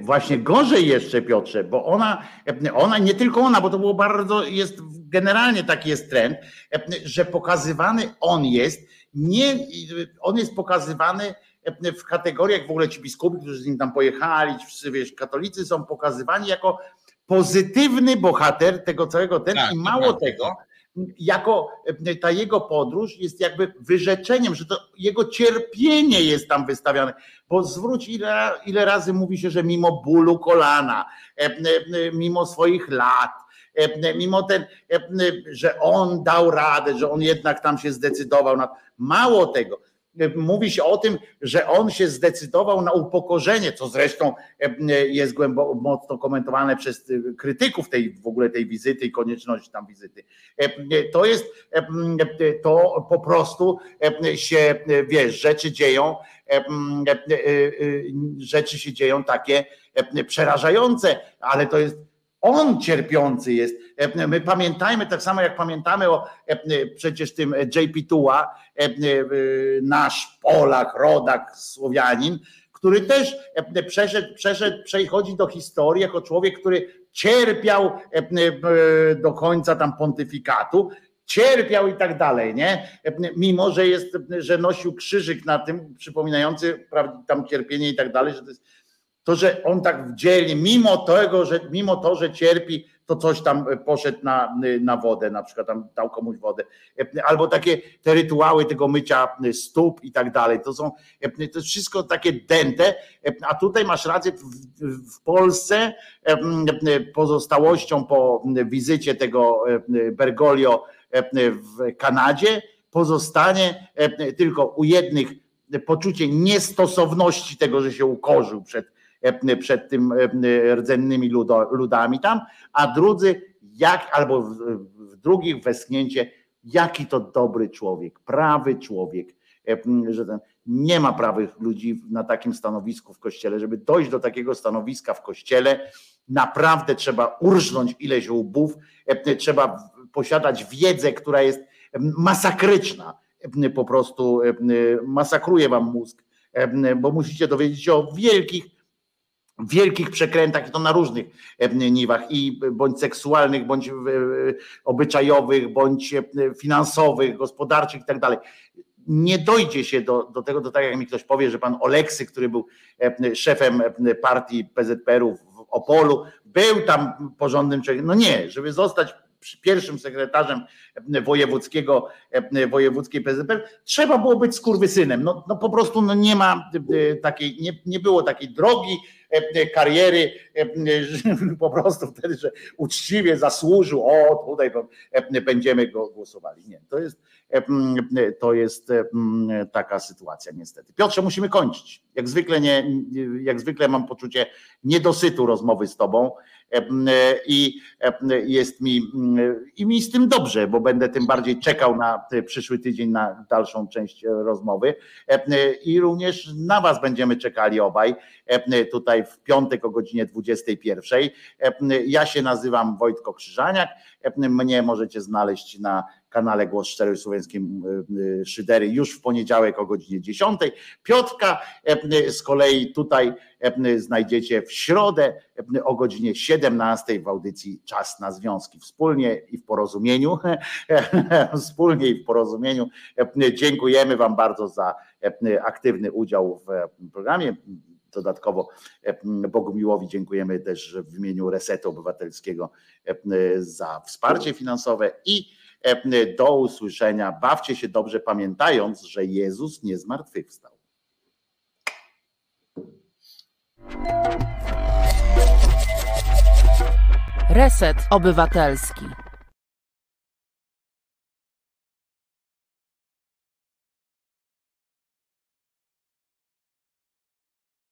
właśnie gorzej jeszcze Piotrze, bo ona, ona, nie tylko ona, bo to było bardzo, jest generalnie taki jest trend, że pokazywany on jest, nie, on jest pokazywany w kategoriach w ogóle ci biskupi, którzy z nim tam pojechali, wszyscy wiesz, katolicy są pokazywani jako pozytywny bohater tego całego ten tak, i mało tego, jako ta jego podróż jest jakby wyrzeczeniem, że to jego cierpienie jest tam wystawiane. Bo zwróć, ile, ile razy mówi się, że mimo bólu kolana, mimo swoich lat, mimo ten, że on dał radę, że on jednak tam się zdecydował na. Mało tego, mówi się o tym, że on się zdecydował na upokorzenie, co zresztą jest głęboko, mocno komentowane przez krytyków tej w ogóle tej wizyty i konieczności tam wizyty. To jest, to po prostu się, wiesz, rzeczy dzieją, rzeczy się dzieją takie przerażające, ale to jest on cierpiący jest. My pamiętajmy, tak samo jak pamiętamy o przecież tym JP Tuła, nasz Polak, rodak, Słowianin, który też przeszedł, przeszedł, przechodzi do historii jako człowiek, który cierpiał do końca tam pontyfikatu, cierpiał i tak dalej, nie? Mimo, że jest, że nosił krzyżyk na tym, przypominający tam cierpienie i tak dalej, że to jest to, że on tak dzielnie, mimo tego, że mimo to, że cierpi, to coś tam poszedł na, na wodę, na przykład tam dał komuś wodę. Albo takie te rytuały tego mycia stóp i tak dalej. To są to wszystko takie dęte, a tutaj masz rację, w, w Polsce pozostałością po wizycie tego Bergoglio w Kanadzie pozostanie tylko u jednych poczucie niestosowności tego, że się ukorzył przed E, przed tym e, rdzennymi ludami tam, a drudzy, jak albo w, w drugich westchnięcie, jaki to dobry człowiek, prawy człowiek, e, że ten, nie ma prawych ludzi na takim stanowisku w kościele. Żeby dojść do takiego stanowiska w kościele, naprawdę trzeba urżnąć ileś łbów, trzeba posiadać wiedzę, która jest masakryczna, po prostu masakruje wam mózg, bo musicie dowiedzieć się o wielkich wielkich przekrętach i to na różnych niwach i bądź seksualnych, bądź obyczajowych, bądź finansowych, gospodarczych i tak dalej. Nie dojdzie się do, do tego, do tak jak mi ktoś powie, że pan Oleksy, który był szefem partii PZPR-u w Opolu, był tam porządnym człowiekiem. No nie, żeby zostać pierwszym sekretarzem wojewódzkiego, wojewódzkiej PZPR, trzeba było być skurwysynem. No, no po prostu no nie ma takiej, nie, nie było takiej drogi, E, kariery e, po prostu wtedy, że uczciwie zasłużył, o tutaj e, będziemy go głosowali. Nie, to jest, to jest taka sytuacja niestety. Piotrze, musimy kończyć. Jak zwykle, nie, jak zwykle mam poczucie niedosytu rozmowy z tobą i jest mi i mi z tym dobrze, bo będę tym bardziej czekał na przyszły tydzień na dalszą część rozmowy i również na was będziemy czekali obaj tutaj w piątek o godzinie 21. Ja się nazywam Wojtko Krzyżaniak. Mnie możecie znaleźć na kanale Głos Szczery Słowiańskim Szydery już w poniedziałek o godzinie 10. Piotrka z kolei tutaj znajdziecie w środę o godzinie 17 w audycji Czas na Związki. Wspólnie i w porozumieniu. Wspólnie i w porozumieniu. Dziękujemy Wam bardzo za aktywny udział w programie. Dodatkowo Bogumiłowi dziękujemy też w imieniu Resetu Obywatelskiego za wsparcie finansowe i do usłyszenia. Bawcie się dobrze, pamiętając, że Jezus nie zmartwychwstał. Reset Obywatelski.